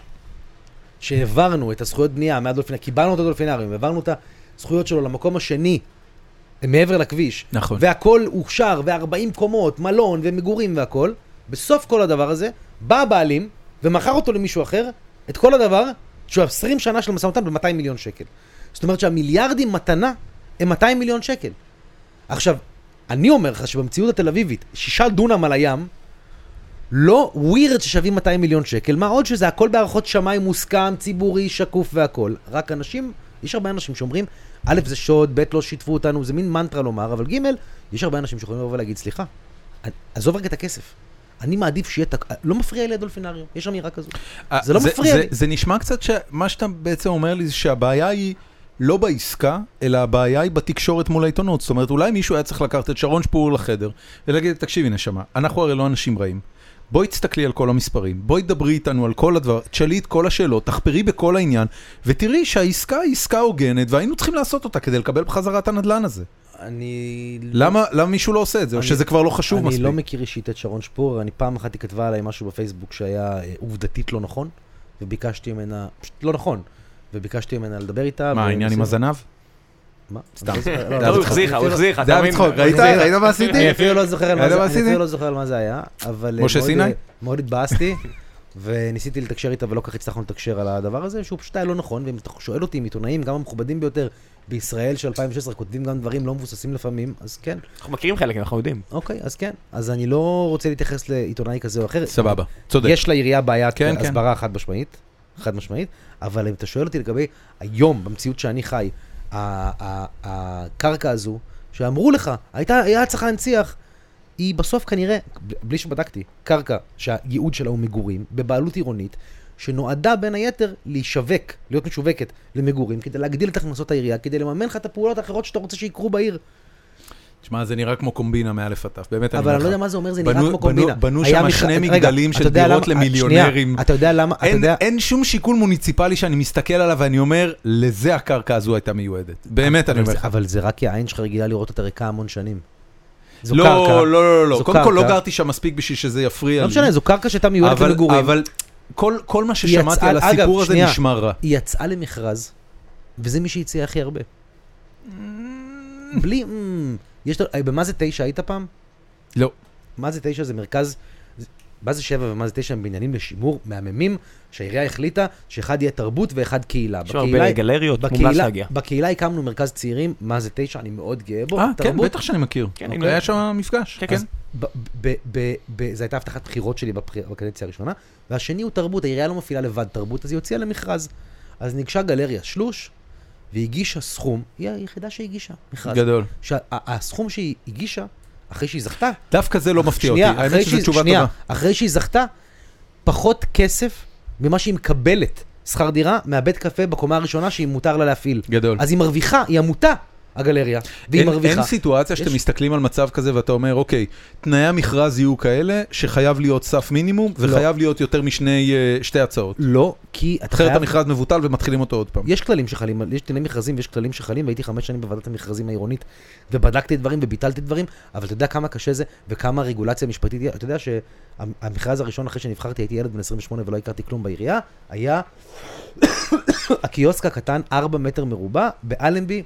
שהעברנו את הזכויות בנייה מהדולפינריום, קיבלנו את הדולפינריום, העברנו את הזכויות שלו למקום השני, מעבר לכביש, נכון. והכל אושר, ו-40 קומות, מלון ומגורים והכל, בסוף כל הדבר הזה, בא הבעלים ומכר אותו למישהו אחר, את כל הדבר, שהוא 20 שנה של משא ומתן ב-200 מיליון שקל. זאת אומרת שהמיליארדים מתנה הם 200 מיליון שקל. עכשיו, אני אומר לך שבמציאות התל אביבית, שישה דונם על הים, לא ווירד ששווים 200 מיליון שקל, מה עוד שזה הכל בהערכות שמיים מוסכם, ציבורי, שקוף והכל. רק אנשים, יש הרבה אנשים שאומרים, א' זה שוד, ב' לא שיתפו אותנו, זה מין מנטרה לומר, אבל ג' יש הרבה אנשים שיכולים לבוא ולהגיד, סליחה, אני- עזוב רגע את הכסף. אני מעדיף שיהיה, תק- לא מפריע לי הדולפינריום, יש אמירה כזו. זה לא מפריע זה, לי. זה נשמע קצת שמה שאתה בעצם אומר לי זה שהבעיה היא לא בעסקה, אלא הבעיה היא בתקשורת מול העיתונות. זאת אומרת, אולי מישהו היה צריך לקחת את שרון שפור לחדר ולהגיד, תקשיבי נשמה, אנחנו הרי לא אנשים רעים. בואי תסתכלי על כל המספרים, בואי דברי איתנו על כל הדבר, תשאלי את כל השאלות, תחפרי בכל העניין, ותראי שהעסקה היא עסקה הוגנת, והיינו צריכים לעשות אותה כדי לקבל בחזרה את הנדלן הזה. אני... למה, למה מישהו לא עושה את זה, או אני- שזה כבר לא חשוב אני מספיק? לא מכיר אישית את שרון שפור, אני פעם אחת היא כתבה עליי משהו בפייסבוק שהיה אה, עובדתית לא נכון, וביקשתי ממנה, פשוט לא נכון, וביקשתי ממנה לדבר איתה. מה, העניין עם. הזנב? מה? סתם. לא לא, היה הוא לך, הוא החזיר לך, זה אתה היה מבין? בצחוק, ראית? ראית מה עשיתי? אני אפילו לא זוכר על מה זה- מה אני עשיתי? אפילו לא זוכר על מה זה היה, אבל... אה, משה מאוד, סיני? אה, מאוד התבאסתי, (laughs) וניסיתי לתקשר איתה ולא כל כך הצלחנו לתקשר על הדבר הזה, שהוא פשוט היה לא נכון, ואם אתה שואל אותי אם עיתונאים, גם המכובדים ביותר בישראל של 2016, כותבים גם דברים לא מבוססים לפעמים, אז כן, אנחנו מכירים חלק, אנחנו יודעים. אוקיי, אז כן. אז אני לא רוצה להתייחס לעיתונאי כזה או אחר. סבבה, צודק. יש לעירייה בעיית כן, כן. הסברה חד משמעית, חד משמעית, אבל אם אתה שואל אותי לגבי היום, במציאות שאני חי, הקרקע הזו, שאמרו לך, הייתה, היה צריך להנציח, היא בסוף כנראה, בלי שבדקתי, קרקע שהייעוד שלה הוא מגורים, בבעלות עירונית, שנועדה בין היתר להישווק, להיות משווקת למגורים, כדי להגדיל את הכנסות העירייה, כדי לממן לך את הפעולות האחרות שאתה רוצה שיקרו בעיר. תשמע, זה נראה כמו קומבינה מאלף עד תף, באמת אני אבל אומר אני לא לך. יודע מה זה אומר, זה נראה כמו קומבינה. בנו- שם שני מגדלים של דירות למיליונרים. אתה יודע למה, אתה יודע... אין שום שיקול מוניציפלי שאני מסתכל עליו ואני אומר, לזה הקרקע הזו הייתה מיועדת. באמת, אני אבל אומר לך. אבל זה רק כי העין שלך רגילה לראות אותה ריקה המון שנים. זו לא, קרקע. לא, לא, לא, זו קודם כל לא. גרתי שם מספיק בשביל שזה יפריע לי. לא משנה, זו קרקע שהייתה מיועדת אבל- למגורים. אבל כל- כל מה ששמעתי על הסיפור הזה. נשמע רע. היא יצאה למכרז, וזה מי שהציע הכי הרבה. בלי... יש... לה- במה זה תשע היית פעם? לא. מה זה תשע זה מרכז... מה זה שבע ומה זה תשע הם בניינים לשימור מהממים, שהעירייה החליטה שאחד יהיה תרבות ואחד קהילה. יש הרבה גלריות, מומלץ להגיע. בקהילה הקמנו מרכז צעירים, מה זה תשע, אני מאוד גאה בו. אה, כן. בטח שאני מכיר. כן, אוקיי, הנה. היה שם מפגש. כן, כן. ב- ב- ב- ב- זו הייתה הבטחת בחירות שלי בקדנציה הראשונה, והשני הוא תרבות, העירייה לא מפעילה לבד תרבות, אז היא הוציאה למכרז. אז ניגשה גלריה שלוש, והגישה סכום, היא היחידה שהגישה מכרז. גדול. שהסכום שהיא הגישה, אחרי שהיא זכתה, דווקא זה לא מפתיע אותי. האמת שזו תשובה שנייה, טובה. אחרי שהיא זכתה, פחות כסף ממה שהיא מקבלת שכר דירה מהבית קפה בקומה הראשונה שהיא מותר לה להפעיל. גדול. אז היא מרוויחה, היא עמותה, הגלריה, והיא אין, מרוויחה. אין סיטואציה שאתם יש- מסתכלים על מצב כזה ואתה אומר, אוקיי, תנאי המכרז יהיו כאלה שחייב להיות סף מינימום וחייב להיות יותר משני אה, שתי הצעות. לא, כי אתה אחרת חייב... המכרז מבוטל ומתחילים אותו עוד פעם. יש כללים שחלים, יש דיני מכרזים ויש כללים שחלים, והייתי חמש שנים בוועדת המכרזים העירונית, ובדקתי דברים וביטלתי דברים, אבל אתה יודע כמה קשה זה וכמה רגולציה משפטית, אתה יודע שהמכרז הראשון אחרי שנבחרתי, הייתי ילד בן 28 ולא הכרתי כלום בעירייה, היה (coughs) הקיוסק הקטן, 4 מטר מרובע, באלנבי,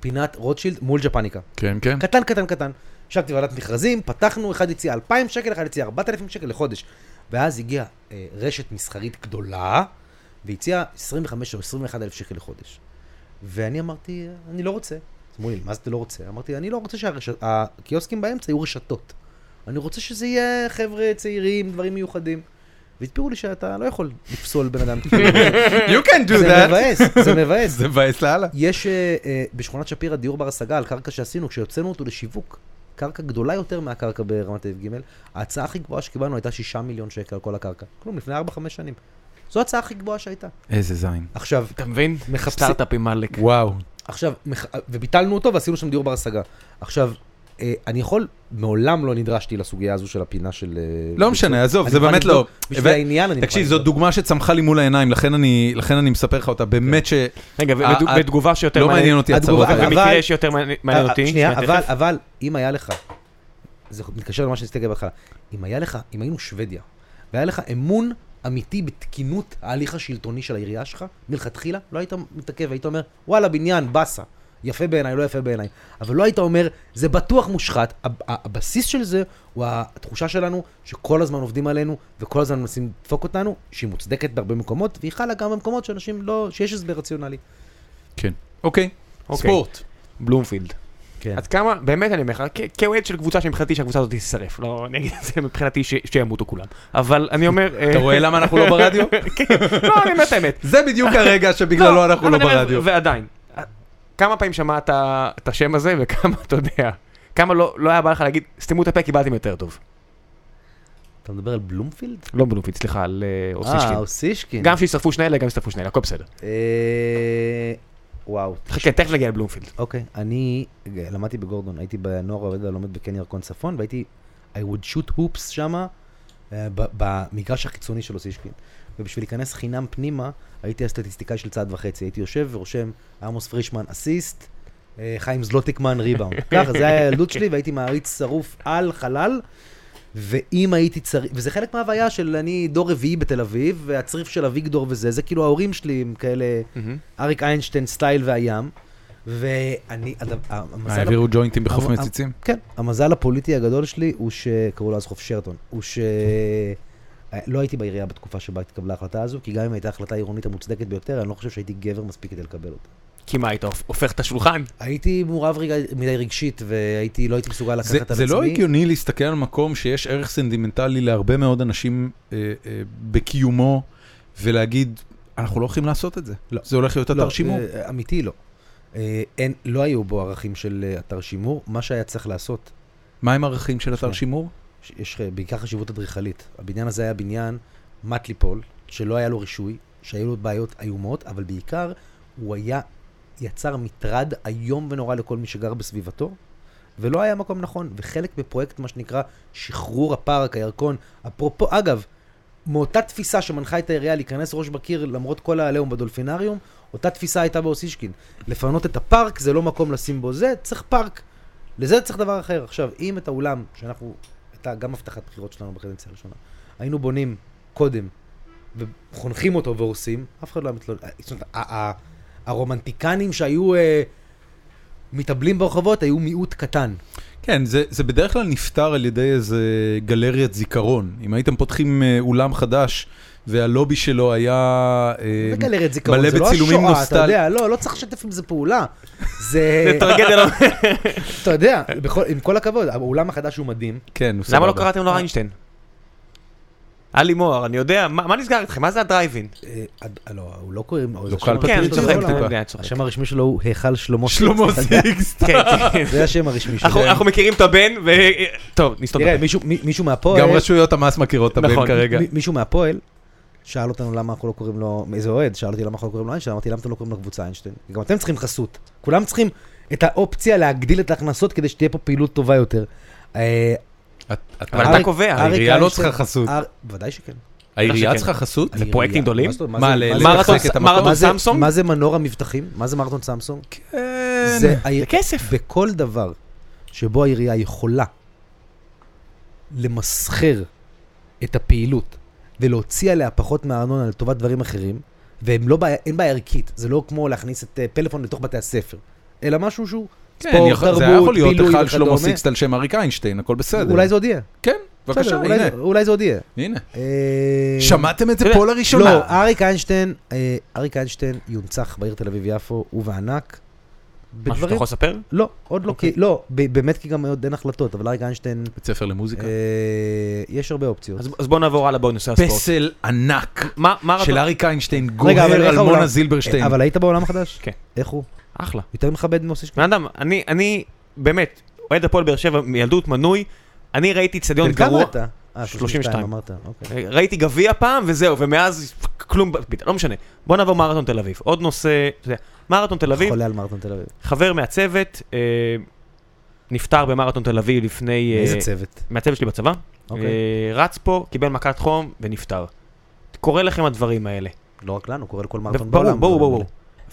פינת רוטשילד מול ג'פניקה. כן, כן. קטן, קטן, קטן. ישבתי בוועדת מכרזים, פתחנו, אחד הציע 2,000 שקל, אחד הציע 4,000 שקל לחודש. ואז הגיעה אה, רשת מסחרית גדולה, והציעה 25 או 21 אלף שקל לחודש. ואני אמרתי, אני לא רוצה. אז אמרו לי, מה זה אתה לא רוצה? אמרתי, אני לא רוצה שהקיוסקים באמצע יהיו רשתות. אני רוצה שזה יהיה חבר'ה צעירים, דברים מיוחדים. והסבירו לי שאתה לא יכול לפסול בן אדם. (laughs) You can do זה that. מבאס, זה מבאס. זה מבאס לאללה. יש אה, אה, בשכונת שפירא דיור בר השגה על קרקע שעשינו, כשהוצאנו אותו לשיווק, קרקע גדולה יותר מהקרקע ברמת אביב ג', ההצעה הכי גבוהה שקיבלנו הייתה 6 מיליון שקל על כל הקרקע. כלום, לפני 4-5 שנים. זו ההצעה הכי גבוהה שהייתה. איזה זין. עכשיו, אתה מבין? מחפשים- סטארט-אפים עלק. וואו. עכשיו, מח... וביטלנו אותו ועשינו שם דיור בר השגה. עכשיו, אה, אני יכול, מעולם לא נדרשתי לסוגיה הזו של הפינה של... אה, לא משנה, עזוב, זה באמת. לא. בשביל העניין אני תקשיב, זו. דוגמה שצמחה לי מול העיניים, לכן אני מספר לך אותה. באמת ש... רגע, אה, אה, בתגובה שיותר לא מעניין אותי הצהרות. במקרה שיותר מעניין אה, אותי. שנייה. אבל, אם היה לך, זה מתקשר למה שניסיתי להגיד בהתחלה, אם היה לך, אם היינו שוודיה, והיה לך אמון אמיתי בתקינות ההליך השלטוני של העירייה שלך, מלכתחילה, לא היית מתעכב, היית אומר, וואלה, בניין, באסה, יפה בעיניי, לא יפה בעיניי. אבל לא היית אומר, זה בטוח מושחת. הבסיס של זה הוא התחושה שלנו שכל הזמן עובדים עלינו, וכל הזמן מנסים לדפוק אותנו, שהיא מוצדקת בהרבה מקומות, והיא חלה גם במקומות שאנשים לא, שיש הסבר רציונלי. כן. אוקיי. אוקיי. ספורט. בלומפילד. כן. עד כמה, באמת אני אומר לך, כאוהד של קבוצה שמבחינתי שהקבוצה הזאת תישרף, לא, אני אגיד את זה מבחינתי שימותו כולם. אבל אני אומר... אה, אתה רואה למה אנחנו לא ברדיו? (laughs) כן, לא, אני אומר את האמת. זה בדיוק הרגע שבגללו אנחנו לא אני אומר, ברדיו. ועדיין, כמה פעמים שמעת את השם הזה וכמה, אתה יודע, כמה לא לא היה בא לך להגיד, סתמו את הפה, קיבלתם יותר טוב. אתה מדבר על בלומפילד? לא בלומפילד, סליחה, על אה, אה, אוסישקין. אוסישקין. גם שישרפו שני אלה, גם שישרפו שני אלה, הכל בסדר. אה, וואו. חכה, תכף נגיע לבלומפילד. אוקיי, אני למדתי בגורדון, הייתי בנוער העובד הלומד בקן ירקון צפון, והייתי, I would shoot hoops שמה, אה, במגרש החיצוני של אוסישקין. ובשביל להיכנס חינם פנימה, הייתי הסטטיסטיקאי של צעד וחצי. הייתי יושב ורושם עמוס פרישמן אסיסט, אה, חיים זלוטיקמן ריבאונד. (laughs) ככה, זה היה הילדות שלי, והייתי מעריץ שרוף על חלל. ואם הייתי צריך, וזה חלק מההוויה של אני דור רביעי בתל אביב, והצריף של אביגדור וזה, זה כאילו ההורים שלי הם כאלה אריק איינשטיין סטייל והים. ואני, המזל... העבירו ג'וינטים בחוף מציצים? כן, המזל הפוליטי הגדול שלי הוא שקראו לו אז חוף שרתון. הוא ש... לא הייתי בעירייה בתקופה שבה התקבלה ההחלטה הזו, כי גם אם הייתה ההחלטה העירונית המוצדקת ביותר, אני לא חושב שהייתי גבר מספיק כדי לקבל אותה. כי מה, היית הופך את השולחן? הייתי מעורב רגע מדי רגשית, והייתי, לא הייתי מסוגל זה, לקחת על זה עצמי. לא הגיוני להסתכל על מקום שיש ערך סנטימנטלי להרבה מאוד אנשים אה, אה, בקיומו, ולהגיד, אנחנו לא הולכים לעשות את זה. לא. זה הולך להיות אתר לא, שימור. אה, אמיתי לא. אה, אין, לא היו בו ערכים של אה, אתר שימור. מה שהיה צריך לעשות, מה עם ערכים של אתר. שימור? יש בעיקר חשיבות אדריכלית. הבניין הזה היה בניין מט ליפול, שלא היה לו רישוי, שהיו לו בעיות איומות, אבל בעיקר הוא היה, יצר מטרד איום ונורא לכל מי שגר בסביבתו, ולא היה מקום נכון. וחלק בפרויקט, מה שנקרא, שחרור הפארק, הירקון, אפרופו, אגב, מאותה תפיסה שמנחה את העירייה להיכנס ראש בקיר למרות כל העליהום בדולפינריום, אותה תפיסה הייתה באוסישקין. לפנות את הפארק זה לא מקום לשים בו זה, צריך פארק. לזה צריך דבר אחר. עכשיו, אם את האולם, שאנחנו, הייתה גם הבטחת בחירות שלנו בקדנציה הראשונה, היינו בונים קודם, וחונכים אותו והורסים, אף אחד לא היה מתלונן. זאת אומרת, הרומנטיקנים שהיו אה, מתאבלים ברחובות היו מיעוט קטן. כן, זה, זה בדרך כלל נפתר על ידי איזה גלריית זיכרון. אם הייתם פותחים אה, אולם חדש, והלובי שלו היה... אה, זה גלריית זיכרון, מלא זה לא בצילומים השואה, אתה נוסטל- יודע, לא, לא צריך לשתף עם זה פעולה. זה, (laughs) זה טרגדיה לא... (laughs) אתה יודע, בכל- עם כל הכבוד, האולם החדש הוא מדהים. כן, הוא סבבה. למה לא קראתם לו איינשטיין? עלי מוהר, אני יודע, מה נסגר איתכם? מה זה הדרייבין? אה, לא, הוא לא קוראים, לוקל כן, שלו צוחק. השם הרשמי שלו הוא היכל שלמה שלמה אתה יודע? סיקסט. כן, כן. זה השם הרשמי שלו. אנחנו מכירים את הבן, ו... טוב, נסתום את תראה. מישהו- מי- מישהו מהפועל, גם רשויות המס מכירות את הבן נכון. כרגע. מי- מישהו מהפועל, שאל אותנו למה אנחנו לא קוראים לו, איזה אוהד, שאל אותי למה אנחנו לא קוראים לו איינשטיין, אמרתי למה אתם לא קוראים לקבוצה איינשטיין? גם אתם צריכים חסות. כולם צריכים את האופציה להגדיל את ההכנסות כדי שתהיה פה פעילות טובה יותר. אה, אבל אתה קובע, העירייה לא צריכה חסות. ודאי שכן. העירייה. צריכה חסות? זה פרויקטים גדולים? מה מרתון- סמסונג? מה זה מנור המבטחים? מה זה מרתון סמסונג? כן. זה זה כסף. בכל דבר שבו העירייה יכולה למסחר את הפעילות ולהוציא עליה פחות מהארנונה לטובת דברים אחרים, ואין לא בעיה, בעיה ערכית, זה לא כמו להכניס את אה, פלאפון לתוך בתי הספר, אלא משהו שהוא כן, ספורט, יכול- זה היה תרבות, יכול להיות היכל שלמה וכדומה. סיקסט על שם אריק איינשטיין, הכל בסדר. אולי זה עוד יהיה. כן, בבקשה, אולי הנה. זה- אולי זה עוד יהיה. הנה. אה, שמעתם את זה יודע, פה לראשונה? לא, אריק איינשטיין, אה, אריק איינשטיין יונצח בעיר תל אביב-יפו, הוא וענק. משהו שאתה יכול לספר? לא, עוד לא, אוקיי. כי, לא, ב- באמת כי גם עוד אין החלטות, אבל אריק איינשטיין, בית ספר למוזיקה. אה, יש הרבה אופציות. אז אז בוא נעבור הלאה בואו נושא הספורט. פסל ענק? של אריק איינשטיין גוהר על מונה זילברשטיין. אבל היית בעולם החדש? כן. איך הוא? אחלה. יותר מכבד מוסי שקלים. בן אדם, אני, אני, באמת, אוהד הפועל באר שבע מילדות מנוי, אני ראיתי אצטדיון בן כמה גרוע, אתה? אה, 32. 32 אמרת, אוקיי. ראיתי גביע פעם וזהו, ומאז כלום, לא משנה. בוא נעבור מרתון תל אביב. עוד נושא, אתה יודע, מרתון תל אביב, חולה על מרתון תל אביב. חבר מהצוות, אה, נפטר במרתון תל אביב לפני... אה, איזה צוות? מהצוות שלי בצבא. אוקיי. אה, רץ פה, קיבל מכת חום ונפטר. קורה לכם הדברים האלה. לא רק לנו, קורה לכל מרתון ברור, בעולם. ברור, ברור.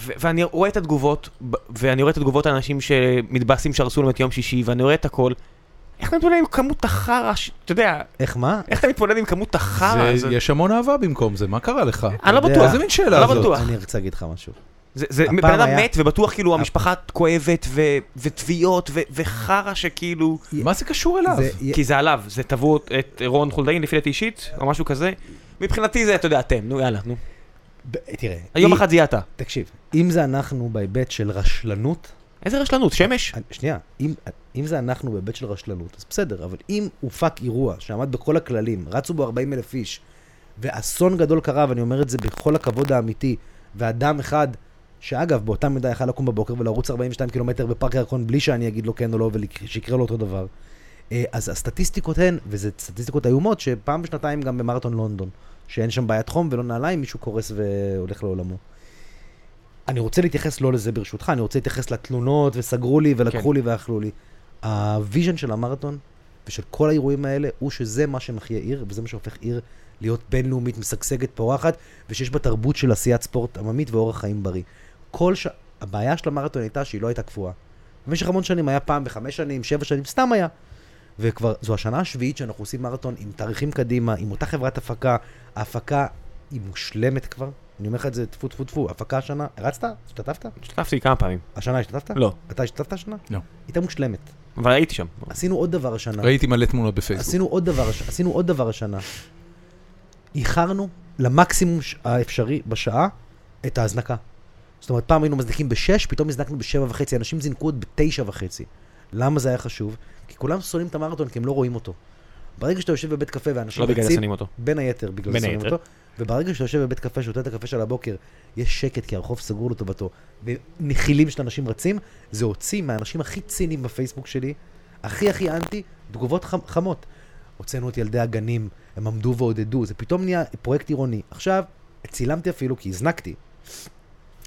ו- ואני רואה את התגובות, ואני רואה את התגובות על אנשים שמתבאסים שהרסו להם את יום שישי, ואני רואה את הכל. איך אתה מתמודד עם כמות החרא, אתה יודע, איך מה? איך אתה מתמודד עם כמות החרא? יש המון אהבה במקום זה, מה קרה לך? אני לא בטוח, איזה מין שאלה לא זאת? אני רוצה להגיד לך משהו. זה- בן אדם מת, ובטוח כאילו המשפחה כואבת, ו- ותביעות, ו- וחרא שכאילו... מה זה קשור אליו? זה- כי זה עליו, זה תבעו את רון חולדאי לפי דעתי אישית, או משהו כזה. מבחינתי זה, אתה יודע, אתם, נו יאללה, נו. תראה, יום אם- אחד זה יהיה אתה. תקשיב, אם זה אנחנו בהיבט של רשלנות, איזה רשלנות, שמש? שנייה, אם, אם זה אנחנו בהיבט של רשלנות, אז בסדר, אבל אם הופק אירוע שעמד בכל הכללים, רצו בו 40 אלף איש, ואסון גדול קרה, ואני אומר את זה בכל הכבוד האמיתי, ואדם אחד, שאגב, באותה מידה יכל לקום בבוקר ולרוץ 42 קילומטר בפארק הירקון בלי שאני אגיד לו כן או לא, ושיקרה לו אותו דבר. אה, אז הסטטיסטיקות הן, וזה סטטיסטיקות איומות, שפעם בשנתיים גם במרתון לונדון, שאין שם בעיית חום ולא נעליים, מישהו קורס והולך לעולמו. אני רוצה להתייחס לא לזה ברשותך, אני רוצה להתייחס לתלונות, וסגרו לי, ולקחו כן. לי, ואכלו לי. ה vision של המרתון ושל כל האירועים האלה, הוא שזה מה שמחיה עיר, וזה מה שהופך עיר להיות בינלאומית, משגשגת, פורחת, ושיש בה תרבות של עשיית ספורט עממית ואורח חיים בריא. כל ש... הבעיה של המרתון הייתה שהיא לא הייתה קבועה. במשך המון שנים היה פעם בחמש שנים, שבע שנים, סתם היה. וכבר, זו השנה השביעית שאנחנו עושים מרתון עם תאריכים קדימה, עם אותה חברת הפקה. ההפקה היא מושלמת כבר. אני אומר לך את זה, טפו טפו טפו, הפקה השנה, הרצת? השתתפת? השתתפתי כמה פעמים. השנה השתתפת? לא, אתה השתתפת השנה? לא. הייתה מושלמת. אבל הייתי שם. עשינו עוד דבר השנה. ראיתי מלא תמונות בפייסבוק. עשינו עוד דבר, עשינו עוד דבר השנה. איחרנו למקסימום האפשרי בשעה את ההזנקה. זאת אומרת, פעם היינו מזניקים בשש, פתאום הזנקנו בשבע וחצי, אנשים זינקו עוד בתשע וחצי. למה זה היה חשוב? כי כולם שונאים את המרתון כי הם לא רואים אותו. ברגע שאתה יושב בבית קפה ואנשים לא רצים. בין היתר בגלל זה שונאים. אותו, וברגע שאתה יושב בבית קפה, שותה את הקפה של הבוקר, יש שקט כי הרחוב סגור לטובתו, ונחילים של אנשים רצים, זה הוציא מהאנשים הכי ציניים בפייסבוק שלי, הכי הכי אנטי, תגובות חמ- חמות. הוצאנו את ילדי הגנים, הם עמדו ועודדו, זה פתאום נהיה פרויקט עירוני. עכשיו, צילמתי אפילו, כי הזנקתי.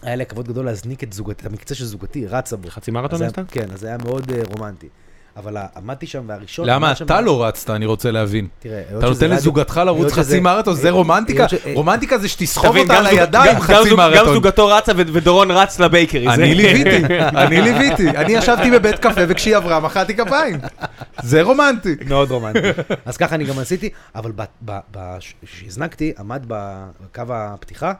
היה לי הכבוד גדול להזניק את זוגתי, את המקצה של זוגתי, רצה בו. חצי מרתון עשית? כן, אז זה היה מאוד אה, רומנטי. אבל עמדתי שם, והראשון... למה עמד שם- אתה לא רצת, אני רוצה להבין. תראה, אתה נותן רדיו- לזוגתך לרוץ חצי מרתון, זה היות רומנטיקה? ש- רומנטיקה זה שתסחוב אותה על הידיים חצי גם זוג- גם מרתון. זוגתו רצה ו- ודורון רץ לבייקרי. זה- אני ליוויתי, (laughs) אני ליוויתי. אני ישבתי בבית קפה וכשהיא עברה מחאתי כפיים. זה רומנטי. מאוד רומנטי. אז ככה אני גם עשיתי, אבל כשהזנקתי, עמד בקו הפתיחה,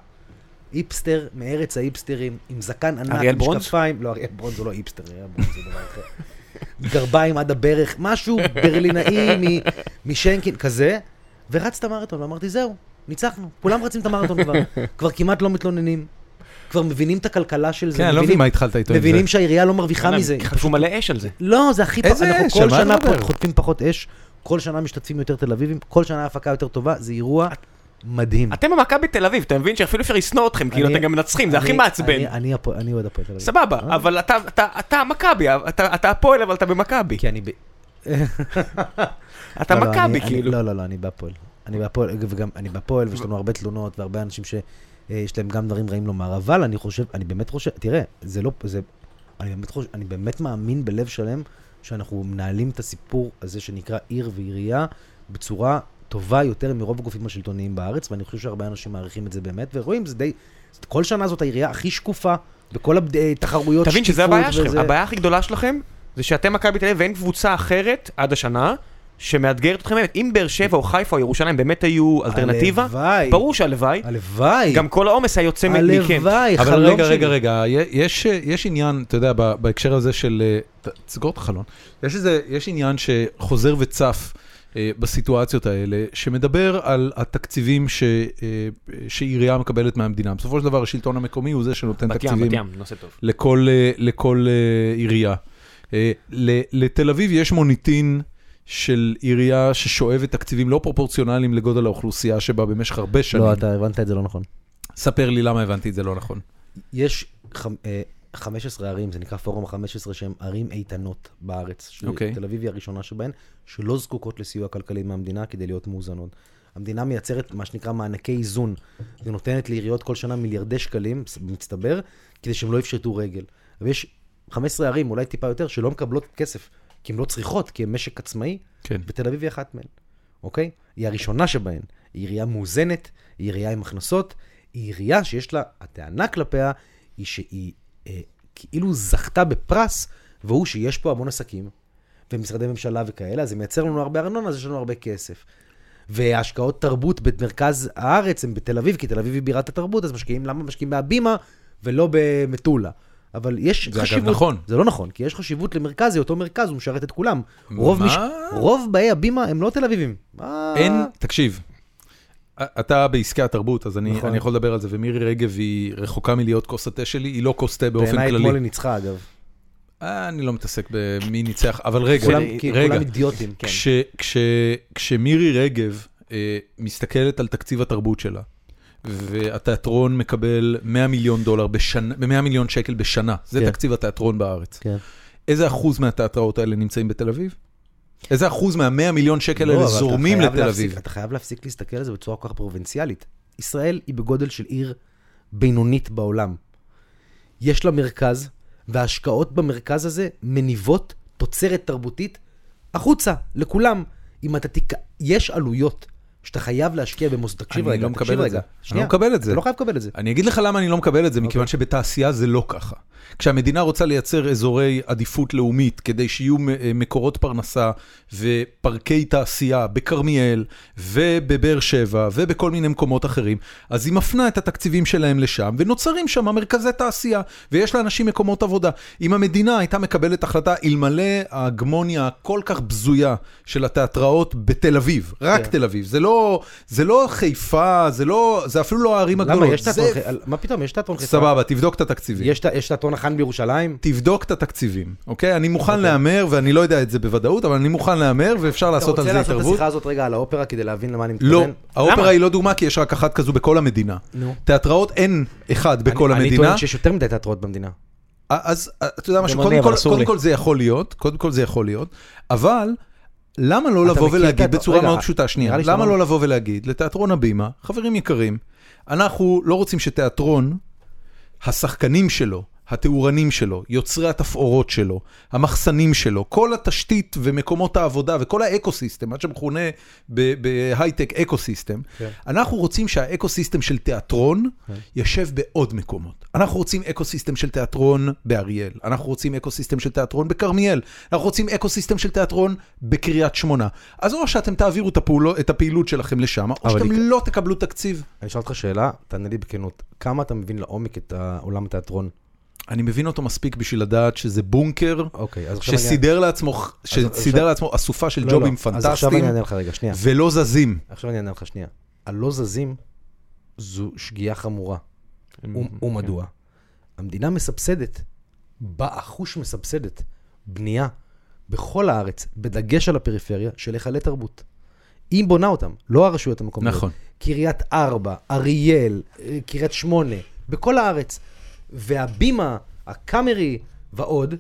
איפסטר מארץ האיפסטרים, עם זקן ענק, אריאל עם ברונז? משקפיים, לא, אריאל ברונז הוא לא איפסטר, אריאל ברונז זה דבר אחר. גרביים עד הברך, משהו ברלינאי מ- משנקין, כזה, ורץ את המרתון, ואמרתי, זהו, ניצחנו, כולם רצים את המרתון כבר, כבר כמעט לא מתלוננים, כבר מבינים את הכלכלה של זה, כן, אני לא מבין מבינים- מה התחלת איתו עם זה. מבינים שהעירייה לא מרוויחה מזה. חטפו מלא אש על זה. לא, זה הכי... איזה פ- אנחנו אש? כל שנה חוטפים פחות אש, כל שנה משתתפים יותר תל אביבים, כל שנה ההפקה יותר טובה, זה אירוע מדהים. אתם במכבי תל אביב, אתה מבין שאפילו אפשר לשנוא אתכם, כאילו אתם גם מנצחים, זה הכי מעצבן. אני- אוהד הפועל תל אביב. סבבה, אה? אבל אתה- מכבי, אתה הפועל אבל אתה במכבי. כי אני... ב- אתה לא, לא, מכבי, כאילו. לא, לא, לא, אני בהפועל. אני בהפועל, וגם אני בהפועל, ויש לנו הרבה תלונות, והרבה אנשים שיש להם גם דברים רעים לומר, אבל אני חושב, אני באמת חושב, תראה, זה לא, זה... אני באמת, חושב, אני באמת מאמין בלב שלם שאנחנו מנהלים את הסיפור הזה שנקרא עיר ועירייה בצורה טובה יותר מרוב הגופים השלטוניים בארץ, ואני חושב שהרבה אנשים מעריכים את זה באמת, ורואים, זה די... כל שנה זאת העירייה הכי שקופה בכל התחרויות תבין שזה הבעיה שלכם, הבעיה הכי גדולה שלכם זה שאתם מכבי תל אביב ואין קבוצה אחרת עד השנה שמאתגרת אתכם באמת, אם באר שבע או חיפה או ירושלים באמת היו אלטרנטיבה, הלוואי. ברור שהלוואי, הלוואי. גם כל העומס היה יוצא מכם. הלוואי, אבל חלום רגע, שלי. רגע, רגע, יש, יש עניין, אתה יודע, ב- בהקשר הזה של... אה, תסגור את החלון. יש איזה, יש עניין שחוזר וצף אה, בסיטואציות האלה, שמדבר על התקציבים ש, אה, שעירייה מקבלת מהמדינה. בסופו של דבר השלטון המקומי הוא זה שנותן בת ים, תקציבים בת ים, נושא טוב. לכל, אה, לכל אה, עירייה. אה, ל- לתל אביב יש מוניטין של עירייה ששואבת תקציבים לא פרופורציונליים לגודל האוכלוסייה שבה במשך הרבה שנים. לא, אתה הבנת את זה לא נכון. ספר לי למה הבנתי את זה לא נכון. יש אה, 15 ערים, זה נקרא פורום ה-15, שהן ערים איתנות בארץ. אוקיי. תל אביב היא הראשונה שבהן, שלא זקוקות לסיוע כלכלי מהמדינה כדי להיות מאוזנות. המדינה מייצרת מה שנקרא מענקי איזון, ונותנת לעיריות כל שנה מיליארדי שקלים, מצטבר, כדי שהן לא יפשטו רגל. ויש 15 ערים, אולי טיפה יותר, שלא מקבלות כסף, כי הן לא צריכות, כי הן משק עצמאי, כן. ותל אביב היא אחת מהן, אוקיי? היא הראשונה שבהן. היא עירייה מאוזנת, היא עירייה עם הכנסות, היא עירייה שיש לה, הטענה כלפיה היא שהיא אה, כאילו זכתה בפרס, והוא שיש פה המון עסקים, ומשרדי ממשלה וכאלה, אז זה מייצר לנו הרבה ארנונה, אז יש לנו הרבה כסף. והשקעות תרבות במרכז הארץ הן בתל אביב, כי תל אביב היא בירת התרבות, אז משקיעים, למה משקיעים בהבימה ולא במטולה? אבל יש זה אגב חשיבות... נכון. זה לא נכון, כי יש חשיבות למרכז, זה אותו מרכז, הוא משרת את כולם. רוב, מה? רוב באי הבימה הם לא תל אביבים. מה? אין, תקשיב, אתה בעסקי התרבות, אז אני, נכון. אני יכול לדבר על זה, ומירי רגב היא רחוקה מלהיות כוס התה שלי, היא לא כוס תה באופן בעיניי כללי. אתמול היא ניצחה, אגב. אה, אני לא מתעסק במי ניצח, אבל רגע, כולם, רגע. כולם אידיוטים. כן. כש, כש, כשמירי רגב אה, מסתכלת על תקציב התרבות שלה, והתיאטרון מקבל 100 מיליון דולר בשנה, 100 מיליון שקל בשנה, זה כן. תקציב התיאטרון בארץ. כן. איזה אחוז מהתיאטראות האלה נמצאים בתל אביב? איזה אחוז מה-100 מיליון שקל לא, האלה זורמים לתל אביב? אתה חייב להפסיק להסתכל על זה בצורה כל כך פרובינציאלית. ישראל היא בגודל של עיר בינונית בעולם. יש לה מרכז, וההשקעות במרכז הזה מניבות תוצרת תרבותית החוצה, לכולם. אם אתה תיק... יש עלויות שאתה חייב להשקיע במוסדות. תקשיב רגע, לא תקשיב רגע. זה. אני לא מקבל את זה. אתה לא חייב לקבל את זה. אני אגיד לך למה אני לא מקבל את זה, מכיוון אוקיי. שבתעשייה זה לא ככה. כשהמדינה רוצה לייצר אזורי עדיפות לאומית כדי שיהיו אה, מקורות פרנסה ופארקי תעשייה בכרמיאל ובבאר שבע ובכל מיני מקומות אחרים, אז היא מפנה את התקציבים שלהם לשם, ונוצרים שם מרכזי תעשייה, ויש לאנשים מקומות עבודה. אם המדינה הייתה מקבלת החלטה אלמלא ההגמוניה הכל כך בזויה של התיאטראות בתל אביב, רק כן. תל אביב, זה לא, זה לא חיפה, זה, לא, זה אפילו לא הערים הגדולות. למה? יש זה- תיאטרון חיפה. מה פתאום? יש תיאטרון חיפה. סבבה, תבדוק את התקציבים. יש תיאטרון החאן בירושלים? תבדוק את התקציבים, אוקיי? אני מוכן אוקיי. להמר, ואני לא יודע את זה בוודאות, אבל אני מוכן להמר, ואפשר לעשות על זה אתה רוצה לעשות את התערבות. השיחה הזאת רגע על האופרה כדי להבין למה אני מתכוון? לא, האופרה למה? היא לא דוגמה, כי יש רק אחת כזו בכל המדינה. נו. תיאטראות אין אחד בכל אני- אני המדינה. טוען שיש יותר מדי תיאטראות במדינה. אז אה, אתה יודע משהו, אני, קודם. כל זה יכול להיות, קודם כל זה יכול להיות, אבל למה לא לבוא ולהגיד תיאטרון- בצורה רגע, מאוד פשוטה, שנייה, למה לא לבוא ולהגיד לתיאטרון הבימה, חברים יקרים, אנחנו לא רוצים שתיאטרון, השחקנים שלו, התאורנים שלו, יוצרי התפאורות שלו, המחסנים שלו, כל התשתית ומקומות העבודה וכל ה ecosystem, מה שמכונה בהייטק ecosystem, כן. אנחנו רוצים שה ecosystem של תיאטרון יושב בעוד מקומות. אנחנו רוצים ecosystem של תיאטרון באריאל, אנחנו רוצים ecosystem של תיאטרון בכרמיאל, אנחנו רוצים ecosystem של תיאטרון בקריית שמונה. אז או שאתם תעבירו את, הפעולו, את הפעילות שלכם לשם, או שאתם לא תקבלו תקציב. אני אשאל אותך שאלה, תענה לי בכנות. כמה אתה מבין לעומק את עולם התיאטרון? אני מבין אותו מספיק בשביל לדעת שזה בונקר אוקיי, עכשיו אני... שסידר לעצמו, עכשיו- שסידר לעצמו אסופה של לא, ג'ובים לא, אז עכשיו אני פנטסטיים, אענה לך רגע, שנייה. ולא זזים. עכשיו אני אענה לך שנייה. הלא זזים זו שגיאה חמורה. ו- ומדוע? המדינה מסבסדת, באחוש מסבסדת, בנייה בכל הארץ, בדגש על הפריפריה, של היכלי תרבות. היא בונה אותם, לא הרשויות המקומיות. נכון. קריית ארבע, אריאל, אה, קריית שמונה, בכל הארץ. והבימה, הקאמרי ועוד,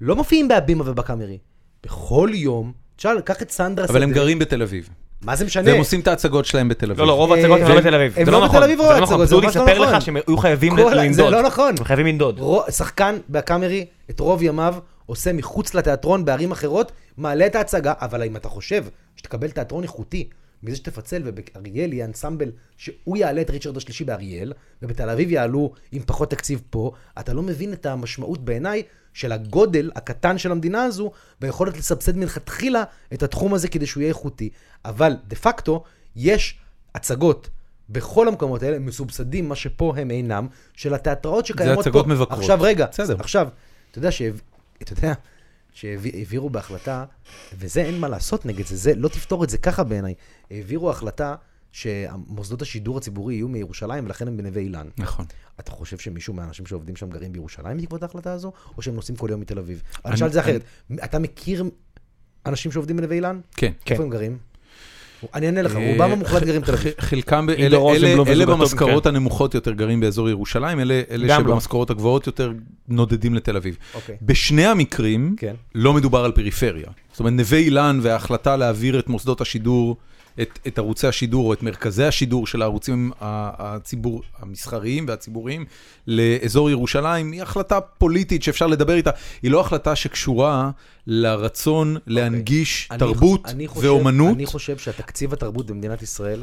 לא מופיעים בהבימה ובקאמרי. בכל יום, תשאל, קח את סנדרה אבל הם. גרים בתל אביב. מה זה משנה? והם עושים את ההצגות שלהם בתל אביב. לא, לא, רוב אה, ההצגות הם- לא בתל אביב. הם לא לא בתל נכון. אביב, לא רוב נכון. ההצגות, זה פשוט ממש לא יספר נכון. לך שהם היו חייבים לנדוד. זה לא נכון. הם חייבים לנדוד. שחקן בקאמרי את רוב ימיו עושה מחוץ לתיאטרון בערים אחרות, מעלה את ההצגה, אבל אם אתה חושב שתקבל תיאטרון איכותי, מזה שתפצל ובאריאל יהיה אנסמבל שהוא יעלה את ריצ'רד השלישי באריאל, ובתל אביב יעלו עם פחות תקציב פה, אתה לא מבין את המשמעות בעיניי של הגודל הקטן של המדינה הזו, והיכולת לסבסד מלכתחילה את התחום הזה כדי שהוא יהיה איכותי. אבל דה פקטו, יש הצגות בכל המקומות האלה, מסובסדים, מה שפה הם אינם, של התיאטראות שקיימות פה. הצגות מבקרות. עכשיו, רגע, בסדר. עכשיו, אתה יודע, שהב... אתה יודע, שהעבירו בהחלטה, וזה אין מה לעשות נגד זה, זה, לא תפתור את זה ככה בעיניי. העבירו החלטה שמוסדות השידור הציבורי יהיו מירושלים, ולכן הם בנווה אילן. נכון. אתה חושב שמישהו מהאנשים שעובדים שם גרים בירושלים בעקבות ההחלטה הזו, או שהם נוסעים כל יום מתל אביב? אני אני- אשאל את זה אחרת. אתה מכיר אנשים שעובדים בנווה אילן? כן. איפה הם גרים? אני אענה לך, רובם המוחלט גרים בתל אביב. חלקם, אלה- וזוגתו, במשכורות כן. הנמוכות יותר גרים באזור ירושלים, אלה לא. שבמשכורות הגבוהות יותר נודדים לתל אביב. אוקיי. בשני המקרים כן. לא מדובר על פריפריה. זאת אומרת, נווה אילן וההחלטה להעביר את מוסדות השידור, את, את ערוצי השידור או את מרכזי השידור של הערוצים הציבור, המסחריים והציבוריים לאזור ירושלים, היא החלטה פוליטית שאפשר לדבר איתה. היא לא החלטה שקשורה לרצון להנגיש אני- תרבות אני חושב- ואומנות. אני חושב שהתקציב התרבות במדינת ישראל,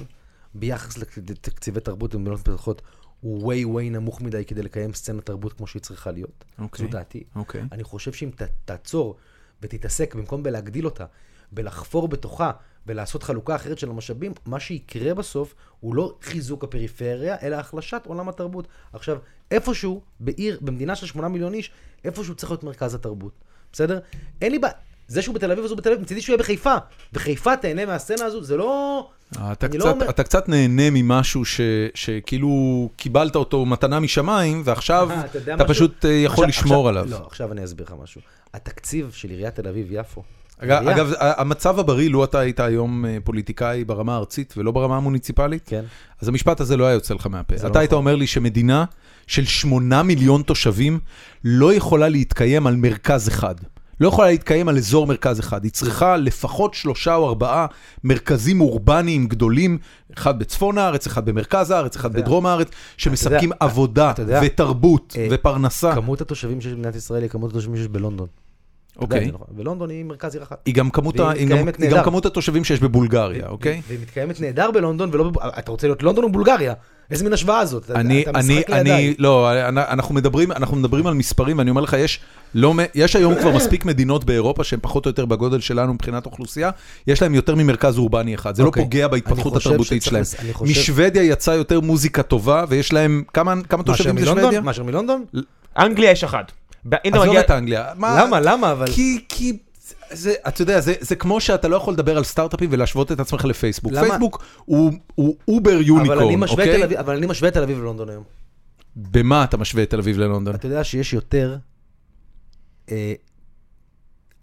ביחס לתקציבי תרבות במדינות מתפתחות, הוא way way נמוך מדי כדי לקיים סצנת תרבות כמו שהיא צריכה להיות. אוקיי. זו דעתי. אוקיי. אני חושב שאם ת, תעצור ותתעסק, במקום בלהגדיל אותה, בלחפור בתוכה ולעשות חלוקה אחרת של המשאבים, מה שיקרה בסוף הוא לא חיזוק הפריפריה, אלא החלשת עולם התרבות. עכשיו, איפשהו, בעיר, במדינה של 8 מיליון איש, איפשהו צריך להיות מרכז התרבות. בסדר? אין לי בעיה. זה שהוא בתל אביב אז הוא בתל אביב, מצידי שהוא יהיה בחיפה. וחיפה תהנה מהסצנה הזו, זה לא... אתה אני קצת, לא אומר- אתה קצת נהנה ממשהו ש, שכאילו קיבלת אותו מתנה משמיים, ועכשיו אה, אתה אתה משהו? פשוט אה, יכול עכשיו- לשמור עכשיו- עליו. לא, עכשיו אני אסביר לך משהו. התקציב של עיריית תל אביב-יפו, אגב, אגב, המצב הבריא, לו אתה היית היום אה, פוליטיקאי ברמה הארצית ולא ברמה המוניציפלית, כן? אז המשפט הזה לא היה יוצא לך מהפה. אתה לא היית נכון. אומר לי שמדינה של שמונה מיליון תושבים לא יכולה להתקיים על מרכז אחד. לא יכולה להתקיים על אזור מרכז אחד. היא צריכה לפחות שלושה או ארבעה מרכזים אורבניים גדולים, אחד בצפון הארץ, אחד במרכז הארץ, אחד. בדרום הארץ, שמספקים עבודה ותרבות אה, ופרנסה. כמות התושבים שיש במדינת ישראל היא כמות התושבים שיש בלונדון. אוקיי. ולונדון היא מרכז עיר אחת. היא גם כמות ה- היא גם- היא גם. כמות התושבים שיש בבולגריה, אוקיי? והיא מתקיימת נהדר בלונדון, ולא... אתה רוצה להיות לונדון או בולגריה? איזה מין השוואה זאת? אני, אתה אני, משחק אני, לידיי. לא, אנחנו מדברים, אנחנו מדברים על מספרים, ואני אומר לך, יש, לא, יש היום כבר מספיק מדינות באירופה שהן פחות או יותר בגודל שלנו מבחינת אוכלוסייה, יש להם יותר ממרכז אורבני אחד, זה לא אוקיי. פוגע בהתפתחות התרבותית אני חושב- משוודיה יצאה יותר מוזיקה טובה, ויש להם, כמה, כמה תושבים זה מלונדון? שוודיה? מאשר מלונדון? אנגליה יש אחד. אם אתה עזוב מגיע- את אנגליה. מה- למה? למה? אבל... כי, כי, זה, אתה יודע, זה, זה כמו שאתה לא יכול לדבר על סטארט-אפים ולהשוות את עצמך לפייסבוק. למה? פייסבוק הוא, הוא over unicorn, אוקיי? אביב- אבל אני משווה את תל אביב ללונדון היום. במה אתה משווה את תל אביב ללונדון? אתה יודע שיש יותר אה,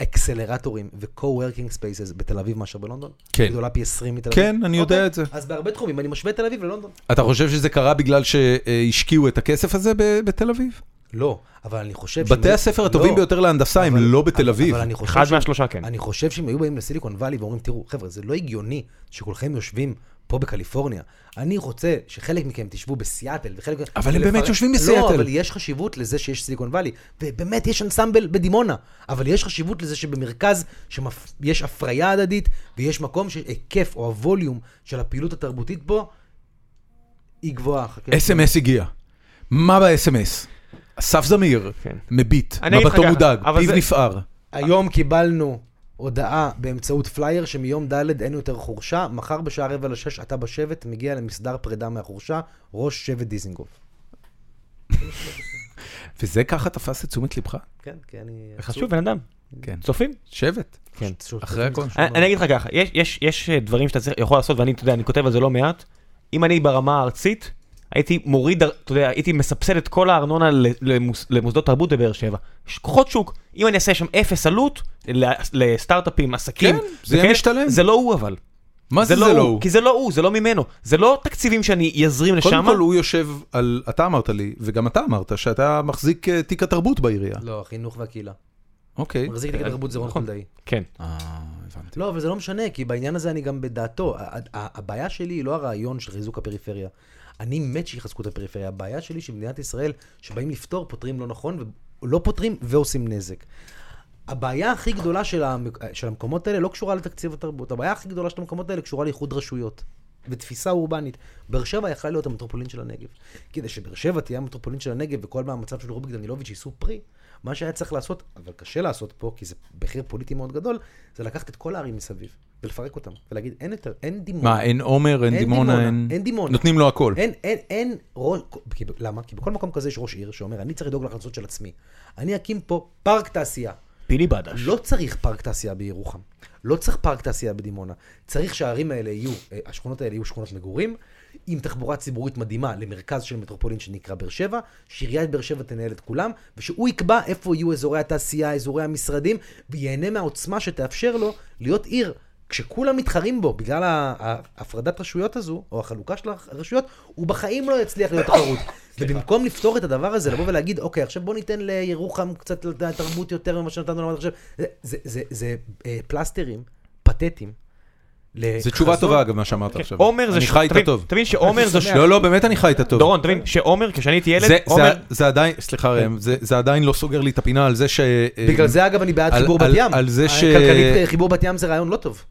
אקסלרטורים ו-co-working spaces בתל אביב מאשר בלונדון? כן. גדולה פי 20 מתל אביב? כן, אני יודע אוקיי. את זה. אז בהרבה תחומים, אני משווה את תל אביב ללונדון. אתה חושב שזה קרה בגלל שהשקיעו את הכסף הזה בתל אביב? לא, אבל אני חושב... בתי הספר הטובים לא, ביותר להנדסה הם אבל- לא בתל אביב. אבל אני חושב אחד ש- מהשלושה כן. אני חושב שאם היו באים לסיליקון וואלי ואומרים, תראו, חבר'ה, זה לא הגיוני שכולכם יושבים פה בקליפורניה. אני רוצה שחלק מכם תשבו בסיאטל, וחלק... אבל הם באמת יושבים לא, בסיאטל. אבל יש חשיבות לזה שיש סיליקון וואלי. ובאמת, יש אנסמבל בדימונה. אבל יש חשיבות לזה שבמרכז, שיש הפריה הדדית, ויש מקום שהיקף או הווליום של הפעילות התרבותית בו, היא גבוהה. אס.אם.אס הגיע. מה ב-SMS? אסף זמיר, כן. מביט, מבטו מודאג, פיו זה- נפער. היום קיבלנו הודעה באמצעות פלייר שמיום ד' אין יותר חורשה, מחר בשעה רבע לשש אתה בשבט מגיע למסדר פרידה מהחורשה, ראש שבט דיזינגוף. וזה ככה תפס את תשומת לבך? כן, כי אני... חשוב, בן אדם. כן. צופים? שבט. כן. אחרי הכל. אני אגיד לך ככה, יש- יש- יש דברים שאתה יכול לעשות, ואני, אתה יודע, אני כותב על זה לא מעט. אם אני ברמה הארצית, הייתי מוריד, אתה יודע, הייתי מסבסד את כל הארנונה למוסדות תרבות בבאר שבע. יש כוחות שוק, אם אני אעשה שם אפס עלות, ל- לסטארט-אפים, עסקים, כן, זה יהיה משתלם. זה לא הוא אבל. מה זה זה לא הוא? כי זה לא הוא, זה לא ממנו. זה לא תקציבים שאני אזרים לשם. קודם כל הוא יושב על, אתה אמרת לי, וגם אתה אמרת, שאתה מחזיק אה, תיק התרבות בעירייה. לא, החינוך והקהילה. אוקיי. מחזיק תיק התרבות זה רון נכון. חולדאי. כן. אה, הבנתי. לא, אבל זה לא משנה, כי בעניין הזה אני גם בדעתו. ה- ה- הבעיה שלי היא לא הרעיון של חיזוק הפריפריה. אני מת שיחזקו את הפריפריה. הבעיה שלי שבמדינת ישראל, שבאים לפתור, פותרים לא נכון, לא פותרים ועושים נזק. הבעיה הכי גדולה של, המק... של המקומות האלה לא קשורה לתקציב התרבות, הבעיה הכי גדולה של המקומות האלה קשורה לאיחוד רשויות. ותפיסה אורבנית. באר שבע יכלה להיות המטרופולין של הנגב. כדי שבאר שבע תהיה המטרופולין של הנגב וכל מאמציו של רוביק דנילוביץ' יישאו פרי, מה שהיה צריך לעשות, אבל קשה לעשות פה, כי זה מחיר פוליטי מאוד גדול, זה לקחת את כל הערים מסביב ולפרק אותם, ולהגיד, אין, יותר, אין דימונה. מה, אין עומר, אין אין דימונה, דימונה, אין... אין דימונה. נותנים לו הכל. אין, אין, אין, ראש, כי, למה? כי בכל מקום כזה יש ראש עיר שאומר, אני צריך לדאוג להכנסות של עצמי. אני אקים פה פארק תעשייה. פיני בדש. לא צריך פארק תעשייה בירוחם. לא צריך פארק תעשייה בדימונה. צריך שהערים האלה יהיו, אה, השכונות האלה יהיו שכונות מגורים, עם תחבורה ציבורית מדהימה למרכז של מטרופולין שנקרא באר שבע, שעיריית באר שבע תנהל את כולם, ושהוא יקבע איפה יהיו אזורי התעשייה, אזורי המשרדים, וייהנה מהעוצמה שתאפשר לו להיות עיר. כשכולם מתחרים בו בגלל ההפרדת רשויות הזו, או החלוקה של הרשויות, הוא בחיים לא יצליח להיות תחרות. (coughs) ובמקום לפתור את הדבר הזה, לבוא ולהגיד, אוקיי, עכשיו בוא ניתן לירוחם קצת תרבות יותר ממה שנתנו לנו עד עכשיו, זה, זה, זה, זה אה, פלסטרים פתטיים. זו תשובה טובה, אגב, מה שאמרת עכשיו. עומר זה... אני ש- חי איתה טוב. תבין שעומר זה... ש- לא, לא, באמת אני חי איתה טוב. דורון, תבין שעומר, כשאני הייתי ילד, זה- עומר... זה- זה עדיין, סליחה ראם, זה זה עדיין לא סוגר לי את הפינה על זה ש... בגלל זה, אגב, אני בעד חיבור בת ים. על זה ש- כלכלית, אה, חיבור בת ים זה רעיון לא טוב.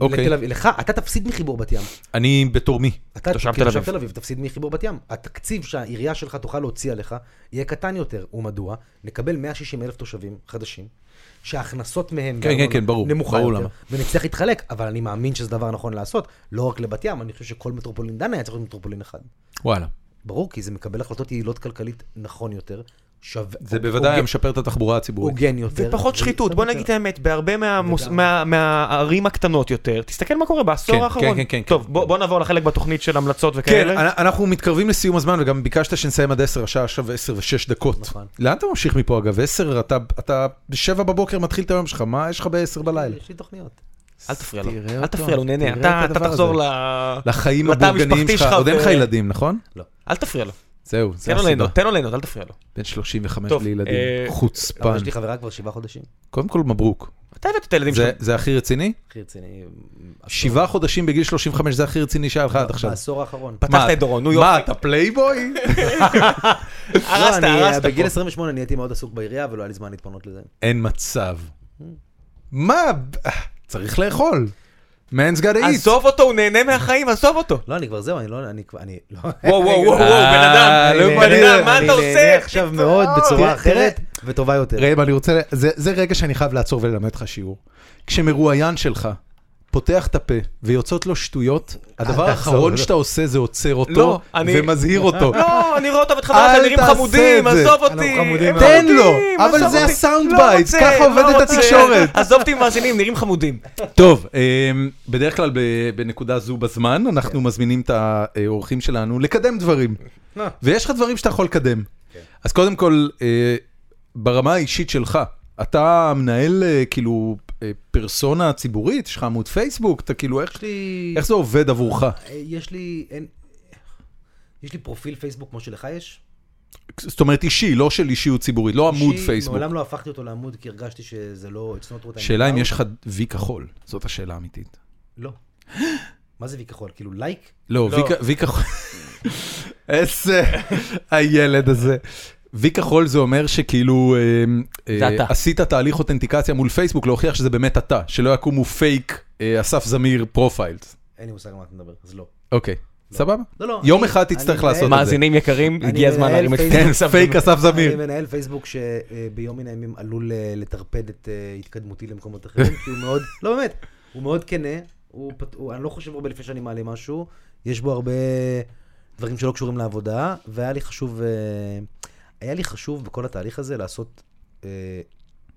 אוקיי. לך, אתה תפסיד מחיבור בת ים. אני בתור מי? אתה תושב תל אביב. תל אביב תפסיד מחיבור בת ים. התקציב שהעירייה שלך תוכל להוציא עליך יהיה קטן יותר. ומדוע? נקבל 160 אלף תושבים חדשים, שההכנסות מהם כן, כן, כן, ברור, נמוכה ברור יותר, למה. ונצטרך להתחלק, אבל אני מאמין שזה דבר נכון לעשות, לא רק לבת ים, אני חושב שכל מטרופולין דן היה צריך להיות מטרופולין אחד. וואלה. ברור, כי זה מקבל החלטות יעילות כלכלית נכון יותר. זה בוודאי משפר את התחבורה הציבורית. הוגן יותר. ופחות שחיתות, בוא. נגיד את האמת, בהרבה מהמוס- וגם- מה- מהערים הקטנות יותר, תסתכל מה קורה בעשור כן, האחרון. כן, כן, כן. טוב, בוא בוא נעבור לחלק בתוכנית של המלצות כן, וכאלה. אנ- אנחנו מתקרבים לסיום הזמן, וגם ביקשת שנסיים עד 10, השעה עכשיו 10 ו-6 דקות. נכון. לאן אתה ממשיך מפה אגב? 10, אתה- אתה ב-7 בבוקר מתחיל את היום שלך, מה יש לך ב-10 בלילה? יש לי תוכניות. אל תפריע לו, אל תפריע לו, נהנה, אתה תחזור. לחיים הבורגניים שלך, עוד אין לך ילדים, נכון? אל תפריע לו, זהו, זה תן לו הסיבה. ליהנות, תן לו ליהנות, אל תפריע לו. בן 35 טוב, בלי ילדים, אה, אבל חוצפן. יש לי חברה כבר שבעה חודשים. קודם כל מברוק. אתה הבאת את הילדים זה- שלך. זה הכי רציני? הכי רציני. שבעה חודשים בגיל 35 זה הכי רציני שהיה לך עד עכשיו. בעשור האחרון. פתחת מה, את דורון, נו מה, יופי. אתה פלייבוי? (laughs) הרסת, לא, אני, הרסת בגיל פה. 28 נהייתי מאוד עסוק בעירייה ולא היה לי זמן להתפנות לזה. אין מצב. מה? צריך לאכול. Man's gotta eat. עזוב אותו, הוא נהנה מהחיים, עזוב אותו. לא, אני כבר זהו, אני לא, אני כבר, אני לא... וואו, וואו, וואו, אה, בן אדם, לא בן. אדם, מה אתה אני עושה? נהנה עכשיו מאוד בצורה אחרת וטובה יותר. ראם, אני רוצה, זה רגע שאני חייב לעצור וללמד לך שיעור. כשמרואיין שלך פותח את הפה ויוצאות לו שטויות, הדבר תעצור, האחרון לא. שאתה עושה זה עוצר אותו לא, אני- ומזהיר (laughs) אותו. לא, אני רואה אותו ואת הם נראים חמודים. עזוב אותי. תן לו, אבל זה. הסאונד לא רוצה, ככה עובדת. התקשורת. עזוב אותי ממאזינים, נראים חמודים. טוב, אמ, בדרך כלל בנקודה זו בזמן, אנחנו מזמינים את האורחים שלנו לקדם דברים. אה. ויש לך דברים שאתה יכול לקדם. אז קודם כל, אה, ברמה האישית שלך, אתה מנהל אה, כאילו פרסונה ציבורית, יש לך עמוד פייסבוק, אתה כאילו, איך לי... איך זה עובד עבורך? יש לי... אין... יש לי פרופיל פייסבוק כמו שלך יש. זאת אומרת אישי, לא של אישיות ציבורית, לא עמוד אישי, פייסבוק. מעולם לא הפכתי אותו לעמוד כי הרגשתי שזה לא... שאלה אם. יש לך וי כחול, זאת השאלה האמיתית. לא. (gasps) מה זה וי כחול? כאילו לייק? לא, לא. וי וי כחול, (laughs) איזה הילד הזה. וי כחול זה אומר שכאילו אה, אה. עשית תהליך authentication מול פייסבוק להוכיח שזה באמת אתה, שלא יקומו פייק אה, אסף זמיר profiles. אין לי מושג על מה אתה מדבר, אז לא. אוקיי, סבבה. לא, לא. יום אחד תצטרך לעשות את זה. מאזינים יקרים, אני הגיע הזמן להרים את. כן, פייק זמיר. אסף זמיר. אני מנהל פייסבוק שביום מן הימים עלול לטרפד את התקדמותי למקומות אחרים, כי הוא מאוד, לא באמת, הוא מאוד כנה, אני לא חושב הרבה לפני שאני מעלה משהו, יש בו הרבה דברים שלא קשורים לעבודה, והיה לי חשוב, היה לי חשוב בכל התהליך הזה לעשות אה,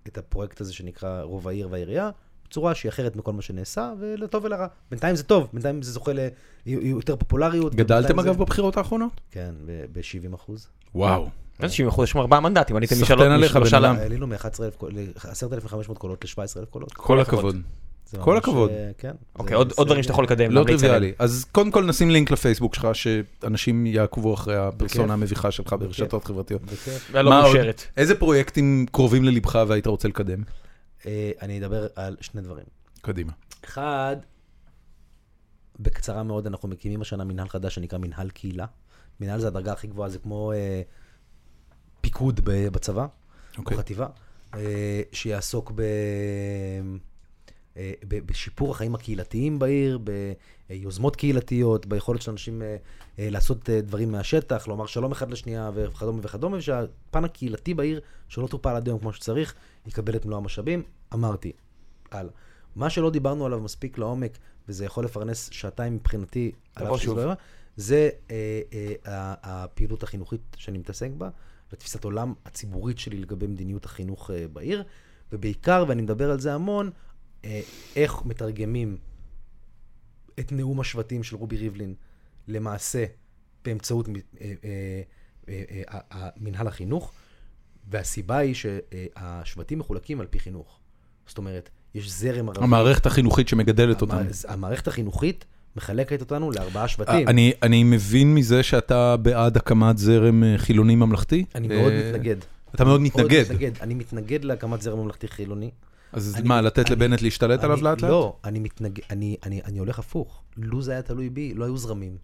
את הפרויקט הזה שנקרא רוב העיר והעירייה, בצורה שהיא אחרת מכל מה שנעשה, ולטוב ולרע. בינתיים זה טוב, בינתיים זה זוכה ליותר פופולריות. גדלתם אגב זה- בבחירות האחרונות? כן, ב-70 אחוז. וואו. איזה 70 אחוז, יש שם ארבעה מנדטים, עליתם סחטיין משלוש- עליך, בן אדם. עלינו מ-10,500 קולות ל-17,000 קולות. כל הכבוד. כל הכבוד. אה, כן. אוקיי, עוד- דברים שאתה יכול לקדם. לא טריוויאלי. אז קודם כל נשים לינק לפייסבוק שלך, שאנשים יעקבו אחרי הפרסונה בכיף. המביכה שלך ברשתות חברתיות. בכיף. ולא מה עוד? מאושרת. איזה פרויקטים קרובים ללבך והיית רוצה לקדם? אה, אני אדבר על שני דברים. קדימה. אחד, בקצרה מאוד, אנחנו מקימים השנה מנהל חדש שנקרא מנהל קהילה. מנהל זה הדרגה הכי גבוהה, זה כמו אה, פיקוד בצבא, או אוקיי. חטיבה, אה, שיעסוק ב... אה, בשיפור החיים הקהילתיים בעיר, ביוזמות קהילתיות, ביכולת של אנשים אה, אה, לעשות דברים מהשטח, לומר שלום אחד לשנייה וכדומה וכדומה, ושהפן הקהילתי בעיר, שלא טופל עד היום כמו שצריך, יקבל את מלוא המשאבים. אמרתי, הלאה. מה שלא דיברנו עליו מספיק לעומק, וזה יכול לפרנס שעתיים מבחינתי, על תבוא אף שזה שוב. יהיה, זה אה, אה, הפעילות החינוכית שאני מתעסק בה, ותפיסת עולם הציבורית שלי לגבי מדיניות החינוך אה, בעיר, ובעיקר, ואני מדבר על זה המון, איך מתרגמים את נאום השבטים של רובי ריבלין למעשה באמצעות אה, אה, אה, אה, מנהל החינוך, והסיבה היא שהשבטים מחולקים על פי חינוך. זאת אומרת, יש זרם ערבי. המערכת החינוכית שמגדלת אותנו. המ- המערכת החינוכית מחלקת אותנו לארבעה שבטים. אה, אני, אני מבין מזה שאתה בעד הקמת זרם אה, חילוני ממלכתי? אני מאוד אה, מתנגד. אתה מאוד מאוד מתנגד. מתנגד. אני מתנגד להקמת זרם ממלכתי חילוני. אז אני- מה, לתת אני- לבנט להשתלט עליו לאט לאט? לא, אני מתנגד, אני, אני, אני הולך הפוך. לו זה היה תלוי בי, לא היו זרמים.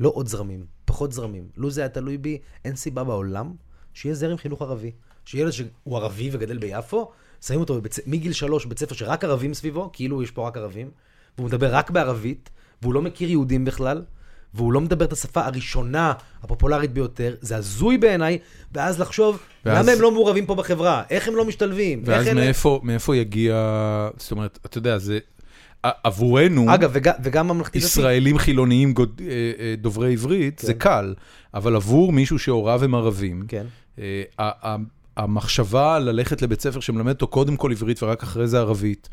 לא עוד זרמים, פחות זרמים. לו זה היה תלוי בי, אין סיבה בעולם שיהיה זרם חינוך ערבי. שילד שהוא ערבי וגדל ביפו, שמים אותו ס- מגיל שלוש בבית ספר שרק ערבים סביבו, כאילו יש פה רק ערבים, והוא מדבר רק בערבית, והוא לא מכיר יהודים בכלל, והוא לא מדבר את השפה הראשונה, הפופולרית ביותר, זה הזוי בעיניי, ואז לחשוב, ואז- למה הם לא מעורבים פה בחברה? איך הם לא משתלבים? ואז להם- מאיפה, מאיפה יגיע, זאת אומרת, אתה יודע, זה, עבורנו, אגב, וגם, וגם ממלכתי דתי. ישראלים חילוניים גוד- אה, אה, דוברי עברית, זה כן. קל, אבל עבור מישהו שהוריו הם ערבים, כן. אה, המחשבה ללכת לבית ספר שמלמד אותו קודם כל עברית ורק אחרי זה ערבית,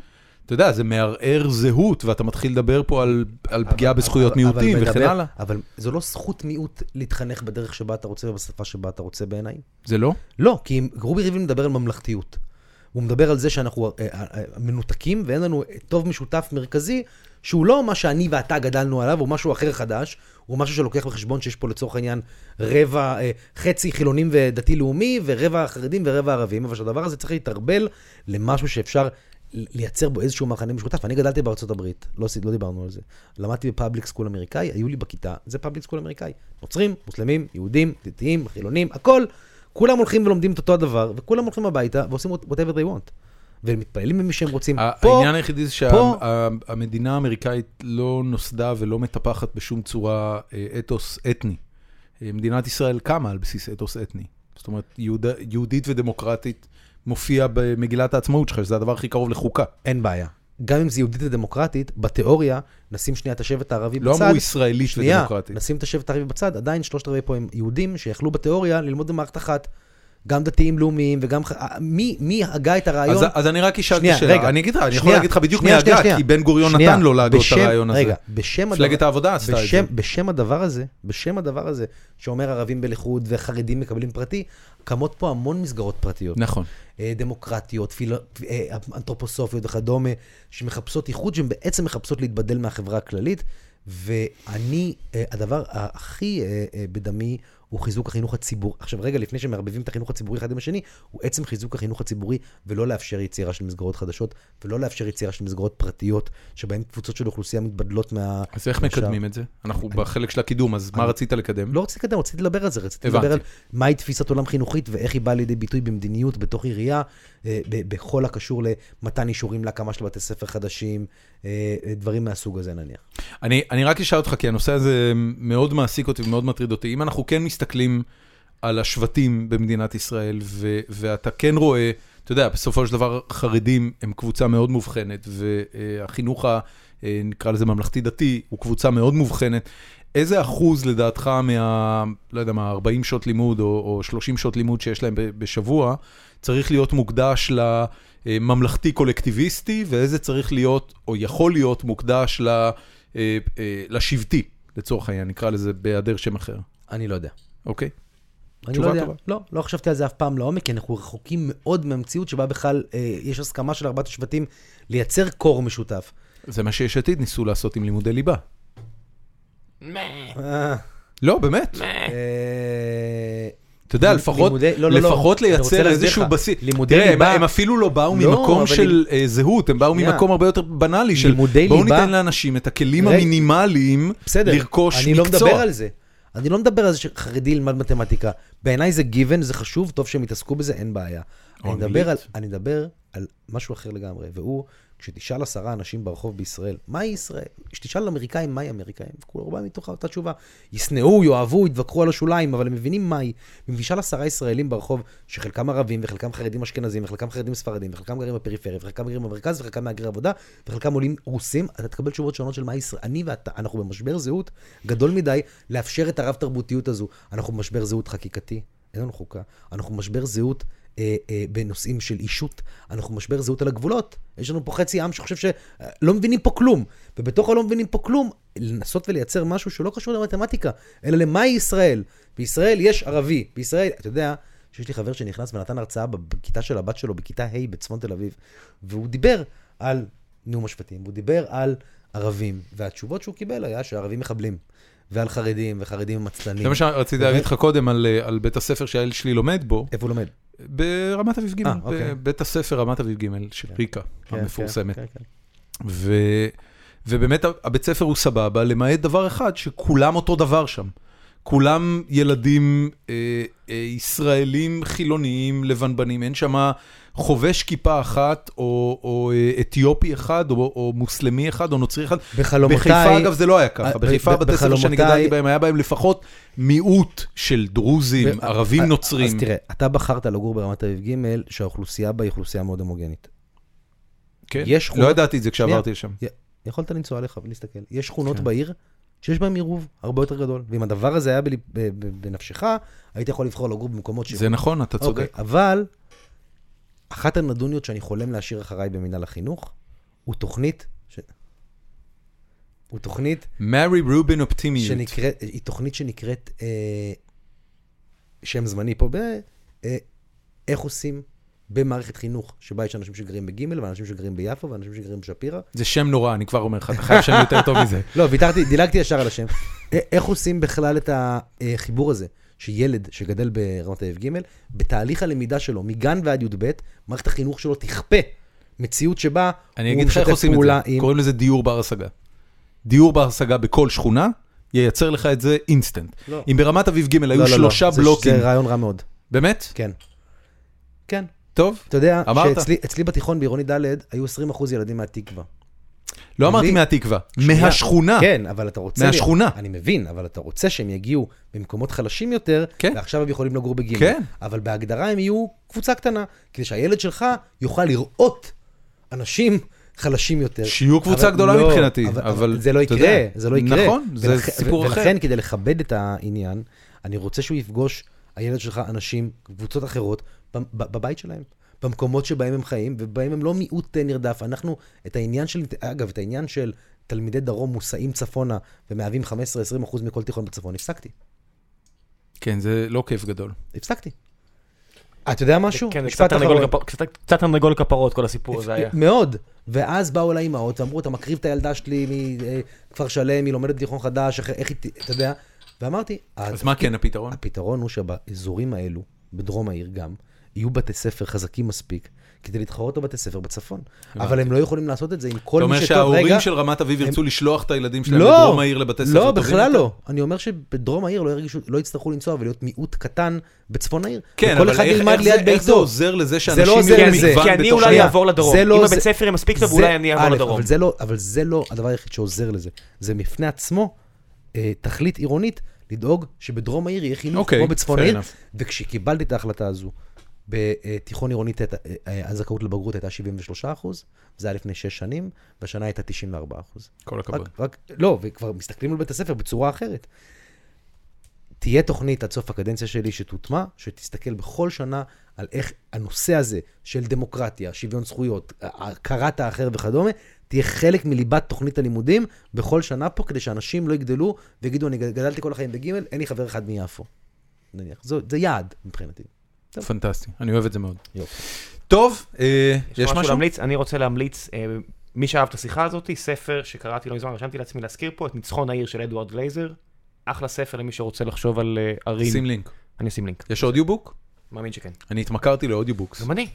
אתה יודע, זה מערער זהות, ואתה מתחיל לדבר פה על, על פגיעה אבל- בזכויות אבל- מיעוטים אבל וכן מדבר- הלאה. אבל זו לא זכות מיעוט להתחנך בדרך שבה אתה רוצה ובשפה שבה אתה רוצה בעיניי. זה לא? לא, כי רובי ריבלין מדבר על ממלכתיות. הוא מדבר על זה שאנחנו אה, אה, אה, מנותקים ואין לנו טוב משותף מרכזי, שהוא לא מה שאני ואתה גדלנו עליו, הוא משהו אחר חדש, הוא משהו שלוקח בחשבון שיש פה לצורך העניין רבע, אה, חצי חילונים ודתי-לאומי, ורבע חרדים ורבע ערבים, אבל שהדבר הזה צריך להתערבל למשהו שאפשר לייצר בו איזשהו מחנה משותף. אני גדלתי בארצות הברית, לא, לא דיברנו על זה. למדתי ב public school אמריקאי, היו לי בכיתה, זה public school אמריקאי. נוצרים, מוסלמים, יהודים, דתיים, חילונים, הכל. כולם הולכים ולומדים את אותו הדבר, וכולם הולכים הביתה ועושים whatever they want. והם מתפללים במי שהם רוצים. פה, העניין היחידי זה שהמדינה האמריקאית לא נוסדה ולא מטפחת בשום צורה אה, אתוס אתני. אה, מדינת ישראל קמה על בסיס אתוס אתני. זאת אומרת, יהודית ודמוקרטית מופיע במגילת העצמאות שלך, שזה הדבר הכי קרוב לחוקה. אין בעיה. גם אם זה יהודית ודמוקרטית, בתיאוריה, נשים שנייה את השבט הערבי לא בצד. אמרו ישראלית שנייה, ודמוקרטית. נשים את השבט הערבי בצד, עדיין שלושת רבעי פה הם יהודים שיכלו בתיאוריה ללמוד במערכת אחת. גם דתיים לאומיים וגם... ח- מי, מי הגה את הרעיון? אז, אז אני רק אשאל את השאלה, רגע. אני אגיד לך, אני יכול להגיד לך בדיוק מי שנייה, שנייה, הגה. כי בן גוריון שנייה, נתן לו להגות את הרעיון הזה. רגע, בשם מפלגת העבודה עשתה את זה. בשם, הדבר הזה, בשם הדבר הזה, שאומר ערבים בלחוד וחרדים מקבלים פרטי, קמות פה המון מסגרות פרטיות. נכון. אה, דמוקרטיות, פיל... אה, אנתרופוסופיות וכדומה, שמחפשות איחוד, שהן בעצם מחפשות להתבדל מהחברה הכללית. ואני, אה, הדבר הכי אה, אה, בדמי הוא חיזוק החינוך הציבורי. עכשיו, רגע, לפני שמערבבים את החינוך הציבורי אחד עם השני, הוא עצם חיזוק החינוך הציבורי, ולא לאפשר יצירה של מסגרות חדשות, ולא לאפשר יצירה של מסגרות פרטיות, שבהן קבוצות של אוכלוסייה מתבדלות מה... אז איך מהשאר. מקדמים את זה? אנחנו בחלק של הקידום, אז מה אני- רצית לקדם? לא רציתי לקדם, רציתי לדבר על זה, רציתי הבנתי. לדבר על מהי תפיסת עולם חינוכית ואיך היא באה לידי ביטוי במדיניות בתוך עירייה, אה, בכל הקשור למתן אישורים להקמה של בתי ספר חדשים, דברים מהסוג הזה נניח. אני, אני רק אשאל אותך, כי הנושא הזה מאוד מעסיק אותי ומאוד מטריד אותי. אם אנחנו כן מסתכלים על השבטים במדינת ישראל, ו, ואתה כן רואה, אתה יודע, בסופו של דבר חרדים הם קבוצה מאוד מובחנת, והחינוך, ה- אה, נקרא לזה ממלכתי-דתי, הוא קבוצה מאוד מובחנת. איזה אחוז לדעתך מה, לא יודע מה, 40 שעות לימוד או, או 30 שעות לימוד שיש להם בשבוע, צריך להיות מוקדש לממלכתי קולקטיביסטי, ואיזה צריך להיות, או יכול להיות מוקדש אה, אה, לשבטי, לצורך העניין, נקרא לזה בהיעדר שם אחר, אני לא יודע. אוקיי? אני לא יודע, טובה. לא, לא חשבתי על זה אף פעם לעומק, כי אנחנו רחוקים מאוד מהמציאות שבה בכלל אה, יש הסכמה של ארבעת השבטים לייצר קור משותף. זה מה שיש עתיד ניסו לעשות עם לימודי ליבה. אה, לא, באמת. אתה יודע, לפחות, לימודי- לא, לא, לא. לפחות אני רוצה לייצר איזשהו. בסיס. לימודי תראה, ליבה- הם אפילו לא באו לא, ממקום של אה, זהות, הם באו שנייה. ממקום הרבה יותר בנאלי של בואו ליבה- ניתן לאנשים את הכלים רגע. המינימליים בסדר, לרכוש אני לא מקצוע. מדבר על זה. אני לא מדבר על זה שחרדי ילמד מתמטיקה. בעיניי זה גיוון, זה חשוב, טוב שהם יתעסקו בזה, אין בעיה. אני מדבר, על. אני מדבר על משהו אחר לגמרי, והוא, כשתשאל עשרה אנשים ברחוב בישראל, מהי ישראל? כשתשאל אמריקאים, מהי אמריקאים? כולם רובם מתוך אותה תשובה. ישנאו, יאהבו, יתווכחו על השוליים, אבל הם מבינים מהי. אם תשאל עשרה ישראלים ברחוב, שחלקם ערבים, וחלקם חרדים אשכנזים, וחלקם חרדים ספרדים, וחלקם גרים בפריפריה, וחלקם גרים במרכז, וחלקם מהגרי עבודה, וחלקם עולים רוסים, אתה תקבל תשובות שונות של מהי ישראל. אני ואתה, אנחנו במשבר זהות גדול מדי לאפשר את הרב-תרבותיות הזו. אנחנו במשבר זהות חקיקתי, אין לנו חוקה. אנחנו במשבר זהות אה, אה, בנושאים של אישות, אנחנו במשבר זהות על הגבולות. יש לנו פה חצי עם שחושב שלא מבינים פה כלום. ובתוך הלא מבינים פה כלום, לנסות ולייצר משהו שלא קשור למתמטיקה, אלא למהי ישראל. בישראל יש ערבי. בישראל, אתה יודע, שיש לי חבר שנכנס ונתן הרצאה בכיתה של הבת שלו, בכיתה ה' בצפון תל אביב, והוא דיבר על נאום השבטים, והוא דיבר על ערבים, והתשובות שהוא קיבל היה שהערבים מחבלים, ועל חרדים, וחרדים הם עצלנים. זה מה שרציתי להגיד לך קודם על, אה, על בית הספר שהילד שלי לומד בו, איפה הוא לומד? ברמת אביב ג', אה, אוקיי. בבית הספר רמת אביב ג' של ריקה כן, המפורסמת. כן, כן, כן. ובאמת הבית ספר הוא סבבה, למעט דבר אחד, שכולם אותו דבר שם. כולם ילדים אה, אה, ישראלים חילוניים לבנבנים, אין שם חובש כיפה אחת, או, או אה, אתיופי אחד, או, או מוסלמי אחד, או נוצרי אחד. בחלומותיי... בחיפה אגב זה לא היה ככה, בחיפה ב- בתי ספר שאני גדלתי בהם, היה בהם לפחות מיעוט של דרוזים, ו- ערבים אה, נוצרים. אז תראה, אתה בחרת לגור ברמת אביב ג' שהאוכלוסייה בה היא אוכלוסייה מאוד הומוגנית. כן? יש לא שכונות- ידעתי את זה כשעברתי לשם. יכולת לנסוע עליך ולהסתכל. יש שכונות כן. בעיר שיש בהן עירוב הרבה יותר גדול. ואם הדבר הזה היה ב- ב- בנפשך, היית יכול לבחור לגור במקומות ש... זה נכון, אתה צודק. אוקיי, אבל אחת הנדוניות שאני חולם להשאיר אחריי במינהל החינוך, הוא תוכנית, ש... הוא תוכנית מרי רובין אופטימיות. שנקראת, היא תוכנית שנקראת, אה, שם זמני פה, ב, אה, איך עושים במערכת חינוך, שבה יש אנשים שגרים בגימל, ואנשים שגרים ביפו, ואנשים שגרים בשפירא. זה שם נורא, אני כבר אומר לך, אתה חייב שם יותר טוב מזה. לא, ויתרתי, דילגתי ישר על השם. א- איך עושים בכלל את החיבור הזה, שילד שגדל ברמת אביב ג', בתהליך הלמידה שלו, מגן ועד י"ב, מערכת החינוך שלו תכפה מציאות שבה אני הוא אגיד לך איך משתף עושים את פעולה זה, עם... קוראים לזה דיור בר השגה. דיור בר השגה בכל שכונה, ייצר לך את זה אינסטנט. לא. אם ברמת אביב ג' היו לא, לא, לא, שלושה זה- בלוקים, זה רעיון רע מאוד. באמת? כן. כן. טוב. אתה יודע, אמרת. שאצלי אצלי בתיכון בעירוני ד' היו 20% ילדים מהתקווה. לא אמרתי מהתקווה. מהשכונה. כן, אבל אתה רוצה... מהשכונה. אני מבין, אבל אתה רוצה שהם יגיעו במקומות חלשים יותר, כן. ועכשיו הם יכולים לגור בגימל. כן. אבל בהגדרה הם יהיו קבוצה קטנה, כדי שהילד שלך יוכל לראות אנשים חלשים יותר. שיהיו קבוצה אבל גדולה לא, מבחינתי, אבל, אבל זה לא יקרה, יודע, זה לא יקרה. נכון, זה ולכ- סיפור אחר. ולכן, כדי לכבד את העניין, אני רוצה שהוא יפגוש, הילד שלך, אנשים, קבוצות אחרות, בבית שלהם. במקומות שבהם הם חיים, ובהם הם לא מיעוט אה, נרדף. אנחנו, את העניין של, אגב, את העניין של תלמידי דרום מוסעים צפונה ומהווים 15-20% מכל תיכון בצפון, הפסקתי. כן, זה לא כיף גדול. הפסקתי. אתה יודע משהו? כן, זה משפט אחרון. כפר- קצת- קצת תרנגול כפרות כל הסיפור הזה היה. מאוד. ואז באו אליי אמהות ואמרו, אתה מקריב את הילדה שלי מכפר שלם, היא לומדת בתיכון חדש, איך- איך היא, אתה יודע? ואמרתי, אז מה כן הפתרון? הפתרון הוא שבאזורים האלו, בדרום העיר גם, יהיו בתי ספר חזקים מספיק כדי להתחרות בבתי ספר בצפון. אבל הם לא יכולים לעשות את זה עם כל אתה מי אומר שטוב. שההורים רגע, של רמת אביב ירצו לשלוח את הילדים שלהם לא, לדרום העיר לבתי ספר לא, טובים בכלל יותר? לא. אני אומר שבדרום העיר לא ירגישו, לא יצטרכו לנסוע ולהיות מיעוט קטן בצפון העיר. כן, אבל אחד איך- זה- ליד איך זה. עוזר לזה לא שאנשים יהיו. מגוון כי אני בתוך אולי אעבור לדרום. זה לא אם זה- הבית ספר יהיה מספיק טוב, זה- אולי אני אעבור לדרום. אבל זה לא, אבל זה לא הדבר היחיד שעוזר לזה. זה בפני עצמו אה, תכלית עירונית לדאוג שבדרום העיר יהיה חינוך אוקיי, כמו בצפון העיר. וכשקיבלתי את ההחלטה הזו, בתיכון עירונית הייתה- אה, הזכאות לבגרות הייתה 73 אחוז, זה היה לפני 6 שנים, והשנה הייתה 94 אחוז. כל הכבוד. רק, רק, לא, וכבר מסתכלים על בית הספר בצורה אחרת. תהיה תוכנית עד סוף הקדנציה שלי שתוטמע, שתסתכל בכל שנה על איך הנושא הזה של דמוקרטיה, שוויון זכויות, הכרת האחר וכדומה, תהיה חלק מליבת תוכנית הלימודים בכל שנה פה, כדי שאנשים לא יגדלו ויגידו, אני גדלתי כל החיים בגימל, אין לי חבר אחד מיפו. נניח. זה, זה יעד מבחינתי. פנטסטי, אני אוהב את זה מאוד. יופי. טוב, אה, יש יש משהו משהו? להמליץ? אני רוצה להמליץ, אה, מי שאהב את השיחה הזאת, ספר שקראתי לא מזמן, רשמתי לעצמי להזכיר פה, את ניצחון העיר של אדוארד גלייזר. אחלה ספר למי שרוצה לחשוב על אה, ערים. שים לינק. אני אשים לינק. יש audiobook? מאמין שכן. אני התמכרתי ל audiobooks. גם אני.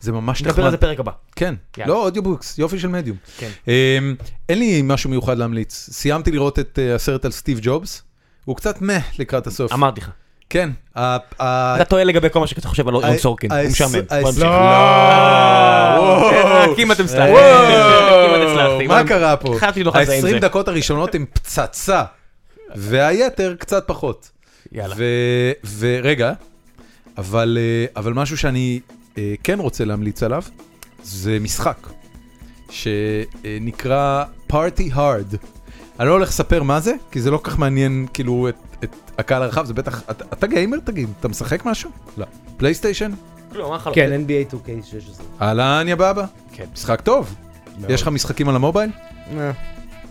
זה ממש נדבר על נחמד. זה פרק הבא. כן, יאללה. לא audiobooks, יופי של מדיום. כן. אמ, אין לי משהו מיוחד להמליץ. סיימתי לראות את הסרט על סטיב ג'ובס. הוא קצת מה לקראת הסוף. אמרתי לך. כן. אתה טועה לגבי כל מה שאתה חושב על רון סורקין, הוא משעמם. לא. אם אתם סלחתם. מה קרה פה? חייבתי לו חזה עם ה-20 זה. דקות הראשונות הן פצצה, והיתר קצת פחות. יאללה. ורגע, אבל, אה, אבל משהו שאני אה, כן רוצה להמליץ עליו, זה משחק, שנקרא Party Hard. אני לא הולך לספר מה זה, כי זה לא כל כך מעניין כאילו את הקהל הרחב, זה בטח, אתה, אתה גיימר תגיד, אתה משחק משהו? לא. פלייסטיישן? כלום, אמר לך לא. כן, NBA 2K16. אהלן יא בבא, כן. משחק טוב. מאוד. יש לך משחקים על המובייל? אה,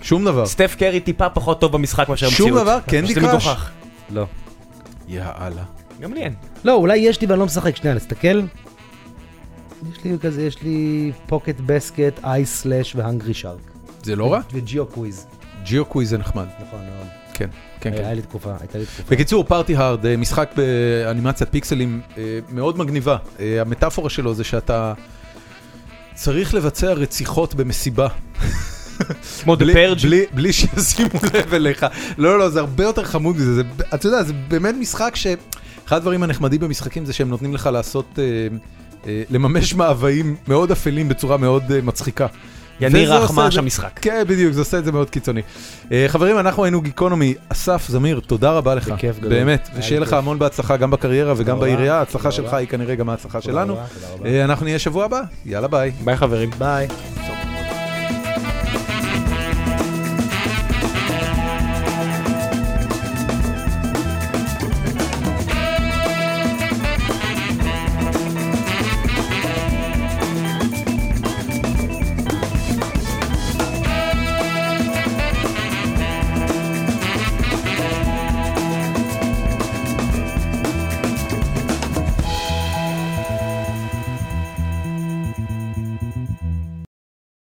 שום דבר. סטף קרי טיפה פחות טוב במשחק מאשר שום במציאות. דבר? קנדי קראש? לא. יאללה. גם לי אין. לא, אולי יש לי ואני לא משחק. שנייה, נסתכל. יש לי כזה, יש לי Pocket Basket, Ice Slash ו Hungry Shark. זה לא רע? ו Geo Quiz. Geo Quiz זה נחמד. נכון, מאוד. כן, כן, היה כן. לי תקופה, הייתה לי תקופה. בקיצור, Party Hard, אה, משחק באנימציית פיקסלים אה, מאוד מגניבה. אה, המטאפורה שלו זה שאתה צריך לבצע רציחות במסיבה. כמו בלי- Purge. בלי- בלי שישימו לב אליך. לא, לא, זה הרבה יותר חמוד מזה. זה- אתה יודע, זה באמת משחק ש... אחד הדברים הנחמדים במשחקים זה שהם נותנים לך לעשות, אה, אה, לממש מאוויים מאוד אפלים בצורה מאוד אה, מצחיקה. יניר זה- המשחק. כן, בדיוק, זה עושה את זה מאוד קיצוני. אה, חברים, אנחנו היינו גיקונומי. אסף, זמיר, תודה רבה לך. בכיף גדול. באמת, היה ושיהיה לך. המון בהצלחה גם בקריירה וגם בעירייה. ההצלחה שלך. היא כנראה גם ההצלחה שלנו. אה, אנחנו נהיה שבוע הבא, יאללה ביי. ביי חברים. ביי.